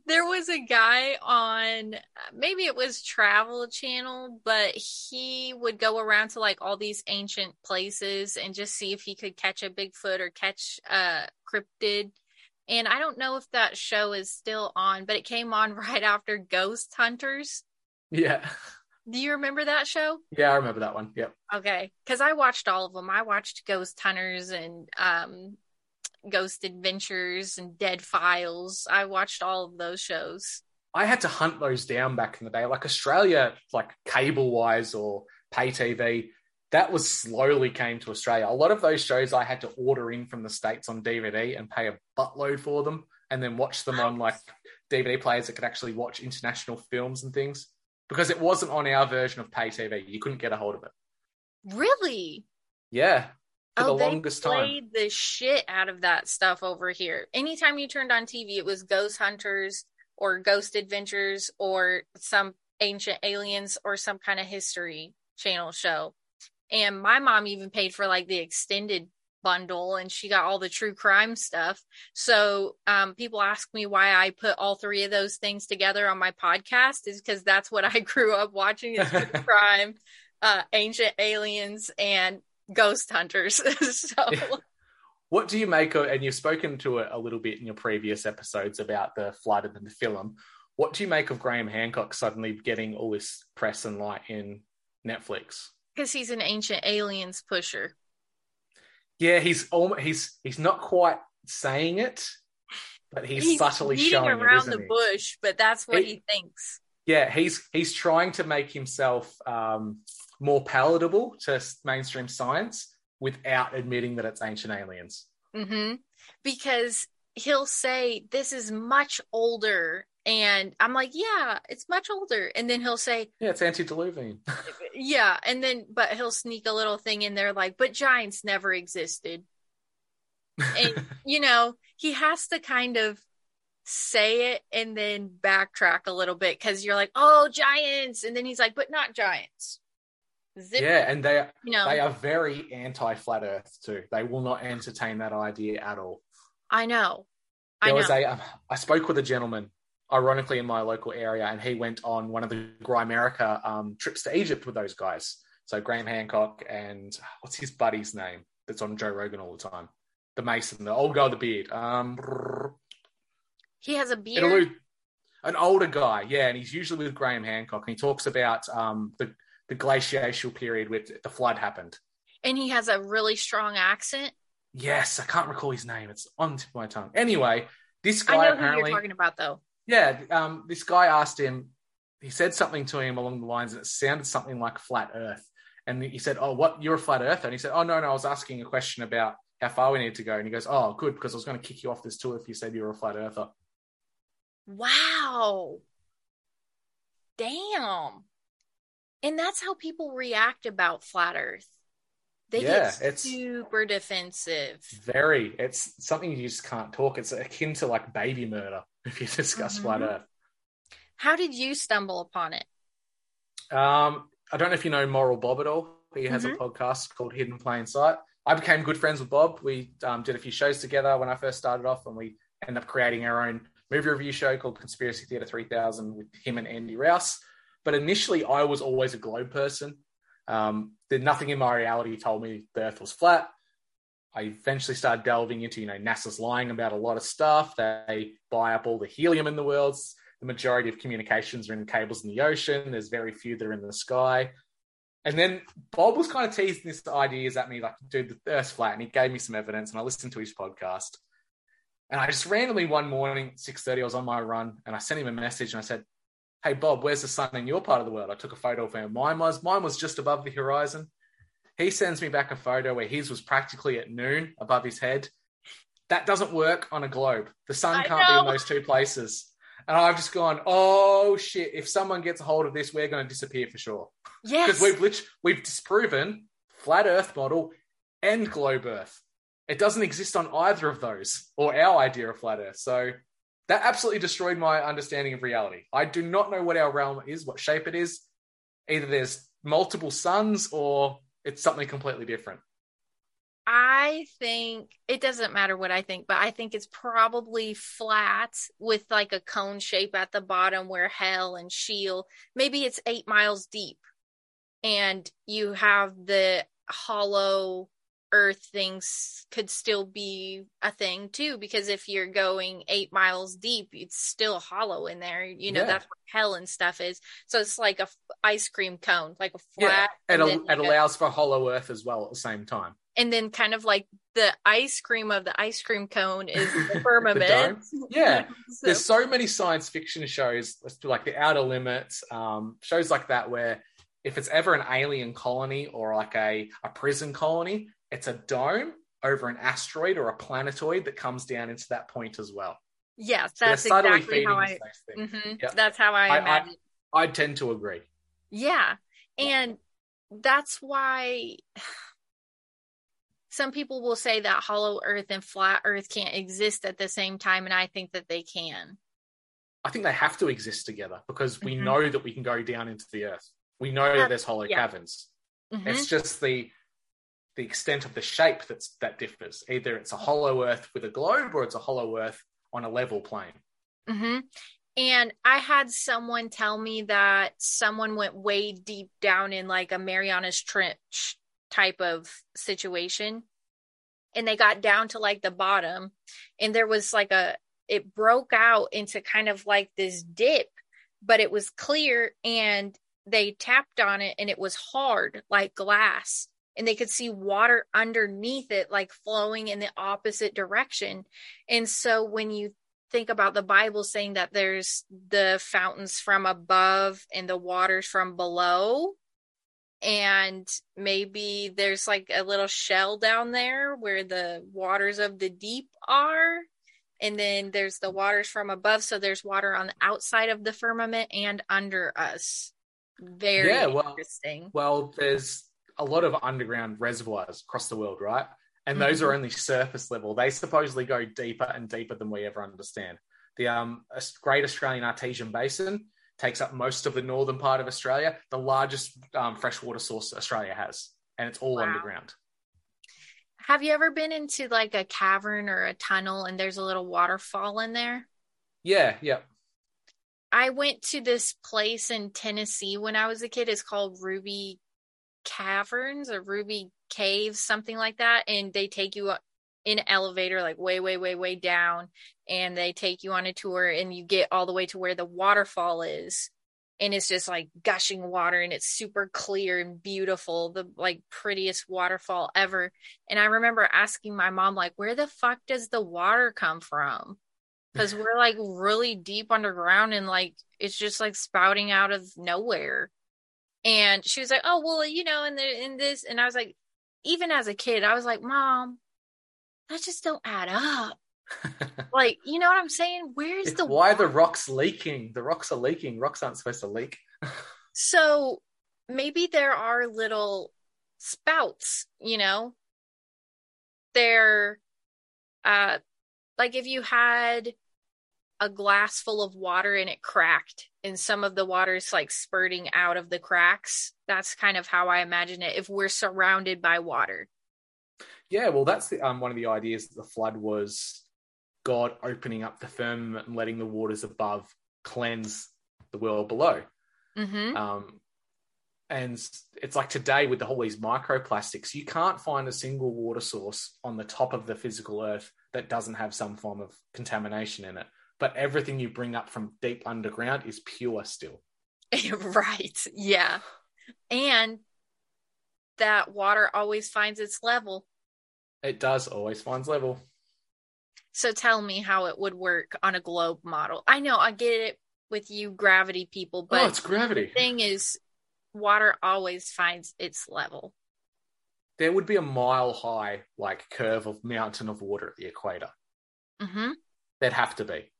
Speaker 2: There was a guy on maybe it was Travel Channel, but he would go around to like all these ancient places and just see if he could catch a Bigfoot or catch a cryptid. And I don't know if that show is still on, but it came on <laughs> right after Ghost Hunters.
Speaker 1: Yeah,
Speaker 2: Do you remember that show?
Speaker 1: yeah, I remember that one. Yep.
Speaker 2: Okay, because I watched all of them. I watched Ghost Hunters and um, Ghost Adventures and Dead Files. I watched all of those shows.
Speaker 1: I had to hunt those down back in the day. Like Australia, like cable wise or pay TV, that was slowly came to Australia. A lot of those shows I had to order in from the States on DVD and pay a buttload for them and then watch them on like DVD players that could actually watch international films and things because it wasn't on our version of pay TV. You couldn't get a hold of it.
Speaker 2: Really?
Speaker 1: Yeah. For
Speaker 2: oh,
Speaker 1: the
Speaker 2: they
Speaker 1: longest time.
Speaker 2: played the shit out of that stuff over here. Anytime you turned on TV, it was Ghost Hunters or Ghost Adventures or some ancient aliens or some kind of history channel show. And my mom even paid for like the extended bundle and she got all the true crime stuff. So um, people ask me why I put all three of those things together on my podcast is because that's what I <laughs> grew up watching is true <laughs> crime, uh, ancient aliens, and ghost hunters. <laughs> so
Speaker 1: What do you make of, and you've spoken to it a little bit in your previous episodes about the flood and the film. What do you make of Graham Hancock suddenly getting all this press and light in Netflix?
Speaker 2: because he's an ancient aliens pusher.
Speaker 1: Yeah, he's almost, he's he's not quite saying it, but he's, subtly showing it,
Speaker 2: around the
Speaker 1: he?
Speaker 2: bush, but that's what
Speaker 1: He-
Speaker 2: he thinks.
Speaker 1: Yeah, he's he's trying to make himself um, more palatable to mainstream science without admitting that it's ancient aliens.
Speaker 2: hmm Because he'll say this is much older, and I'm like, yeah, it's much older, and then he'll say,
Speaker 1: Yeah, it's antediluvian. <laughs>
Speaker 2: yeah, and then but he'll sneak a little thing in there like, but giants never existed. and <laughs> you know he has to kind of say it and then backtrack a little bit because you're like oh giants and then he's like but not giants zip.
Speaker 1: Yeah, and they
Speaker 2: you know,
Speaker 1: they are very anti-flat Earth too. They will not entertain that idea at all.
Speaker 2: I know. I
Speaker 1: There
Speaker 2: know.
Speaker 1: was a um, I spoke with a gentleman, ironically in my local area, and he went on one of the Grimerica um, trips to Egypt with those guys. So Graham Hancock and what's his buddy's name that's on Joe Rogan all the time? The Mason, the old guy with the beard. Um,
Speaker 2: he has a beard.
Speaker 1: an older guy, yeah, and he's usually with Graham Hancock, and he talks about um, the the glacial period where the flood happened.
Speaker 2: and he has a really strong accent.
Speaker 1: Yes, I can't recall his name. It's on the tip of my tongue. Anyway, this guy I
Speaker 2: know who you're talking about, though.
Speaker 1: Yeah, um, this guy asked him. He said something to him along the lines, and it sounded something like flat Earth. And he said, "Oh, what? You're a flat Earther?" And he said, "Oh, no, no. I was asking a question about how far we need to go." And he goes, "Oh, good, because I was going to kick you off this tour if you said you were a flat Earther."
Speaker 2: Wow. Damn. And that's how people react about flat Earth. They
Speaker 1: Yeah,
Speaker 2: get
Speaker 1: it's-
Speaker 2: super defensive.
Speaker 1: Very. It's something you just can't talk. It's akin to like baby murder <laughs> if you discuss flat
Speaker 2: Mhm.
Speaker 1: Earth.
Speaker 2: How did you stumble upon it?
Speaker 1: Um, I don't know if you know Moral Bob at all. He has a podcast called Hidden Plain Sight. I became good friends with Bob. We um, did a few shows together when I first started off, and we ended up creating our own movie review show called Conspiracy Theater 3000 with him and Andy Rouse. But initially, I was always a globe person. Um, there nothing in my reality told me the Earth was flat. I eventually started delving into, you know, NASA's lying about a lot of stuff. They buy up all the helium in the world. The majority of communications are in cables in the ocean. There's very few that are in the sky. And then Bob was kind of teasing this ideas at me, like, dude, the Earth's flat. And he gave me some evidence, and I listened to his podcast. And I just randomly one morning, six thirty, I was on my run, and I sent him a message, and I said, "Hey Bob, where's the sun in your part of the world?" I took a photo of where mine was. Mine was just above the horizon. He sends me back a photo where his was practically at noon above his head. That doesn't work on a globe. The sun
Speaker 2: I
Speaker 1: can't be in those two places. And I've just gone, oh shit! If someone gets a hold of this, we're going to disappear for sure
Speaker 2: Yes.
Speaker 1: because we've lit- we've disproven flat Earth model and globe Earth. It doesn't exist on either of those, or our idea of flat Earth. So that absolutely destroyed my understanding of reality. I do not know what our realm is, what shape it is. Either there's multiple suns, or it's something completely different.
Speaker 2: I think it doesn't matter what I think, but I think it's probably flat with like a cone shape at the bottom where Hell and Sheol, maybe it's eight miles deep. And you have the hollow earth things could still be a thing too, because if you're going eight miles deep, it's still hollow in there. You know,
Speaker 1: Yeah.
Speaker 2: that's where Hell and stuff is. So it's like a f- ice cream cone, like a
Speaker 1: Yeah,
Speaker 2: flat.
Speaker 1: it,
Speaker 2: and
Speaker 1: al- it
Speaker 2: like a-
Speaker 1: allows for hollow Earth as well at the same time.
Speaker 2: and then kind of like the ice cream of the ice cream cone is the <laughs>
Speaker 1: The
Speaker 2: firmament.
Speaker 1: dome? Yeah,
Speaker 2: So-
Speaker 1: there's so many science fiction shows like the outer limits um, shows like that where if it's ever an alien colony or like a, a prison colony it's a dome over an asteroid or a planetoid that comes down into that point as well
Speaker 2: yes, that's exactly how I. mhm,
Speaker 1: Yeah.
Speaker 2: That's how I,
Speaker 1: I- I-
Speaker 2: imagine.
Speaker 1: i tend to agree
Speaker 2: yeah, and that's why some people will say that hollow Earth and flat Earth can't exist at the same time, and I think that they can.
Speaker 1: i think they have to exist together because we
Speaker 2: Mhm.
Speaker 1: know that we can go down into the earth we know that there's hollow
Speaker 2: yeah.
Speaker 1: caverns
Speaker 2: Mhm.
Speaker 1: It's just the the extent of the shape that's that differs. Either it's a hollow Earth with a globe, or it's a hollow Earth on a level plane.
Speaker 2: hmm And I had someone tell me that someone went way deep down in like a Mariana's Trench type of situation. And they got down to like the bottom, and there was like a, it broke out into kind of like this dip, but it was clear and they tapped on it and it was hard like glass. And they could see water underneath it, like flowing in the opposite direction. And so when you think about the Bible saying that there's the fountains from above and the waters from below. And maybe there's like a little shell down there where the waters of the deep are. And then there's the waters from above. So there's water on the outside of the firmament and under us. Very
Speaker 1: Yeah, well-
Speaker 2: interesting.
Speaker 1: Well, there's a lot of underground reservoirs across the world, right? And those are only surface level. They supposedly go deeper and deeper than we ever understand. The um, Great Australian Artesian Basin takes up most of the northern part of Australia, the largest um, freshwater source Australia has, and it's all
Speaker 2: Wow.
Speaker 1: underground.
Speaker 2: Have you ever been into like a cavern or a tunnel and there's a little waterfall in there?
Speaker 1: Yeah, yeah.
Speaker 2: I went to this place in Tennessee when I was a kid. It's called Ruby Caverns or Ruby Caves, something like that. And they take you in an elevator, like way, way, way, way down. And they take you on a tour and you get all the way to where the waterfall is. And it's just like gushing water and it's super clear and beautiful, the like prettiest waterfall ever. And I remember asking my mom, like, where the fuck does the water come from? <laughs> because we're like really deep underground and like it's just like spouting out of nowhere and she was like oh well you know in the in this and i was like even as a kid i was like mom that just don't add up <laughs> like you know what i'm saying where's the
Speaker 1: Why are the rocks leaking? The rocks are leaking. Rocks aren't supposed to leak. <laughs>
Speaker 2: so maybe there are little spouts you know they're uh like if you had a glass full of water and it cracked and some of the water is like spurting out of the cracks that's kind of how i imagine it if we're surrounded by water
Speaker 1: Yeah, well, that's the, um, one of the ideas that the flood was God opening up the firmament and letting the waters above cleanse the world below.
Speaker 2: mm-hmm.
Speaker 1: Um, and it's like today with the, all these microplastics, you can't find a single water source on the top of the physical earth that doesn't have some form of contamination in it. But everything you bring up from deep underground is pure still. <laughs> <laughs>
Speaker 2: right yeah and that water always finds its level
Speaker 1: It does always finds level.
Speaker 2: So tell me how it would work on a globe model. I know I get it with you gravity people, but
Speaker 1: oh, it's gravity.
Speaker 2: the thing is water always finds its level.
Speaker 1: There would be a mile high like curve of mountain of water at the equator.
Speaker 2: hmm
Speaker 1: There'd have to be.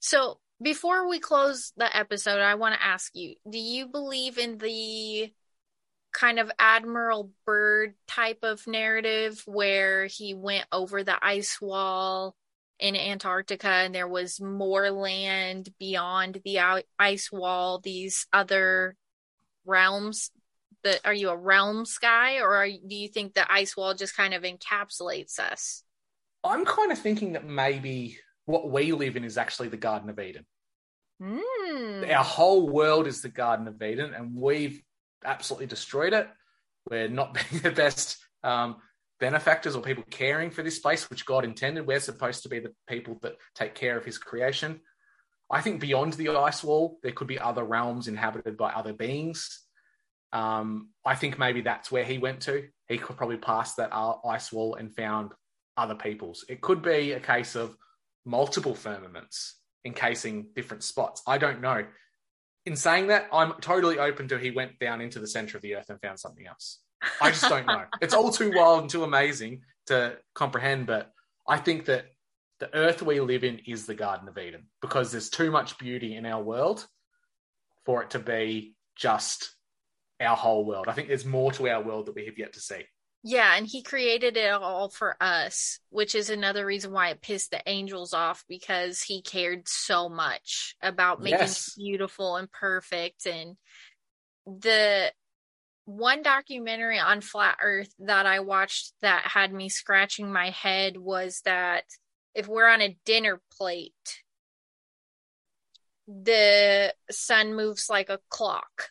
Speaker 2: So before we close the episode, I want to ask you, do you believe in the kind of Admiral Byrd type of narrative where he went over the ice wall in Antarctica and there was more land beyond the ice wall, these other realms? That are you a realms guy or are, do you think the ice wall just kind of encapsulates us?
Speaker 1: I'm kind of thinking that maybe what we live in is actually the Garden of Eden.
Speaker 2: Hmm.
Speaker 1: Our whole world is the Garden of Eden, and we've absolutely destroyed it. We're not <laughs> being the best um, benefactors or people caring for this place, which God intended. We're supposed to be the people that take care of His creation. I think beyond the ice wall, there could be other realms inhabited by other beings. Um, I think maybe that's where he went to. He could probably pass that uh, ice wall and found other peoples. It could be a case of multiple firmaments encasing different spots. I don't know. In saying that, I'm totally open to he went down into the center of the earth and found something else. I just don't know. <laughs> It's all too wild and too amazing to comprehend, but I think that the earth we live in is the Garden of Eden because there's too much beauty in our world for it to be just our whole world. I think there's more to our world that we have yet to see.
Speaker 2: Yeah, and he created it all for us, which is another reason why it pissed the angels off because he cared so much about making
Speaker 1: Yes.
Speaker 2: it beautiful and perfect. And the one documentary on flat earth that I watched that had me scratching my head was that if we're on a dinner plate, the sun moves like a clock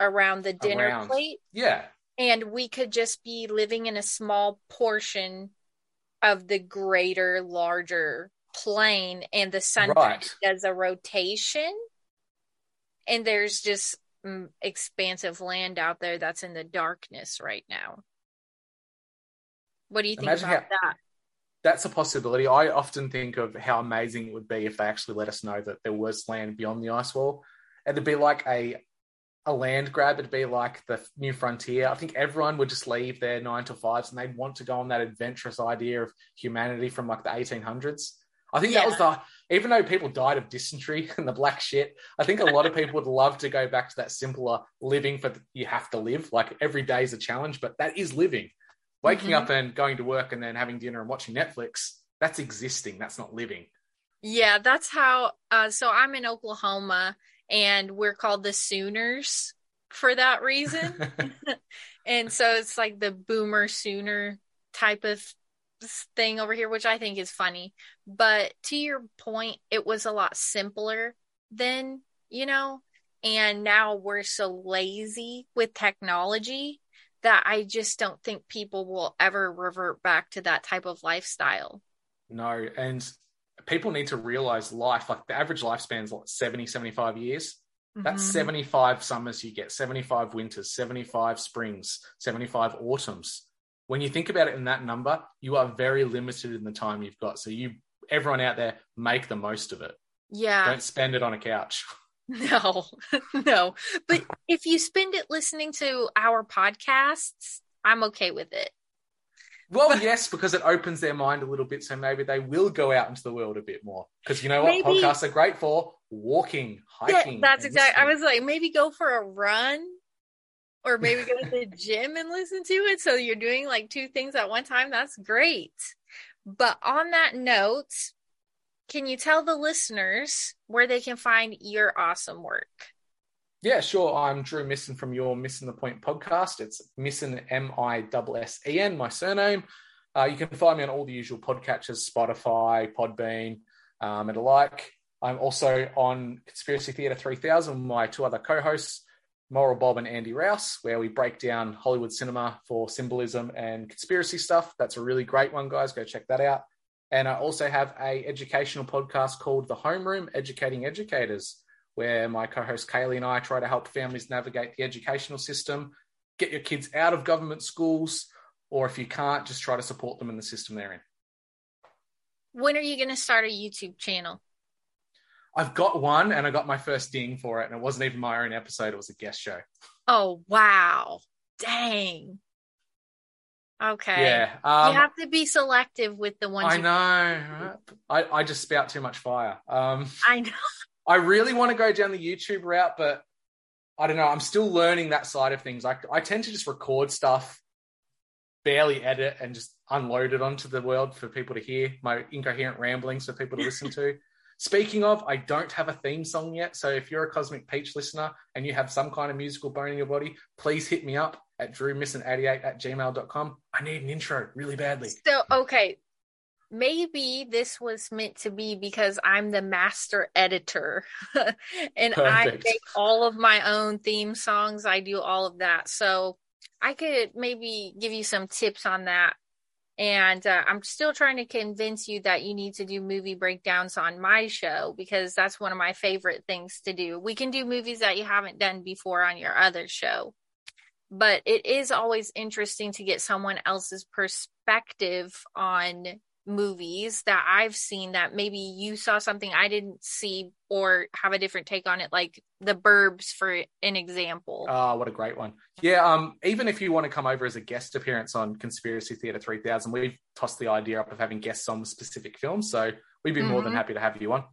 Speaker 2: around the dinner
Speaker 1: Around.
Speaker 2: plate
Speaker 1: Yeah.
Speaker 2: And we could just be living in a small portion of the greater larger plane and the sun
Speaker 1: Right.
Speaker 2: does a rotation and there's just mm, expansive land out there that's in the darkness right now what do you think
Speaker 1: Imagine
Speaker 2: about
Speaker 1: how-
Speaker 2: that
Speaker 1: That's a possibility. I often think of how amazing it would be if they actually let us know that there was land beyond the ice wall. And it'd be like a a land grab. It'd be like the new frontier. I think everyone would just leave their nine to fives and they'd want to go on that adventurous idea of humanity from like the 1800s. I think that was the, even though people died of dysentery <laughs> and the black shit, I think a lot of people would love to go back to that simpler living for you have to live. Like every day is a challenge, but that is living. Waking
Speaker 2: Mhm.
Speaker 1: up and going to work and then having dinner and watching Netflix, that's existing. That's not living.
Speaker 2: Yeah, that's how. Uh, so I'm in Oklahoma, and we're called the Sooners for that reason. <laughs> and so it's like the boomer sooner type of thing over here, which I think is funny. But to your point, it was a lot simpler then, you know, and now we're so lazy with technology that I just don't think people will ever revert back to that type of lifestyle.
Speaker 1: No, and people need to realize life, like the average lifespan is like 70, 75 years. That's
Speaker 2: Mhm.
Speaker 1: 75 summers you get, 75 winters, 75 springs, 75 autumns. When you think about it in that number, you are very limited in the time you've got. So you everyone out there make the most of it.
Speaker 2: Yeah.
Speaker 1: Don't spend it on a couch. <laughs>
Speaker 2: No, <laughs> no. But if you spend it listening to our podcasts, I'm okay with it.
Speaker 1: Well, yes, because it opens their mind a little bit, so maybe they will go out into the world a bit more. Because you know what
Speaker 2: Maybe-
Speaker 1: podcasts are great for? Walking, hiking.
Speaker 2: Yeah,
Speaker 1: that's
Speaker 2: exactly. I was like, maybe go for a run, or maybe go to the <laughs> gym and listen to it. So you're doing like two things at one time. That's great. But on that note, can you tell the listeners where they can find your awesome work?
Speaker 1: Yeah, sure. I'm Drew Missen from your Missing the Point podcast. It's Missen, M I S S E N, my surname. Uh, you can find me on all the usual podcatchers, Spotify, Podbean, um, and the like. I'm also on Conspiracy Theatre 3000 with my two other co hosts, Moral Bob and Andy Rouse, where we break down Hollywood cinema for symbolism and conspiracy stuff. That's a really great one, guys. Go check that out. And I also have a educational podcast called The Homeroom, Educating Educators where my co-host Kaylee and I try to help families navigate the educational system, get your kids out of government schools, or if you can't, just try to support them in the system they're in.
Speaker 2: When are you going to start a YouTube channel?
Speaker 1: I've got one and I got my first ding for it, and it wasn't even my own episode, it was a guest show.
Speaker 2: Oh, wow. Dang. Okay.
Speaker 1: Yeah. Um,
Speaker 2: you have to be selective with the ones
Speaker 1: I know. right? I, I just spout too much fire. Um,
Speaker 2: I know.
Speaker 1: I really want to go down the YouTube route, but I don't know. I'm still learning that side of things. I, I tend to just record stuff, barely edit, and just unload it onto the world for people to hear my incoherent ramblings for people to listen to. <laughs> Speaking of, I don't have a theme song yet. So if you're a Cosmic Peach listener and you have some kind of musical bone in your body, please hit me up at drewmissen88 at gmail.com. I need an intro really badly.
Speaker 2: So, okay. Maybe this was meant to be because I'm the master editor <laughs> and I make all of my own theme songs. I do all of that. So, I could maybe give you some tips on that. And uh, I'm still trying to convince you that you need to do movie breakdowns on my show because that's one of my favorite things to do. We can do movies that you haven't done before on your other show but it is always interesting to get someone else's perspective on movies that I've seen that maybe you saw something I didn't see or have a different take on it, like The Burbs, for an example.
Speaker 1: Oh, what a great one. Yeah, um, even if you want to come over as a guest appearance on Conspiracy Theatre 3000, we've tossed the idea up of having guests on specific films. So we'd be more than
Speaker 2: Mhm.
Speaker 1: happy to have you on,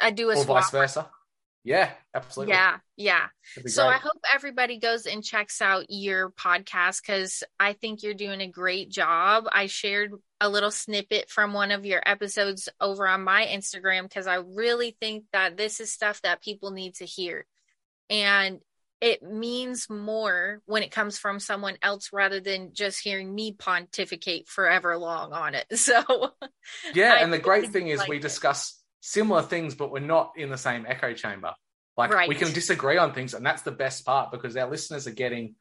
Speaker 2: I do a
Speaker 1: or
Speaker 2: swap.
Speaker 1: vice versa. Yeah, absolutely.
Speaker 2: Yeah, yeah. So. I hope everybody goes and checks out your podcast because I think you're doing a great job. I shared a little snippet from one of your episodes over on my Instagram because I really think that this is stuff that people need to hear. And it means more when it comes from someone else rather than just hearing me pontificate forever long on it. <laughs> So
Speaker 1: yeah, and the great thing is
Speaker 2: like
Speaker 1: we
Speaker 2: it.
Speaker 1: discuss similar things, but we're not in the same echo chamber. Like we can disagree on things, and that's the best part because our listeners are getting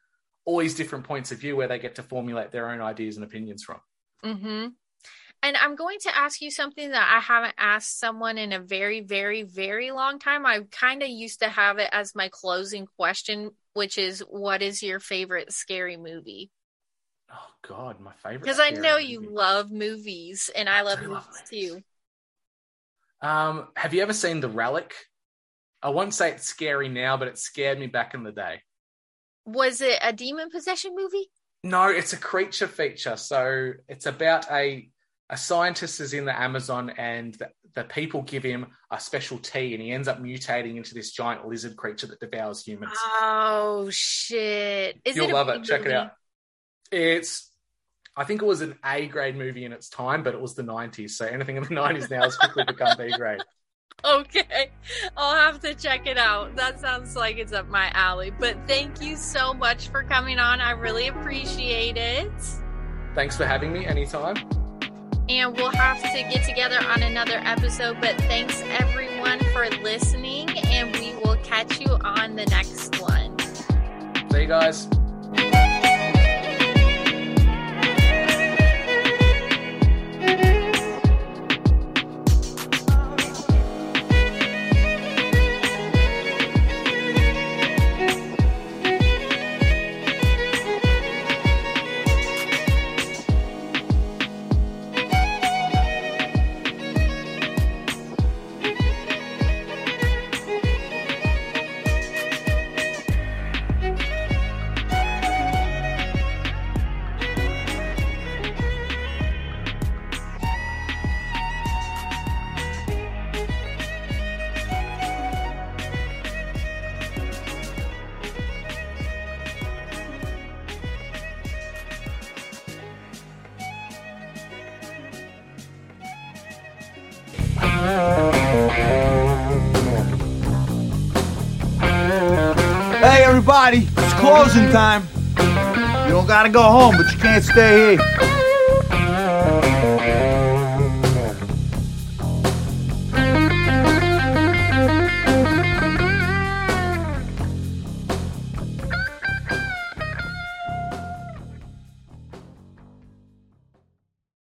Speaker 1: all these different points of view where they get to formulate their own ideas and opinions from.
Speaker 2: Mm-hmm. And I'm going to ask you something that I haven't asked someone in a very, very, very long time. I kind of used to have it as my closing question, which is what is your favorite scary movie?
Speaker 1: Oh God, my favorite.
Speaker 2: Because I know
Speaker 1: movie.
Speaker 2: you love movies and I,
Speaker 1: I
Speaker 2: love movies
Speaker 1: love movies.
Speaker 2: too.
Speaker 1: Um, have you ever seen The Relic? I won't say it's scary now, but it scared me back in the day.
Speaker 2: Was it a demon possession movie?
Speaker 1: No, it's a creature feature. So it's about a a scientist is in the Amazon and the, the people give him a special tea and he ends up mutating into this giant lizard creature that devours humans.
Speaker 2: Oh shit. Is
Speaker 1: You'll love it. Check it out. It's I think it was an A grade movie in its time, but it was the 90s. So anything in the <laughs> 90s now has quickly become B grade.
Speaker 2: Okay, I'll have to check it out. That sounds like it's up my alley. But thank you so much for coming on. I really appreciate it.
Speaker 1: Thanks for having me anytime.
Speaker 2: And we'll have to get together on another episode. But thanks everyone for listening, and we will catch you on the next one.
Speaker 1: See you guys.
Speaker 3: It's closing time. You don't gotta go home, but you can't stay here.